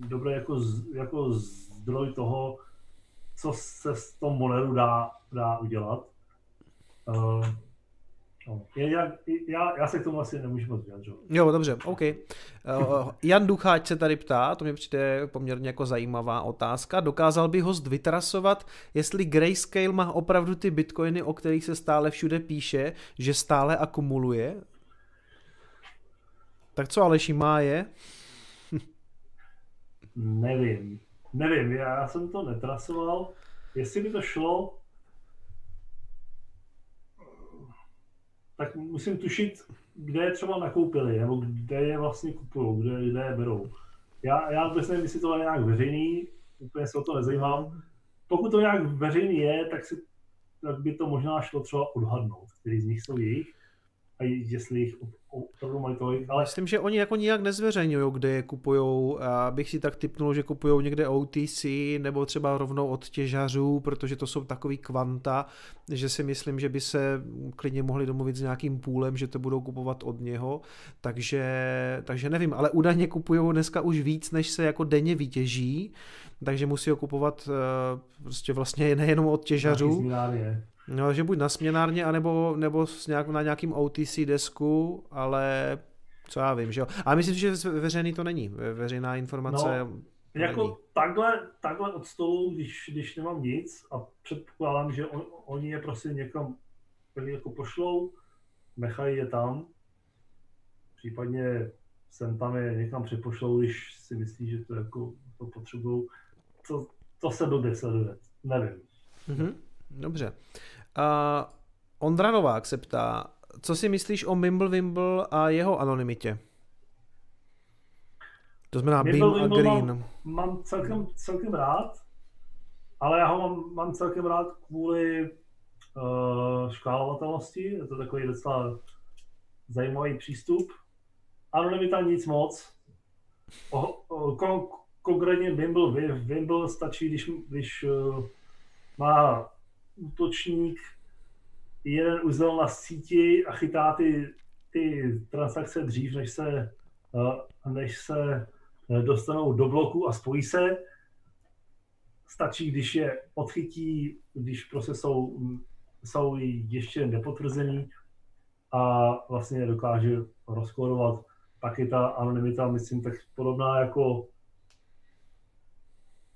dobrý jako, jako zdroj toho, co se s tom moneru dá, dá udělat. No. Já, já, já se k tomu asi nemůžu moc vyjadřovat. Jo, dobře, OK. Uh, Jan Ducháč se tady ptá, to mě přijde poměrně jako zajímavá otázka. Dokázal by host vytrasovat, jestli Grayscale má opravdu ty bitcoiny, o kterých se stále všude píše, že stále akumuluje? Tak co Aleši má je? Nevím. Nevím, já jsem to netrasoval. Jestli by to šlo, tak musím tušit, kde je třeba nakoupili, nebo kde je vlastně kupují, kde, kde je berou. Já, já vůbec nevím, jestli to je nějak veřejný, úplně se o to nezajímám. Pokud to nějak veřejný je, tak, si, tak by to možná šlo třeba odhadnout, který z nich jsou jejich a jestli jich opravdu mají tolik, ale... Myslím, že oni jako nijak nezveřejňují, kde je kupujou. Bych si tak typnul, že kupují někde OTC nebo třeba rovnou od těžařů, protože to jsou takový kvanta, že si myslím, že by se klidně mohli domluvit s nějakým půlem, že to budou kupovat od něho. Takže, takže nevím, ale údajně kupují dneska už víc, než se jako denně vytěží, takže musí ho kupovat eh, prostě vlastně nejenom od těžařů. No, že buď na směnárně, anebo, nebo nějak, na nějakým OTC desku, ale co já vím, že jo. Ale myslím, že veřejný to není, veřejná informace no, jako není. takhle, takhle od stolu, když, když nemám nic a předpokládám, že on, oni je prostě někam jako pošlou, nechají je tam, případně sem tam je někam přepošlou, když si myslí, že to jako to potřebují. To, to se blbě sleduje, nevím. Mm-hmm. Dobře. Uh, Ondra Novák se ptá, co si myslíš o Mimble Wimble a jeho anonymitě? To znamená Mimble, Beam a Green. Mám, mám celkem, celkem rád, ale já ho mám, mám celkem rád kvůli uh, škálovatelnosti. Je to takový docela zajímavý přístup. Anonymita nic moc. O, o, kon, konkrétně Wimble, Wimble stačí, když, když uh, má útočník jeden uzel na síti a chytá ty, ty transakce dřív, než se, eh, než se eh, dostanou do bloku a spojí se. Stačí, když je odchytí, když prostě jsou, jsou ještě nepotvrzený a vlastně dokáže rozkórovat. Pak je ta anonymita, myslím, tak podobná jako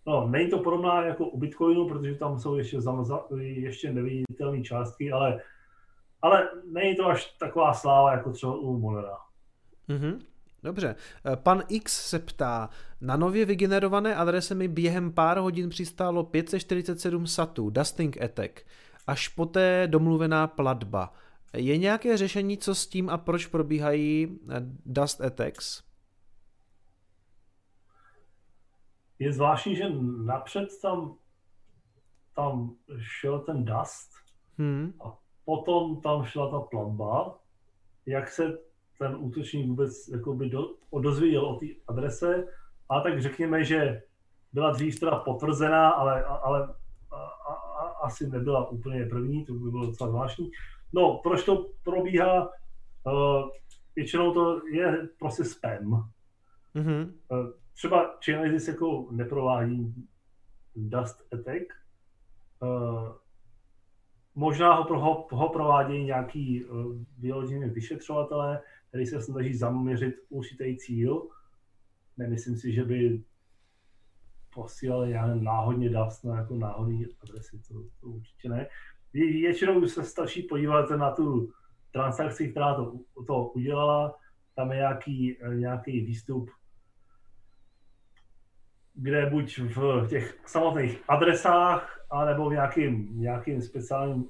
No, není to podobná jako u Bitcoinu, protože tam jsou ještě, zamza, ještě neviditelné částky, ale, ale není to až taková sláva jako třeba u Monera. Mm-hmm. Dobře. Eh, pan X se ptá, na nově vygenerované adrese mi během pár hodin přistálo 547 satů, dusting attack, až poté domluvená platba. Je nějaké řešení, co s tím a proč probíhají eh, dust attacks? Je zvláštní, že napřed tam, tam šel ten dust hmm. a potom tam šla ta platba. Jak se ten útočník vůbec jakoby do, dozvěděl o té adrese, a tak řekněme, že byla dřív teda potvrzená, ale, ale a, a, a, asi nebyla úplně první, to by bylo docela zvláštní. No, proč to probíhá? Uh, většinou to je prostě spam. Mm-hmm. Uh, třeba Chainalysis jako neprovádí Dust Attack. Uh, možná ho, ho, ho provádějí nějaký uh, vyložený vyšetřovatelé, který se snaží zaměřit určitý cíl. Nemyslím si, že by posílali já náhodně Dust na jako náhodný adresy, to, to určitě ne. Většinou se stačí podívat na tu transakci, která to, to udělala, tam je nějaký, nějaký výstup kde buď v těch samotných adresách, anebo v nějakým, nějakým speciálním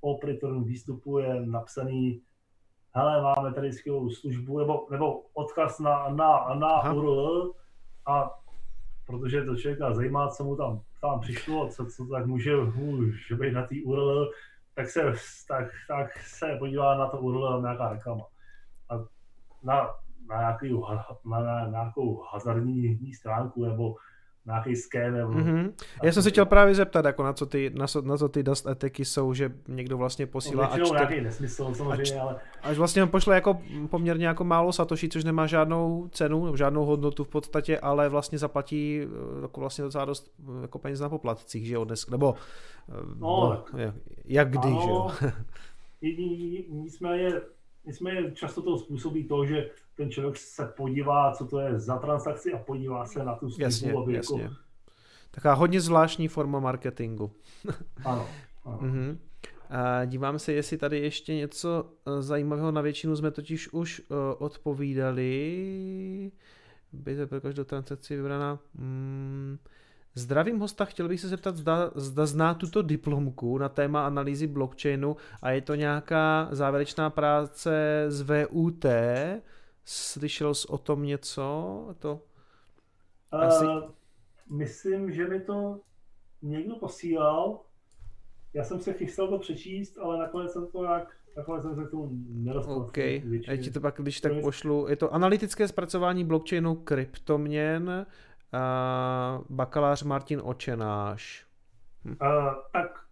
operatorním výstupu je napsaný hele, máme tady skvělou službu, nebo, nebo odkaz na, na, na URL a protože to člověka zajímá, co mu tam, tam přišlo, co, co tak může, může být na té URL, tak se, tak, tak se podívá na to URL na nějaká reklama. A na, na, nějaký, na, nějakou hazardní stránku nebo nějaký skéner. Mm-hmm. Já jsem se chtěl právě zeptat, jako na co ty, na, co, na co ty dust etiky jsou, že někdo vlastně posílá. No, až nějaký nesmysl, samozřejmě, ale... Až vlastně on pošle jako poměrně jako málo satoshi, což nemá žádnou cenu, nebo žádnou hodnotu v podstatě, ale vlastně zaplatí eh, jako vlastně docela dost eh, jako peněz na poplatcích, že jo, dnes, nebo eh, no, no jak, jak kdy, ano, že jo. nicméně, nicméně často to způsobí to, že ten člověk se podívá, co to je za transakci a podívá se na tu službu, jasně, aby jasně. jako... Taková hodně zvláštní forma marketingu. ano. ano. mm-hmm. A dívám se, jestli tady ještě něco eh, zajímavého, na většinu jsme totiž už uh, odpovídali. Byte pro každou transakci vybraná. Hmm. Zdravím hosta, chtěl bych se zeptat, zda, zda zná tuto diplomku na téma analýzy blockchainu a je to nějaká závěrečná práce z VUT, Slyšel jsi o tom něco? To... Asi... Uh, myslím, že mi to někdo posílal. Já jsem se chystal to přečíst, ale nakonec jsem to jak Takhle jsem se k tomu nedostal. OK, já ti to pak, když tak pošlu. Je to analytické zpracování blockchainu kryptoměn, uh, bakalář Martin Očenáš. Hm. Uh, tak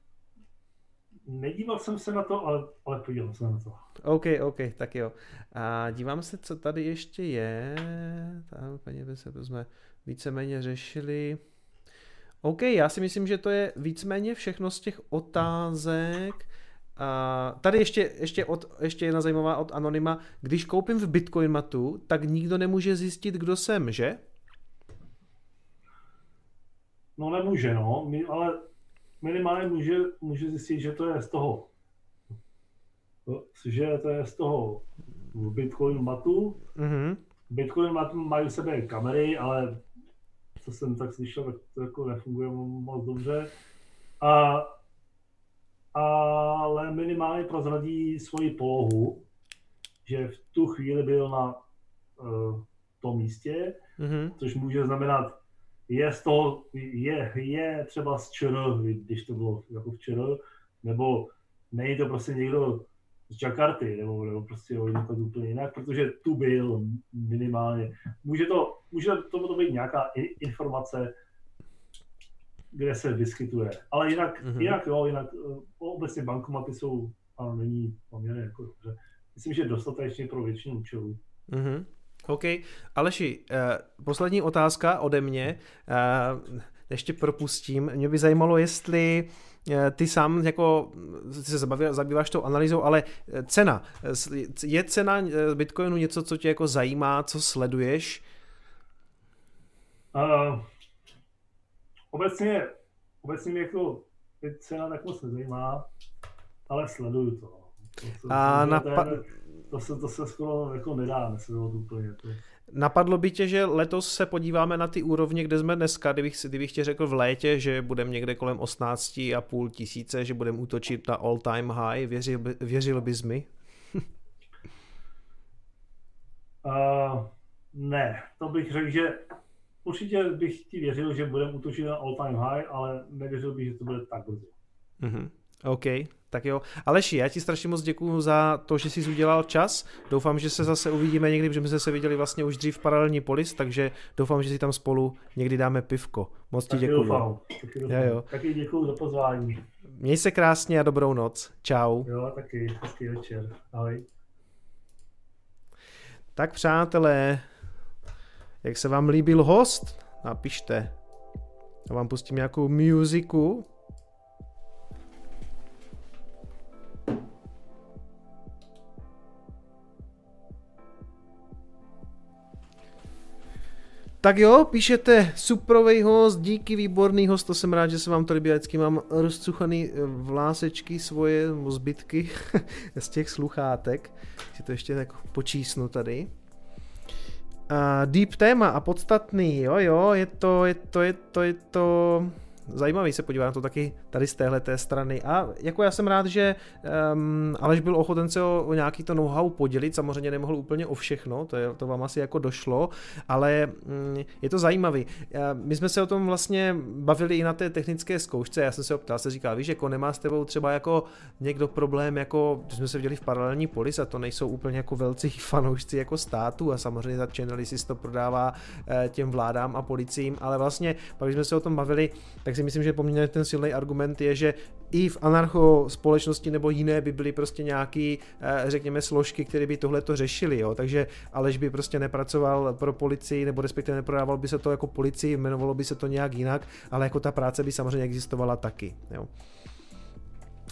Nedíval jsem se na to, ale, ale podíval jsem na to. OK, OK, tak jo. A dívám se, co tady ještě je. Tam by se to jsme víceméně řešili. OK, já si myslím, že to je víceméně všechno z těch otázek. A tady ještě, ještě, od, ještě jedna zajímavá od Anonyma. Když koupím v Bitcoin matu, tak nikdo nemůže zjistit, kdo jsem, že? No nemůže, no, My, ale minimálně může, může zjistit, že to je z toho, že to je z toho Bitcoin matu. Mm-hmm. Bitcoin matu mají u sebe kamery, ale co jsem tak slyšel, tak to jako nefunguje moc dobře. A, ale minimálně prozradí svoji polohu, že v tu chvíli byl na uh, tom místě, mm-hmm. což může znamenat je z toho, je, je třeba z ČR, když to bylo jako včera, nebo není to prostě někdo z Jakarty, nebo, nebo prostě to úplně jinak, protože tu byl minimálně. Může to, může to, to být nějaká informace, kde se vyskytuje. Ale jinak, mm-hmm. jinak jo, jinak eh, obecně bankomaty jsou, ano, není poměrně jako dobře. Myslím, že dostatečně pro většinu účelů. Mm-hmm. OK. Aleši, eh, poslední otázka ode mě. Eh, ještě propustím. Mě by zajímalo, jestli eh, ty sám jako se zabýváš tou analýzou, ale cena. Je cena Bitcoinu něco, co tě jako zajímá, co sleduješ? Uh, obecně, obecně mě jako cena tak moc nezajímá, ale sleduju to. to, to a na, pa- to se, to se skoro jako nedá nesledovat úplně. To. Napadlo by tě, že letos se podíváme na ty úrovně, kde jsme dneska, kdybych, kdybych tě řekl v létě, že budeme někde kolem 18,5 tisíce, že budeme útočit na all time high, věřil, by, věřil bys mi? uh, ne, to bych řekl, že určitě bych ti věřil, že budeme útočit na all time high, ale nevěřil bych, že to bude tak brzo. Mm-hmm. OK, tak jo. Aleši, já ti strašně moc děkuji za to, že jsi udělal čas. Doufám, že se zase uvidíme někdy, protože my jsme se viděli vlastně už dřív v paralelní polis, takže doufám, že si tam spolu někdy dáme pivko. Moc ti děkuji. Doufám. Taky doufám. Jo, jo. Taky děkuji za pozvání. Měj se krásně a dobrou noc. Čau. Jo, taky. Hezký večer. Ahoj. Tak přátelé, jak se vám líbil host, napište. Já vám pustím nějakou muziku. Tak jo, píšete suprovej host, díky výborný host, to jsem rád, že se vám to líbí, vždycky mám rozcuchaný eh, vlásečky svoje, zbytky z těch sluchátek, si to ještě tak počísnu tady. deep téma a podstatný, jo, jo, je to, je to, je to, je to, zajímavý se podívat na to taky tady z téhle té strany. A jako já jsem rád, že um, Aleš byl ochoten se o, o nějaký to know-how podělit, samozřejmě nemohl úplně o všechno, to, je, to vám asi jako došlo, ale um, je to zajímavý. My jsme se o tom vlastně bavili i na té technické zkoušce, já jsem se optal, se říká, víš, jako nemá s tebou třeba jako někdo problém, jako jsme se viděli v paralelní polis a to nejsou úplně jako velcí fanoušci jako státu a samozřejmě za si to prodává eh, těm vládám a policím, ale vlastně pak jsme se o tom bavili, tak si myslím, že poměrně ten silný argument je, že i v anarcho společnosti nebo jiné by byly prostě nějaký, eh, řekněme, složky, které by tohle to řešily, jo. Takže Aleš by prostě nepracoval pro policii, nebo respektive neprodával by se to jako policii, jmenovalo by se to nějak jinak, ale jako ta práce by samozřejmě existovala taky, jo.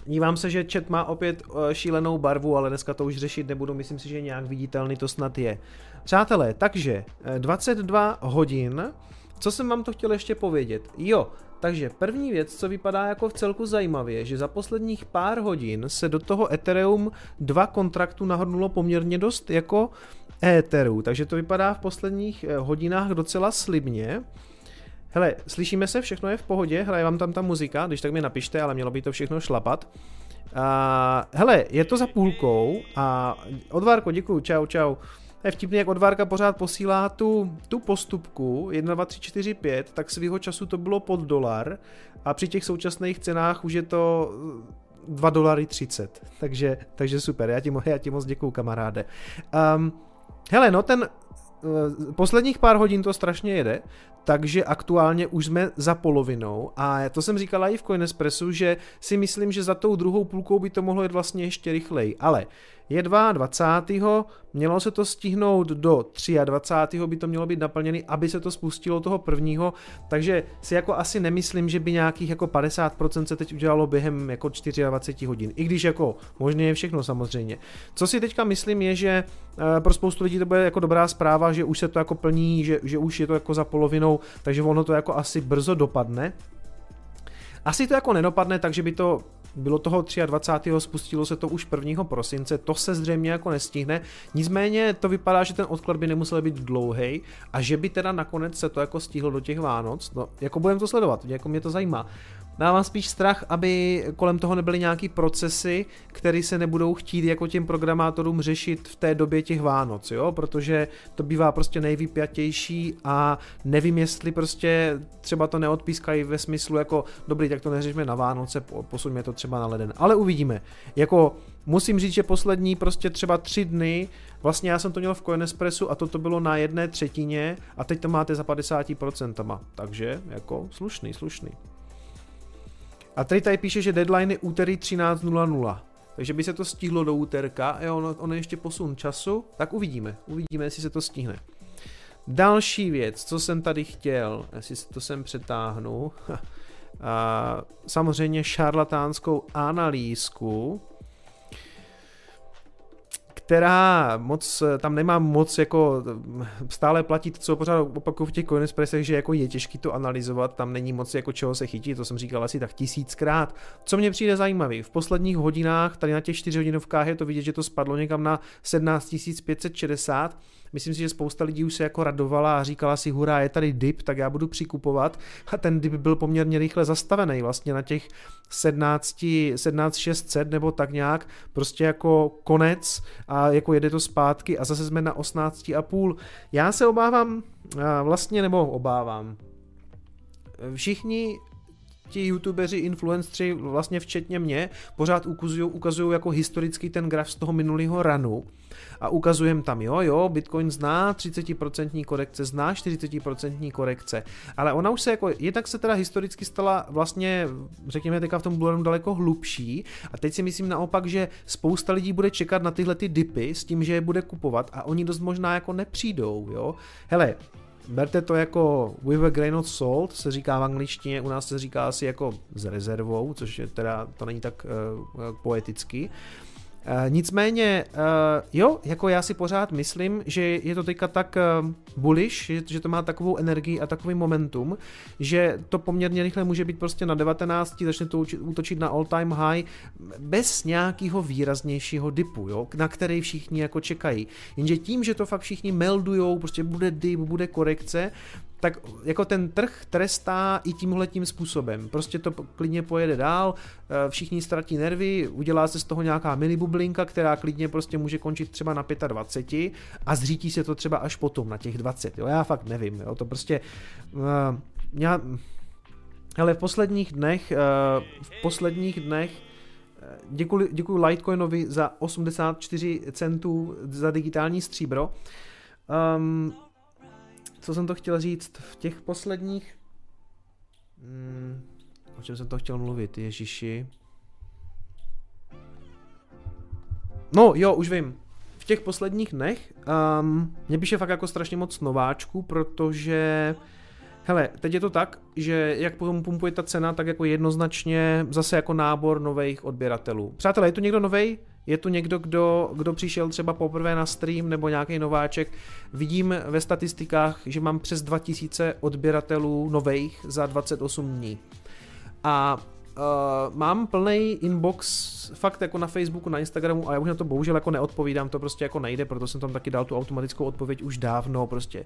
Dívám se, že chat má opět eh, šílenou barvu, ale dneska to už řešit nebudu, myslím si, že nějak viditelný to snad je. Přátelé, takže 22 eh, hodin, co jsem vám to chtěl ještě povědět? Jo, takže první věc, co vypadá jako v celku zajímavě, že za posledních pár hodin se do toho Ethereum dva kontraktu nahrnulo poměrně dost jako Etherů, takže to vypadá v posledních eh, hodinách docela slibně. Hele, slyšíme se, všechno je v pohodě, hraje vám tam ta muzika, když tak mi napište, ale mělo by to všechno šlapat. Uh, hele, je to za půlkou a odvárko, děkuju, čau, čau. To je vtipný, jak odvárka pořád posílá tu, tu postupku 1, 2, 3, 4, 5, tak svýho času to bylo pod dolar a při těch současných cenách už je to 2 dolary 30. Takže, takže super, já ti, já ti moc děkuju kamaráde. Um, hele, no ten uh, posledních pár hodin to strašně jede, takže aktuálně už jsme za polovinou a to jsem říkala i v Coinespressu, že si myslím, že za tou druhou půlkou by to mohlo jít vlastně ještě rychleji, ale je 22. Mělo se to stihnout do 23. by to mělo být naplněné, aby se to spustilo toho prvního, takže si jako asi nemyslím, že by nějakých jako 50% se teď udělalo během jako 24 hodin, i když jako možné je všechno samozřejmě. Co si teďka myslím je, že eh, pro spoustu lidí to bude jako dobrá zpráva, že už se to jako plní, že, že už je to jako za polovinou, takže ono to jako asi brzo dopadne. Asi to jako nedopadne, takže by to bylo toho 23. spustilo se to už 1. prosince, to se zřejmě jako nestihne, nicméně to vypadá, že ten odklad by nemusel být dlouhý a že by teda nakonec se to jako stihlo do těch Vánoc, no jako budeme to sledovat, jako mě to zajímá dávám spíš strach, aby kolem toho nebyly nějaký procesy, které se nebudou chtít jako těm programátorům řešit v té době těch Vánoc, jo, protože to bývá prostě nejvypjatější a nevím, jestli prostě třeba to neodpískají ve smyslu jako dobrý, tak to neřešíme na Vánoce, posuňme to třeba na leden, ale uvidíme. Jako musím říct, že poslední prostě třeba tři dny Vlastně já jsem to měl v Coinespressu a toto bylo na jedné třetině a teď to máte za 50%. Takže jako slušný, slušný. A tady tady píše, že deadline je úterý 13.00. Takže by se to stihlo do úterka, jo, ono, ono ještě posun času, tak uvidíme, uvidíme, jestli se to stihne. Další věc, co jsem tady chtěl, jestli se to sem přetáhnu, a samozřejmě šarlatánskou analýzku, která moc, tam nemá moc jako stále platit, co pořád opakuju v těch coinespressech, že jako je těžký to analyzovat, tam není moc jako čeho se chytit, to jsem říkal asi tak tisíckrát. Co mě přijde zajímavý, v posledních hodinách, tady na těch 4 hodinovkách je to vidět, že to spadlo někam na 17 560, Myslím si, že spousta lidí už se jako radovala a říkala si, hurá, je tady dip, tak já budu přikupovat. A ten dip byl poměrně rychle zastavený vlastně na těch 17, 17 600 nebo tak nějak, prostě jako konec a jako jede to zpátky a zase jsme na 18,5. Já se obávám, vlastně nebo obávám, všichni ti youtubeři, influenceri, vlastně včetně mě, pořád ukazují, jako historický ten graf z toho minulého ranu a ukazujem tam, jo, jo, Bitcoin zná 30% korekce, zná 40% korekce, ale ona už se jako, jednak se teda historicky stala vlastně, řekněme teďka v tom Blue daleko hlubší. A teď si myslím naopak, že spousta lidí bude čekat na tyhle ty dipy s tím, že je bude kupovat a oni dost možná jako nepřijdou, jo. Hele, berte to jako with a grain of salt, se říká v angličtině, u nás se říká asi jako s rezervou, což je teda, to není tak uh, poetický. Uh, nicméně, uh, jo, jako já si pořád myslím, že je to teďka tak uh, bullish, že, že to má takovou energii a takový momentum, že to poměrně rychle může být prostě na 19, začne to útočit na all time high bez nějakého výraznějšího dipu, jo, na který všichni jako čekají. Jenže tím, že to fakt všichni meldujou, prostě bude dip, bude korekce, tak jako ten trh trestá i tímhle tím způsobem. Prostě to klidně pojede dál, eh, všichni ztratí nervy, udělá se z toho nějaká mini bublinka, která klidně prostě může končit třeba na 25 a zřítí se to třeba až potom na těch 20. Jo? Já fakt nevím, jo? to prostě... Uh, já, ale v posledních dnech, uh, v posledních dnech děkuji, děkuji Litecoinovi za 84 centů za digitální stříbro. Um, co jsem to chtěl říct, v těch posledních... Hmm, o čem jsem to chtěl mluvit, Ježiši? No jo, už vím. V těch posledních dnech um, mě píše fakt jako strašně moc nováčků, protože Hele, teď je to tak, že jak potom pumpuje ta cena, tak jako jednoznačně zase jako nábor nových odběratelů. Přátelé, je tu někdo novej? Je tu někdo, kdo, kdo přišel třeba poprvé na stream nebo nějaký nováček. Vidím ve statistikách, že mám přes 2000 odběratelů nových za 28 dní. A uh, mám plný inbox fakt jako na Facebooku, na Instagramu a já už na to bohužel jako neodpovídám, to prostě jako nejde, proto jsem tam taky dal tu automatickou odpověď už dávno, prostě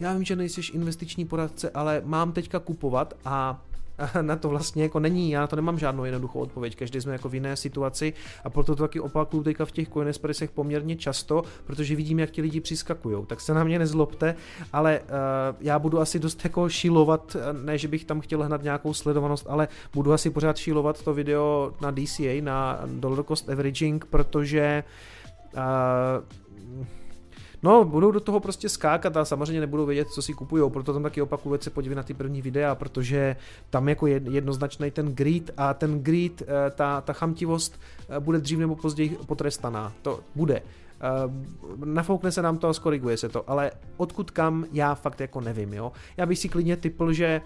já vím, že nejsi investiční poradce, ale mám teďka kupovat a na to vlastně jako není, já na to nemám žádnou jednoduchou odpověď, každý jsme jako v jiné situaci a proto to taky opakuju teďka v těch Coinespressech poměrně často, protože vidím, jak ti lidi přiskakují, tak se na mě nezlobte, ale uh, já budu asi dost jako šílovat, ne, že bych tam chtěl hnat nějakou sledovanost, ale budu asi pořád šílovat to video na DCA, na Dollar Cost Averaging, protože uh, No, budou do toho prostě skákat a samozřejmě nebudou vědět, co si kupují, proto tam taky opakuju, se podívej na ty první videa, protože tam jako jednoznačný ten greed a ten greed, eh, ta, ta chamtivost eh, bude dřív nebo později potrestaná. To bude. Eh, nafoukne se nám to a skoriguje se to, ale odkud kam, já fakt jako nevím, jo. Já bych si klidně typl, že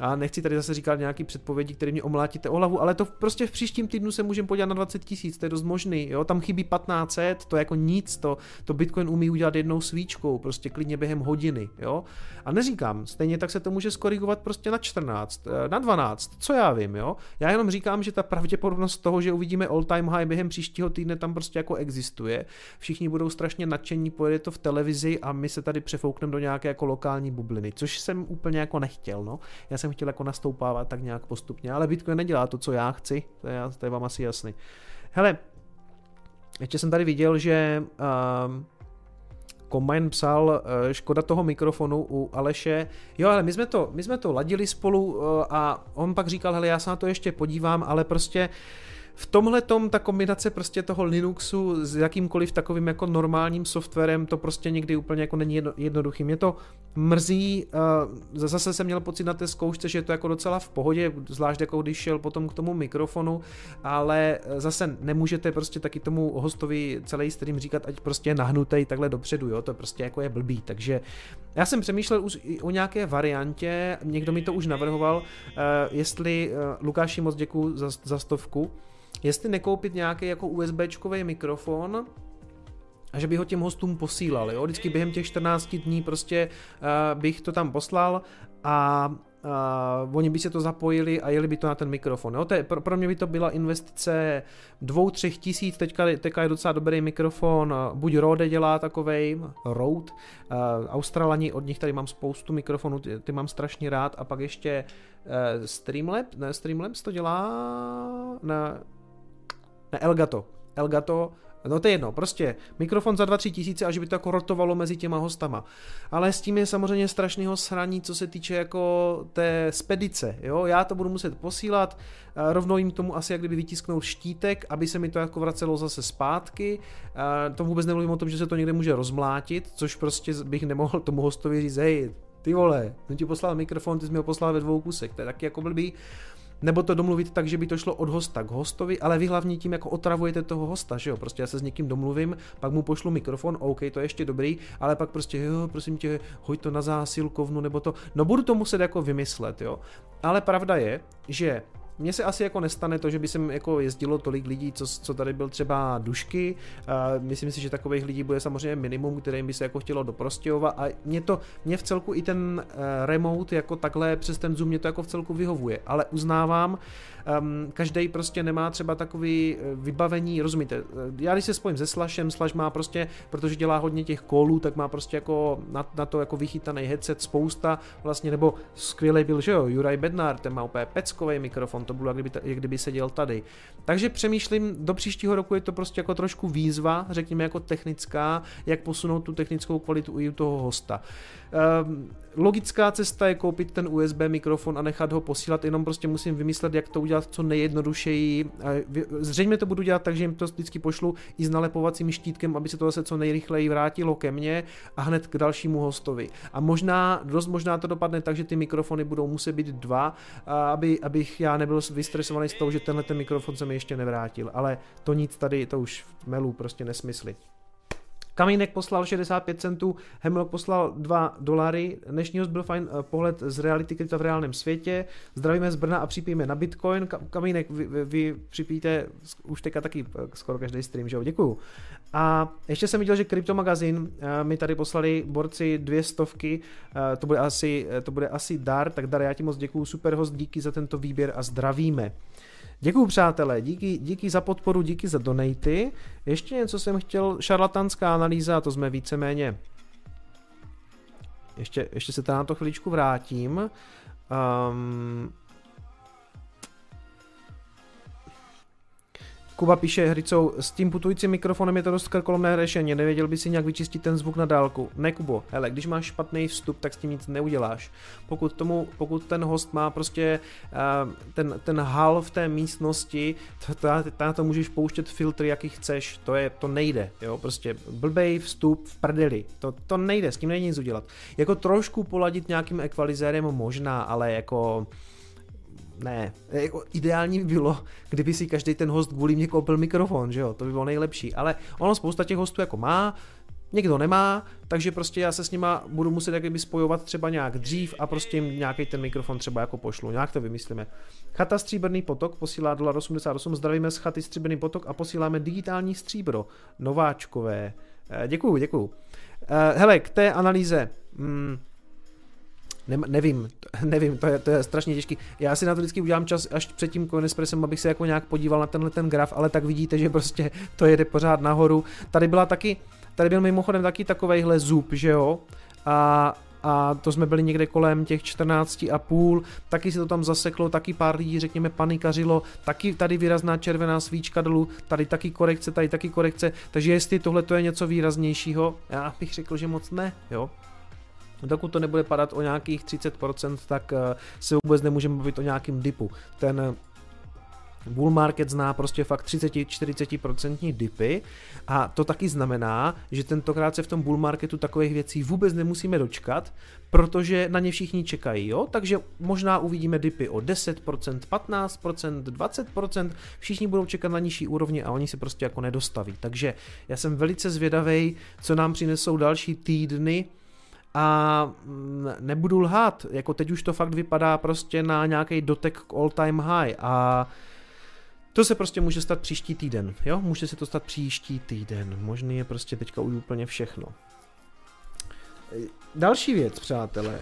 a nechci tady zase říkat nějaký předpovědi, které mě omlátíte o hlavu, ale to prostě v příštím týdnu se můžeme podívat na 20 tisíc, to je dost možný, jo, tam chybí 1500, to je jako nic, to, to Bitcoin umí udělat jednou svíčkou, prostě klidně během hodiny, jo. A neříkám, stejně tak se to může skorigovat prostě na 14, eh, na 12, co já vím, jo. Já jenom říkám, že ta pravděpodobnost toho, že uvidíme all time high během příštího týdne tam prostě jako existuje. Všichni budou strašně nadšení, pojede to v televizi a my se tady přefoukneme do nějaké jako lokální bubliny, což jsem úplně jako nechtěl, no. Já jsem chtěl jako nastoupávat tak nějak postupně, ale Bitcoin nedělá to, co já chci, to je, to je vám asi jasný. Hele, ještě jsem tady viděl, že uh, Combine psal, uh, škoda toho mikrofonu u Aleše. Jo, ale my jsme to, my jsme to ladili spolu uh, a on pak říkal, hele, já se na to ještě podívám, ale prostě uh, v tomhle tom ta kombinace prostě toho Linuxu s jakýmkoliv takovým jako normálním softwarem, to prostě někdy úplně jako není jedno, jednoduchý. Mě to mrzí, uh, zase jsem měl pocit na té zkoušce, že je to jako docela v pohodě, zvlášť jako když šel potom k tomu mikrofonu, ale zase nemůžete prostě taky tomu hostovi celý stream říkat, ať prostě je nahnutej takhle dopředu, jo, to prostě jako je blbý, takže já jsem přemýšlel už o nějaké variantě, někdo mi to už navrhoval, uh, jestli, Lukáši moc děkuji za, za stovku, jestli nekoupit nějaký jako USBčkový mikrofon, a že by ho těm hostům posílal, jo? Vždycky během těch 14 dní prostě uh, bych to tam poslal a uh, oni by se to zapojili a jeli by to na ten mikrofon. Jo? To je, pro, pro mě by to byla investice dvou, třech tisíc, teďka, teďka je docela dobrý mikrofon, buď Rode dělá takovej, Rode, uh, Australani, od nich tady mám spoustu mikrofonů, ty, ty mám strašně rád a pak ještě uh, Streamlab, ne, Streamlabs to dělá, ne, ne, Elgato. Elgato, no to je jedno, prostě mikrofon za 2-3 tisíce, až by to jako rotovalo mezi těma hostama. Ale s tím je samozřejmě strašného sraní, co se týče jako té spedice, jo, já to budu muset posílat, rovnou jim tomu asi jak kdyby vytisknout štítek, aby se mi to jako vracelo zase zpátky, to vůbec nemluvím o tom, že se to někde může rozmlátit, což prostě bych nemohl tomu hostovi říct, hej, ty vole, jsem ti poslal mikrofon, ty jsi mi ho poslal ve dvou kusech, to je taky jako blbý nebo to domluvit tak, že by to šlo od hosta k hostovi, ale vy hlavně tím jako otravujete toho hosta, že jo, prostě já se s někým domluvím, pak mu pošlu mikrofon, OK, to je ještě dobrý, ale pak prostě, jo, prosím tě, hoď to na zásilkovnu, nebo to, no budu to muset jako vymyslet, jo, ale pravda je, že mně se asi jako nestane to, že by sem jako jezdilo tolik lidí, co, co tady byl třeba Dušky. Uh, myslím si, že takových lidí bude samozřejmě minimum, kterým by se jako chtělo do Prostějova a mě to, mě v celku i ten uh, remote jako takhle přes ten Zoom mě to jako v celku vyhovuje, ale uznávám, um, každý prostě nemá třeba takový eh, vybavení, rozumíte, eh, já když se spojím se Slashem, Slash má prostě, protože dělá hodně těch kolů, tak má prostě jako na, na to jako vychytaný headset spousta vlastně, nebo skvělý byl, že jo, Juraj Bednar, ten má úplně peckový mikrofon, to bylo jak kdyby, jak kdyby seděl tady. Takže přemýšlím, do příštího roku je to prostě jako trošku výzva, řekněme jako technická, jak posunout tu technickou kvalitu i u toho hosta. Um, logická cesta je koupit ten USB mikrofon a nechat ho posílat, jenom prostě musím vymyslet, jak to udělat co nejjednodušeji. Zřejmě to budu dělat tak, že jim to vždycky pošlu i s nalepovacím štítkem, aby se to zase co nejrychleji vrátilo ke mně a hned k dalšímu hostovi. A možná, dost možná to dopadne tak, že ty mikrofony budou muset být dva, aby, abych já nebyl vystresovaný z toho, že tenhle ten mikrofon se mi ještě nevrátil. Ale to nic tady, to už melu prostě nesmysly. Kamínek poslal 65 centů, Hemlock poslal 2 dolary. Dnešní host byl fajn eh, pohled z reality krypta v reálném světě. Zdravíme z Brna a připijeme na Bitcoin. Kamínek, vy, vy, vy připíte už teďka taky eh, skoro každý stream, že jo? Děkuju. A ještě jsem viděl, že Kryptomagazin eh, mi tady poslali borci dvě stovky, to bude asi, to bude asi dar, tak dar, já ti moc děkuju, super host, díky za tento výběr a zdravíme. Děkuji přátelé, díky, díky za podporu, díky za donaty. Ještě něco jsem chtěl, šarlatanská analýza, to jsme víceméně ještě, ještě se tam na to chviličku vrátím. Um, Kuba píše Hricou, s tím putujícím mikrofonem je to dost krkolomné řešení, nevěděl by si nějak vyčistit ten zvuk na dálku. Ne Kubo, hele, když máš špatný vstup, tak s tím nic neuděláš. Pokud, tomu, pokud ten host má prostě uh, ten, ten hal v té místnosti, na to můžeš pouštět filtry, jaký chceš, to, je, to nejde, jo, prostě blbej vstup v prdeli, to, to nejde, s tím není nic udělat. Jako trošku poladit nějakým ekvalizérem možná, ale jako ne, jako ideální by bylo, kdyby si každý ten host kvůli mě koupil mikrofon, že jo, to by bylo nejlepší, ale ono spousta těch hostů jako má, někdo nemá, takže prostě já se s nima budu muset jakoby spojovat třeba nějak dřív a prostě jim nějaký ten mikrofon třeba jako pošlu, nějak to vymyslíme. Chata Stříbrný potok posílá dolar 88, zdravíme z chaty Stříbrný potok a posíláme digitální stříbro, nováčkové. Eh, děkuju, děkuju. Eh, hele, k té analýze. Hmm, ne, nevím, nevím, to je, to je strašně těžký. Já si na to vždycky udělám čas až před tím Coinespressem, abych se jako nějak podíval na tenhle ten graf, ale tak vidíte, že prostě to jede pořád nahoru. Tady byla taky, tady byl mimochodem taky takovejhle zub, že jo? A, a to jsme byli někde kolem těch 14 a půl, taky se to tam zaseklo, taky pár lidí, řekněme, panikařilo, taky tady výrazná červená svíčka dolů, tady taky korekce, tady taky korekce, takže jestli tohle to je něco výraznějšího, já bych řekl, že moc ne, jo. Dokud to nebude padat o nějakých 30%, tak eh, se vůbec nemůžeme bavit o nějakým dipu. Ten eh, Bull market zná prostě fakt 30-40% dipy a to taky znamená, že tentokrát se v tom bull marketu takových věcí vůbec nemusíme dočkat, protože na ně všichni čekají, jo? Takže možná uvidíme dipy o 10%, 15%, 20%, všichni budou čekat na nižší úrovni a oni se prostě jako nedostaví. Takže já jsem velice zvědavý, co nám přinesou další týdny, a mm, nebudu lhát, jako teď už to fakt vypadá prostě na nějaký dotek k all time high a to se prostě může stát příští týden, jo? Může se to stát příští týden. Možný je prostě teďka už úplně všechno. Další věc, přátelé.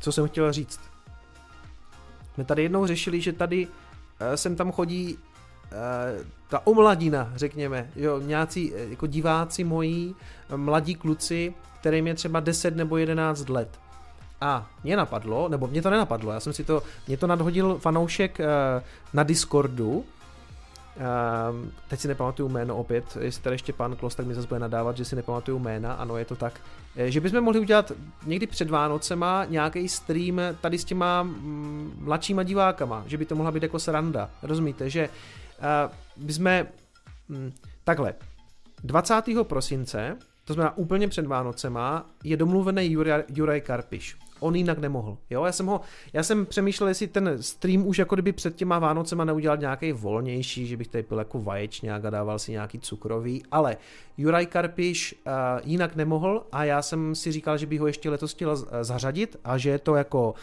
Co jsem chtěl říct. My tady jednou řešili, že tady eh, sem tam chodí eh, ta omladina, řekněme, jo, nějací jako diváci moji, mladí kluci, kterým je třeba 10 nebo 11 let. A mě napadlo, nebo mě to nenapadlo, já jsem si to, mě to nadhodil fanoušek uh, na Discordu, uh, teď si nepamatuju jméno opět, jestli tady ještě pan Klos, tak mi zase bude nadávat, že si nepamatuju jména, ano, je to tak. Eh, že bychom mohli udělat někdy před Vánocema nějaký stream tady s těma mm, mladšíma divákama, že by to mohla být jako sranda, rozumíte, že bychom, mm, takhle, 20. prosince to znamená úplně před Vánocema, je domluvený Juraj, Juraj Karpiš. On jinak nemohl. Jo, já jsem ho, já jsem přemýšlel, jestli ten stream už jako kdyby před těma Vánocema neudělal nějaký volnější, že bych tady pil jako vaječňák a dával si nějaký cukrový, ale Juraj Karpiš uh, jinak nemohl a já jsem si říkal, že bych ho ještě letos chtěl zařadit a že je to jako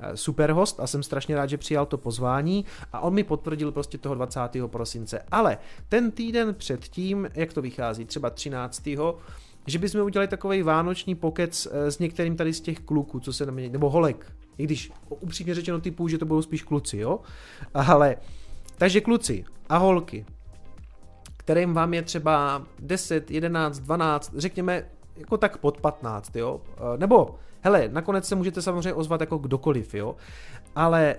eh, super host a jsem strašně rád, že přijal to pozvání a on mi potvrdil prostě toho 20. prosince. Ale ten týden předtím, jak to vychází, třeba 13 že bychom udělali takový vánoční pokec eh, s některým tady z těch kluků, co se na mě, nebo holek, i když upřímně řečeno typu, že to budou spíš kluci, jo? Ale, takže kluci a holky, kterým vám je třeba 10, 11, 12, řekněme jako tak pod 15, jo? Eh, nebo, hele, nakonec se můžete samozřejmě ozvat jako kdokoliv, jo? Ale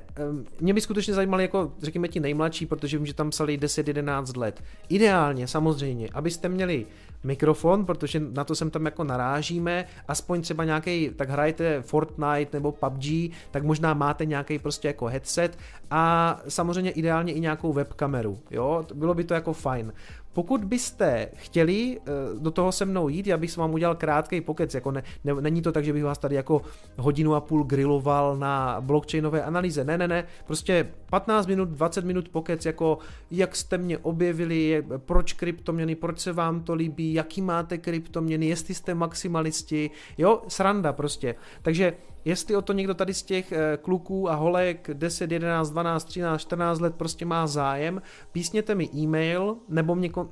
mě by skutečně zajímalo jako, řekněme, ti nejmladší, protože vím, že tam psali 10-11 let. Ideálně, samozřejmě, abyste měli mikrofon, protože na to sem tam jako narážíme, aspoň třeba nějaký, tak hrajete Fortnite nebo PUBG, tak možná máte nějaký prostě jako headset a samozřejmě ideálně i nějakou webkameru, jo, bylo by to jako fajn. Pokud byste chtěli eh, do toho se mnou jít, já bych vám udělal krátký pokec, jako ne, ne, není to tak, že bych vás tady jako hodinu a půl griloval na blockchainové analýze, ne, ne, ne, prostě 15 minut, 20 minut pokec, jako jak jste mě objevili, proč kryptoměny, proč se vám to líbí, jaký máte kryptoměny, jestli jste maximalisti, jo, sranda prostě. Takže jestli o to někdo tady z těch eh, kluků a holek 10, 11, 12, 13, 14 let prostě má zájem, písněte mi e-mail, nebo mě kon...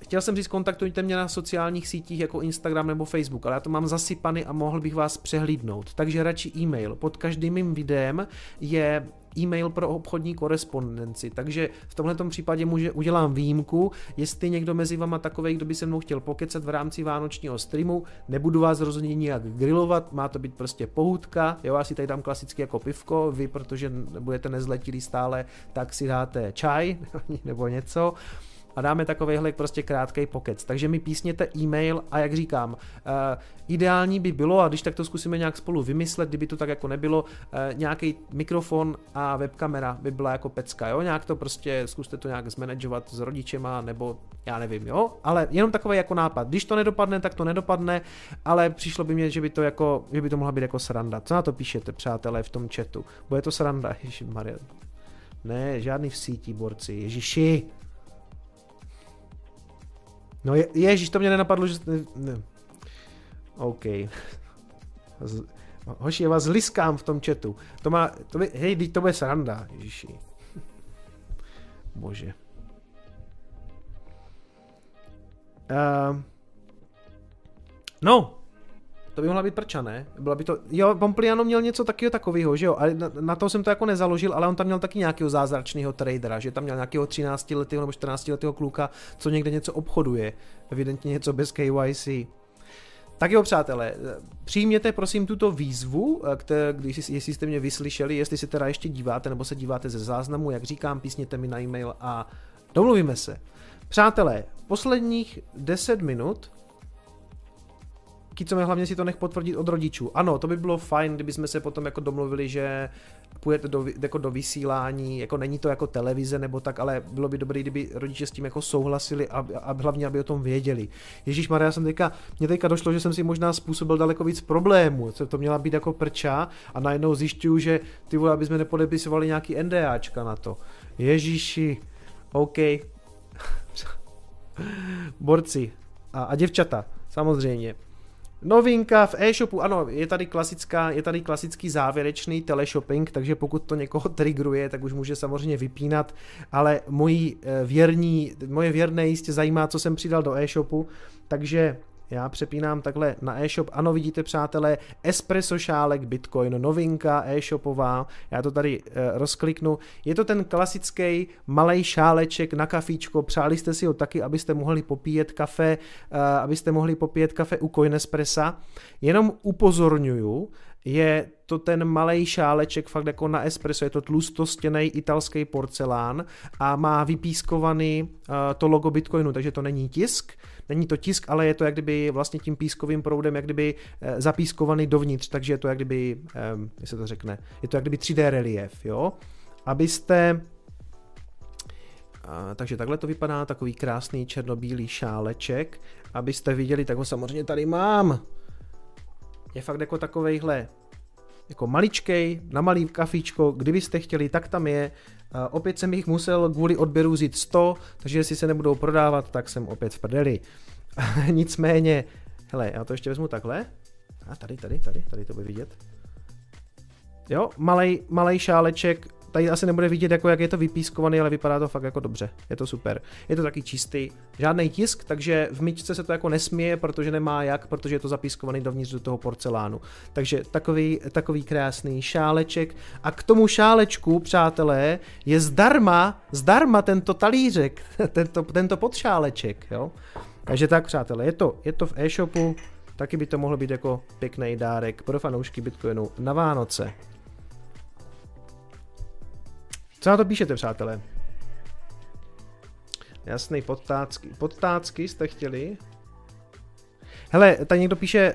Chtěl jsem říct, kontaktujte mě na sociálních sítích jako Instagram nebo Facebook, ale já to mám zasypaný a mohl bych vás přehlídnout. Takže radši e-mail. Pod každým mým videem je e-mail pro obchodní korespondenci. Takže v tomhle případě může, udělám výjimku, jestli někdo mezi vama takový, kdo by se mnou chtěl pokecat v rámci vánočního streamu, nebudu vás rozhodně nijak grilovat, má to být prostě pohudka, jo, já si tady dám klasicky jako pivko, vy, protože budete nezletilí stále, tak si dáte čaj nebo něco a dáme takovýhle prostě krátký pokec. Takže mi písněte e-mail a jak říkám, uh, ideální by bylo, a když tak to zkusíme nějak spolu vymyslet, kdyby to tak jako nebylo, uh, nějaký mikrofon a webkamera by byla jako pecka, jo, nějak to prostě, zkuste to nějak zmanagovat s rodičema, nebo já nevím, jo, ale jenom takový jako nápad. Když to nedopadne, tak to nedopadne, ale přišlo by mě, že by to jako, že by to mohla být jako sranda. Co na to píšete, přátelé, v tom chatu? Bude to sranda, Ježíš Maria. Ne, žádný v síti, borci, Ježiši. No je, ježiš, to mě nenapadlo, že... Ne, ne. OK. Hoši, já vás liskám v tom chatu. To má, to by, hej, teď to bude sranda, ježiši. Bože. Uh, no, to by mohla být prča, ne? Byla by to, jo, Pompliano měl něco takového takového, že jo, ale na, na, to jsem to jako nezaložil, ale on tam měl taky nějakého zázračného tradera, že tam měl nějakého 13 letého nebo 14 letého kluka, co někde něco obchoduje, evidentně něco bez KYC. Tak jo, přátelé, přijměte prosím tuto výzvu, které, když, jestli jste mě vyslyšeli, jestli se teda ještě díváte nebo se díváte ze záznamu, jak říkám, písněte mi na e-mail a domluvíme se. Přátelé, posledních 10 minut Kicome hlavně si to nech potvrdit od rodičů. Ano, to by bylo fajn, kdyby jsme se potom jako domluvili, že půjdete do, jako do vysílání, jako není to jako televize nebo tak, ale bylo by dobré, kdyby rodiče s tím jako souhlasili a, a hlavně, aby o tom věděli. Ježíš Maria, jsem teďka, mě teďka došlo, že jsem si možná způsobil daleko víc problémů, co to měla být jako prča a najednou zjišťuju, že ty vole, aby jsme nepodepisovali nějaký NDAčka na to. Ježíši, OK. Borci a, a děvčata, samozřejmě. Novinka v e-shopu, ano, je tady klasická, je tady klasický závěrečný teleshopping, takže pokud to někoho trigruje, tak už může samozřejmě vypínat, ale moji eh, věrní, moje věrné jistě zajímá, co jsem přidal do e-shopu, takže já přepínám takhle na e-shop. Ano, vidíte, přátelé, espresso šálek Bitcoin, novinka e-shopová. Já to tady e, rozkliknu. Je to ten klasický malý šáleček na kafíčko. Přáli jste si ho taky, abyste mohli popíjet kafe, e, abyste mohli popíjet kafe u Coinespressa. Jenom upozorňuju, je to ten malý šáleček fakt jako na espresso, je to tlustostěný italský porcelán a má vypískovaný uh, to logo Bitcoinu, takže to není tisk, není to tisk, ale je to jak kdyby vlastně tím pískovým proudem jak kdyby uh, zapískovaný dovnitř, takže je to jak kdyby, um, jak se to řekne, je to jak kdyby 3D relief, jo, abyste a, takže takhle to vypadá, takový krásný černobílý šáleček. Abyste viděli, tak ho samozřejmě tady mám je fakt jako takovejhle jako maličkej, na malý kafíčko, kdybyste chtěli, tak tam je. Opět jsem jich musel kvůli odběru vzít 100, takže jestli se nebudou prodávat, tak jsem opět v prdeli. Nicméně, hele, já to ještě vezmu takhle. A tady, tady, tady, tady to bude vidět. Jo, malej, malej šáleček, tady asi nebude vidět, jako jak je to vypískovaný, ale vypadá to fakt jako dobře. Je to super. Je to taky čistý. Žádný tisk, takže v myčce se to jako nesměje, protože nemá jak, protože je to zapískovaný dovnitř do toho porcelánu. Takže takový, takový krásný šáleček. A k tomu šálečku, přátelé, je zdarma, zdarma tento talířek, tento, tento podšáleček, jo. Takže tak, přátelé, je to, je to v e-shopu, taky by to mohlo být jako pěkný dárek pro fanoušky Bitcoinu na Vánoce. Co na to píšete, přátelé? Jasný, podtácky. Podtácky jste chtěli? Hele, tady někdo píše,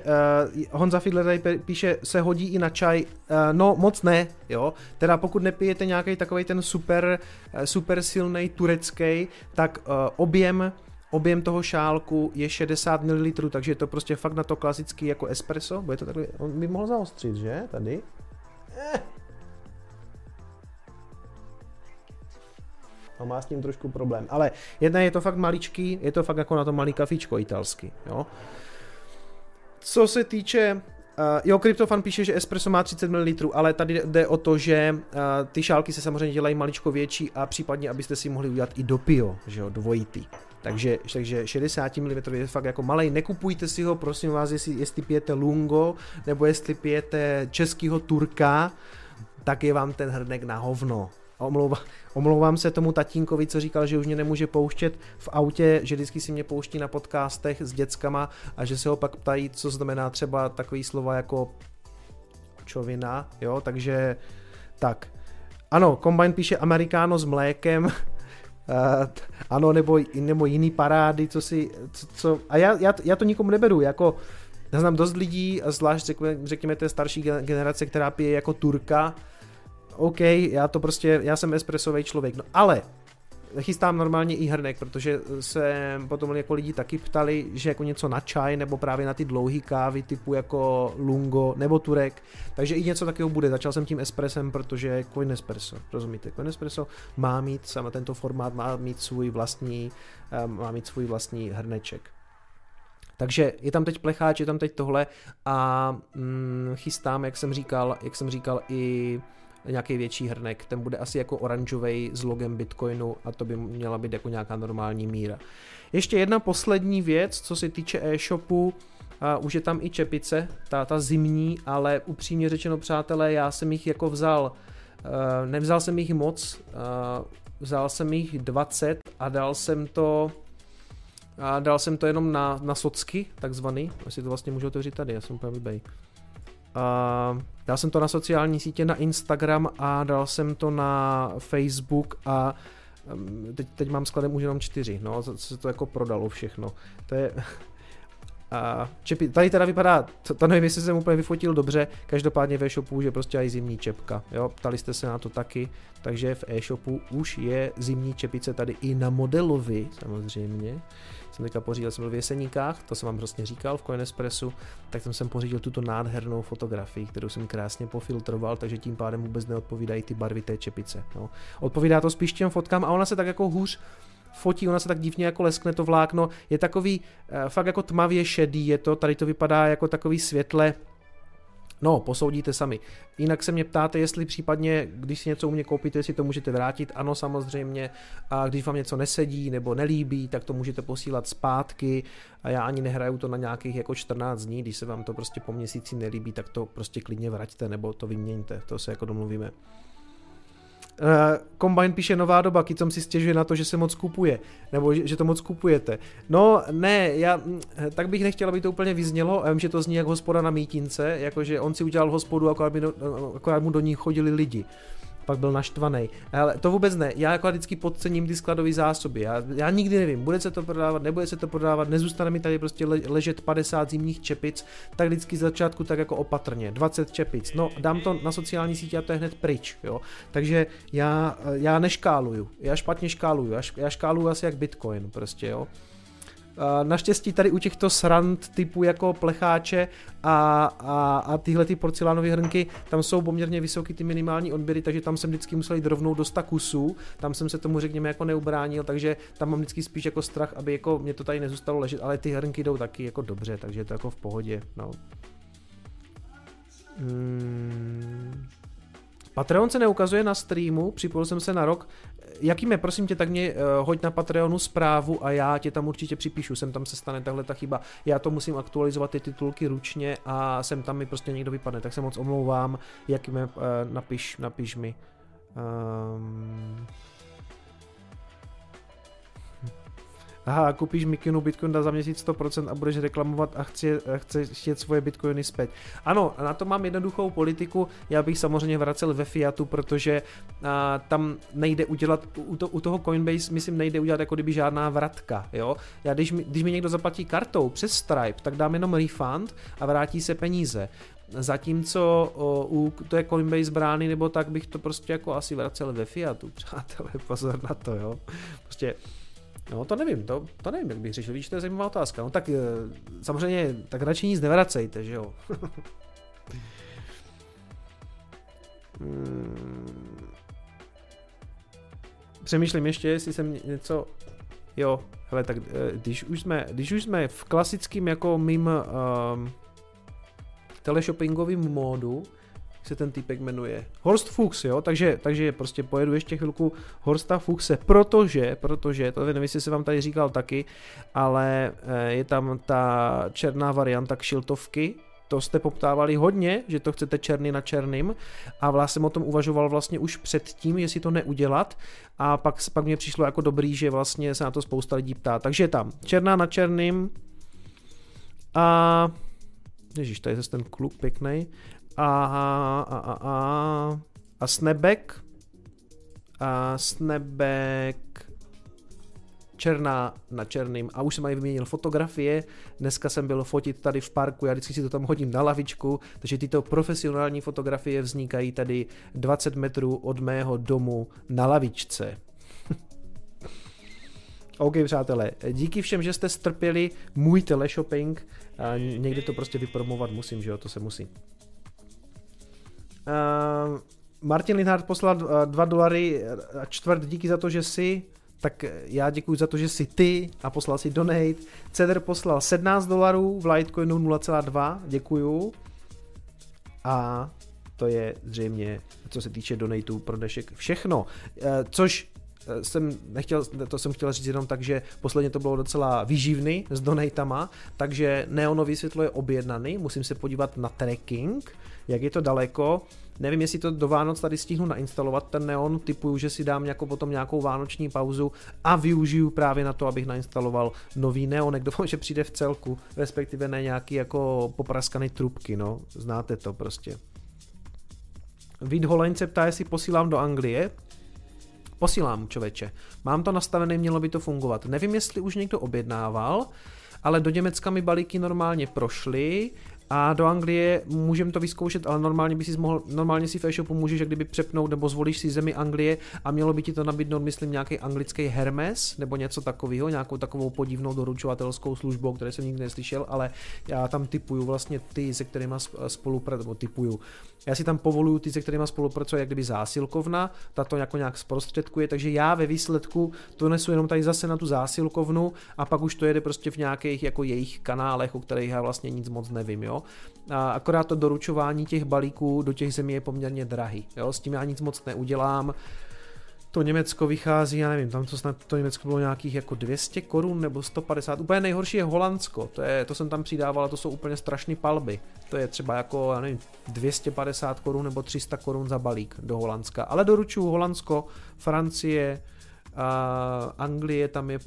uh, Honza Fiedler tady píše, se hodí i na čaj. Uh, no, moc ne, jo. Teda pokud nepijete nějaký takový ten super, uh, super silný turecký, tak uh, objem Objem toho šálku je 60 ml, takže je to prostě fakt na to klasický jako espresso. Bude to takový, on by mohl zaostřit, že? Tady. Eh. No má s tím trošku problém. Ale jedna je to fakt maličký, je to fakt jako na to malý kafičko italský, jo. Co se týče Uh, jo, Kryptofan píše, že espresso má 30 ml, ale tady jde o to, že uh, ty šálky se samozřejmě dělají maličko větší a případně, abyste si mohli udělat i do pio, že jo, dvojitý. Takže, takže 60 mm je fakt jako malý. Nekupujte si ho, prosím vás, jestli, jestli pijete Lungo, nebo jestli pijete českýho Turka, tak je vám ten hrnek na hovno. Omlouvám, omlouvám se tomu tatínkovi, co říkal, že už mě nemůže pouštět v autě, že vždycky si mě pouští na podcastech s dětskama a že se ho pak ptají, co znamená třeba takový slova jako čovina, jo, takže tak. Ano, Combine píše amerikáno s mlékem, ano, nebo, nebo jiný parády, co si, co, co a já, já, já to nikomu neberu, jako já znám dost lidí, zvlášť řekněme, řekněme té starší generace, která pije jako turka, OK, já to prostě, já jsem espresový člověk, no ale chystám normálně i hrnek, protože se potom jako lidi taky ptali, že jako něco na čaj nebo právě na ty dlouhé kávy typu jako lungo nebo turek, takže i něco takového bude. Začal jsem tím espresem, protože Coin Espresso, rozumíte, Coin Espresso má mít, sama tento formát má mít svůj vlastní, eh, má mít svůj vlastní hrneček. Takže je tam teď plecháč, je tam teď tohle a mm, chystám, jak jsem říkal, jak jsem říkal i nějaký větší hrnek, ten bude asi jako oranžový s logem Bitcoinu a to by měla být jako nějaká normální míra. Ještě jedna poslední věc, co se týče e-shopu, Uh, už je tam i čepice, ta, ta zimní, ale upřímně řečeno, přátelé, já jsem jich jako vzal, uh, nevzal jsem jich moc, uh, vzal jsem jich 20 a dal jsem to, a dal jsem to jenom na, na socky, takzvaný, jestli to vlastně můžu otevřít tady, já jsem úplně blbej. Dal jsem to na sociální sítě, na Instagram a dal jsem to na Facebook a um, teď, teď mám skladem už jenom čtyři, no, se to jako prodalo všechno. To je, a čepi, tady teda vypadá, to, nevím, jestli jsem úplně vyfotil dobře, každopádně v e-shopu je prostě i zimní čepka, jo, ptali jste se na to taky, takže v e-shopu už je zimní čepice tady i na modelovi, samozřejmě jsem teďka pořídil, jsem byl v Jeseníkách, to jsem vám prostě říkal v Coinespressu, tak tam jsem pořídil tuto nádhernou fotografii, kterou jsem krásně pofiltroval, takže tím pádem vůbec neodpovídají ty barvy té čepice. No. Odpovídá to spíš těm fotkám a ona se tak jako hůř fotí, ona se tak divně jako leskne to vlákno, je takový uh, fakt jako tmavě šedý, je to, tady to vypadá jako takový světle, No, posoudíte sami. Jinak se mě ptáte, jestli případně, když si něco u mě koupíte, jestli to můžete vrátit. Ano, samozřejmě. A když vám něco nesedí nebo nelíbí, tak to můžete posílat zpátky. A já ani nehraju to na nějakých jako 14 dní. Když se vám to prostě po měsíci nelíbí, tak to prostě klidně vraťte nebo to vyměňte. To se jako domluvíme. Uh, Combine píše nová doba, Kicom si stěžuje na to, že se moc kupuje, nebo že, to moc kupujete. No ne, já mm, tak bych nechtěl, aby to úplně vyznělo, já vím, že to zní jak hospoda na mítince, jakože on si udělal hospodu, akorát, by do, akorát mu do ní chodili lidi pak byl naštvaný. Ale to vůbec ne. Já jako vždycky podcením ty skladové zásoby. Já, já nikdy nevím, bude se to prodávat, nebude se to prodávat, nezůstane mi tady prostě le, ležet 50 zimních čepic, tak vždycky z začátku tak jako opatrně. 20 čepic. No, dám to na sociální sítě a to je hned pryč. Jo? Takže já, já neškáluju. Já špatně škáluju. Já, já škáluju asi jak Bitcoin prostě, jo. Naštěstí tady u těchto srand typu jako plecháče a, a, a tyhle ty porcelánové hrnky, tam jsou poměrně vysoké ty minimální odběry, takže tam jsem vždycky musel jít rovnou do 100 kusů, tam jsem se tomu řekněme jako neubránil, takže tam mám vždycky spíš jako strach, aby jako mě to tady nezůstalo ležet, ale ty hrnky jdou taky jako dobře, takže je to jako v pohodě, no. Hmm. Patreon se neukazuje na streamu, připojil jsem se na rok. Jakým prosím tě, tak mě uh, hoď na Patreonu zprávu a já tě tam určitě připíšu, sem tam se stane tahle ta chyba. Já to musím aktualizovat ty titulky ručně a sem tam mi prostě někdo vypadne, tak se moc omlouvám, jakým uh, napiš, napiš mi. Um, aha, koupíš Mikinu Bitcoin za měsíc 100% a budeš reklamovat a chci, chci chtět svoje Bitcoiny zpět. Ano, na to mám jednoduchou politiku, já bych samozřejmě vracel ve Fiatu, protože a, tam nejde udělat, u, to, u toho Coinbase myslím nejde udělat jako kdyby žádná vratka, jo. Já když mi, když mi někdo zaplatí kartou přes Stripe, tak dám jenom refund a vrátí se peníze. Zatímco o, u té Coinbase brány nebo tak bych to prostě jako asi vracel ve Fiatu, přátelé, pozor na to, jo. Prostě No to nevím, to, to nevím, jak bych řešil, víš, to je zajímavá otázka. No tak eh, samozřejmě, tak radši nic nevracejte, že jo. Hmm. Přemýšlím ještě, jestli jsem něco... Jo, hele, tak eh, když už jsme, když už jsme v klasickém jako mým um, teleshoppingovém módu, se ten týpek jmenuje. Horst Fuchs, jo, takže, takže prostě pojedu ještě chvilku Horsta Fuchse, protože, protože, to nevím, jestli se vám tady říkal taky, ale eh, je tam ta černá varianta kšiltovky, to jste poptávali hodně, že to chcete černý na černým. A vlastně jsem o tom uvažoval vlastně už předtím, jestli to neudělat. A pak, pak mě přišlo jako dobrý, že vlastně se na to spousta lidí ptá. Takže tam černá na černým a Ježíš, tady je ten kluk pěkný a, a, a, a, a snapback a snapback černá na černým. A už jsem aj vyměnil fotografie, dneska jsem byl fotit tady v parku, já vždycky si to tam hodím na lavičku, takže tyto profesionální fotografie vznikají tady 20 metrů od mého domu na lavičce. OK, přátelé, díky všem, že jste strpěli můj teleshopping, někdy to prostě vypromovat musím, že jo, to se musí. Uh, Martin Linhard poslal 2 dolary a čtvrt díky za to, že jsi, tak já děkuji za to, že jsi ty a poslal si donate. Ceder poslal 17 dolarů, v Litecoinu 0,2, děkuju. A to je zřejmě, co se týče donatů pro dnešek, všechno. Což Eh, jsem nechtěl, to jsem chtěl říct jenom tak, že posledně to bylo docela výživný s donatama, takže neonový světlo je objednaný, musím se podívat na tracking, jak je to daleko, Nevím, jestli to do Vánoc tady stihnu nainstalovat ten neon, typuju, že si dám jako potom nějakou vánoční pauzu a využiju právě na to, abych nainstaloval nový neonek. Doufám, že přijde v celku, respektive ne nějaký jako popraskaný trubky, no, znáte to prostě. Vít Holeň se ptá, jestli posílám do Anglie. Posílám, čověče. Mám to nastavené, mělo by to fungovat. Nevím, jestli už někdo objednával, ale do Německa mi balíky normálně prošly a do Anglie můžeme to vyzkoušet, ale normálně by si mohl, normálně si v e-shopu můžeš kdyby přepnout nebo zvolíš si zemi Anglie a mělo by ti to nabídnout, myslím, nějaký anglický Hermes nebo něco takového, nějakou takovou podivnou doručovatelskou službu, které jsem nikdy neslyšel, ale já tam typuju vlastně ty, se kterými spolupracuju, nebo typuju. Já si tam povoluju ty, se kterými spolupracuji, jak kdyby zásilkovna, ta to jako nějak zprostředkuje, takže já ve výsledku to nesu jenom tady zase na tu zásilkovnu a pak už to jede prostě v nějakých jako jejich kanálech, o kterých já vlastně nic moc nevím, jo. A akorát to doručování těch balíků do těch zemí je poměrně drahý, jo, s tím já nic moc neudělám. To Německo vychází, já nevím, tam to snad to Německo bylo nějakých jako 200 korun nebo 150. Úplně nejhorší je Holandsko, to, je, to jsem tam přidával a to jsou úplně strašné palby. To je třeba jako, já nevím, 250 korun nebo 300 korun za balík do Holandska. Ale doručuju Holandsko, Francie, a Anglie, tam je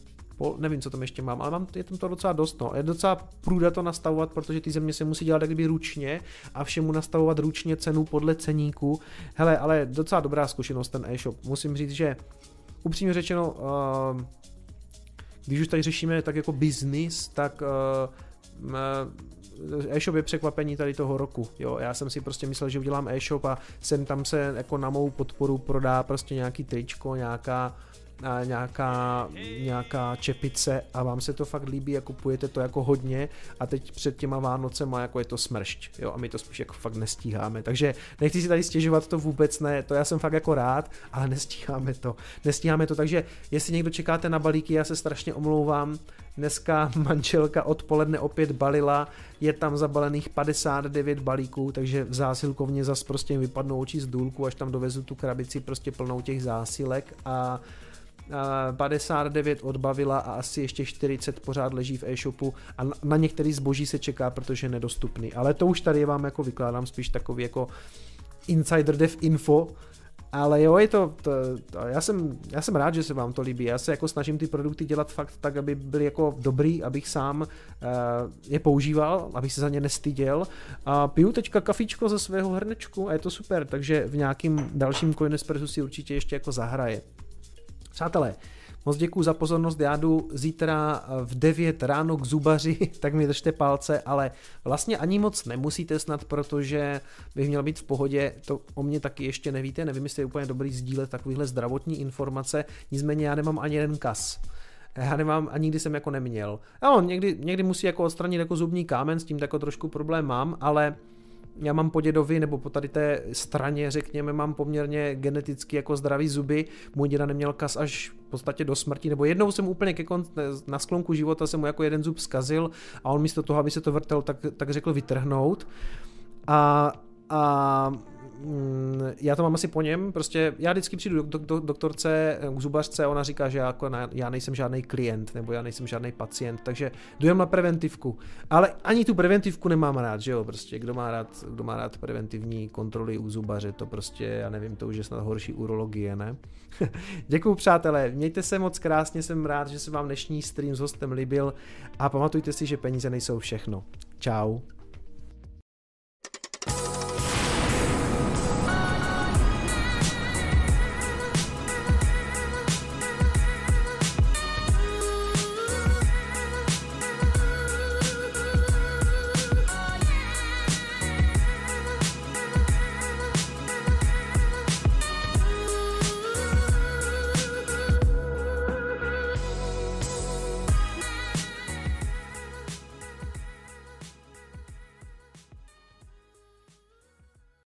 po, nevím, co tam ještě mám, ale mám, je tam to docela dost, no. Je docela průda to nastavovat, protože ty země se musí dělat kdyby ručně a všemu nastavovat ručně cenu podle ceníku. Hele, ale docela dobrá zkušenost ten e-shop. Musím říct, že upřímně řečeno, uh, když už tady řešíme tak jako business, tak uh, e-shop je překvapení tady toho roku. Jo, já jsem si prostě myslel, že udělám e-shop a sem tam se jako na mou podporu prodá prostě nějaký tričko, nějaká nějaká, nějaká čepice a vám se to fakt líbí a kupujete to jako hodně a teď před těma Vánocema jako je to smršť, jo, a my to spíš jako fakt nestíháme, takže nechci si tady stěžovat, to vůbec ne, to já jsem fakt jako rád, ale nestíháme to, nestíháme to, takže jestli někdo čekáte na balíky, já se strašně omlouvám, dneska manželka odpoledne opět balila, je tam zabalených 59 balíků, takže v zásilkovně zas prostě vypadnou oči z důlku, až tam dovezu tu krabici prostě plnou těch zásilek a 59 odbavila a asi ještě 40 pořád leží v e-shopu a na některý zboží se čeká, protože je nedostupný. Ale to už tady vám jako vykládám spíš takový jako insider dev info, ale jo, je to, to, to já, jsem, já jsem rád, že se vám to líbí. Já se jako snažím ty produkty dělat fakt tak, aby byly jako dobrý, abych sám uh, je používal, abych se za ně nestyděl. A piju teďka kafičko ze svého hrnečku a je to super, takže v nějakým dalším Coinespressu si určitě ještě jako zahraje. Přátelé, moc děkuji za pozornost, já jdu zítra v 9 ráno k zubaři, tak mi držte palce, ale vlastně ani moc nemusíte snad, protože bych měl být v pohodě, to o mě taky ještě nevíte, nevím, jestli je úplně dobrý sdílet takovýhle zdravotní informace, nicméně já nemám ani jeden kas já nemám, ani nikdy jsem jako neměl. Ano, někdy, někdy musí jako odstranit jako zubní kámen, s tím jako trošku problém mám, ale já mám po dědovi, nebo po tady té straně, řekněme, mám poměrně geneticky jako zdravý zuby. Můj děda neměl kas až v podstatě do smrti, nebo jednou jsem úplně ke konc, na sklonku života jsem mu jako jeden zub zkazil a on místo toho, aby se to vrtel, tak, tak řekl vytrhnout. A, a já to mám asi po něm, prostě já vždycky přijdu do, do, do doktorce, k zubařce ona říká, že já, jako na, já nejsem žádný klient, nebo já nejsem žádný pacient, takže jdu na preventivku. Ale ani tu preventivku nemám rád, že jo, prostě kdo má rád, kdo má rád preventivní kontroly u zubaře, to prostě, já nevím, to už je snad horší urologie, ne? Děkuju přátelé, mějte se moc krásně, jsem rád, že se vám dnešní stream s hostem líbil a pamatujte si, že peníze nejsou všechno. Ciao.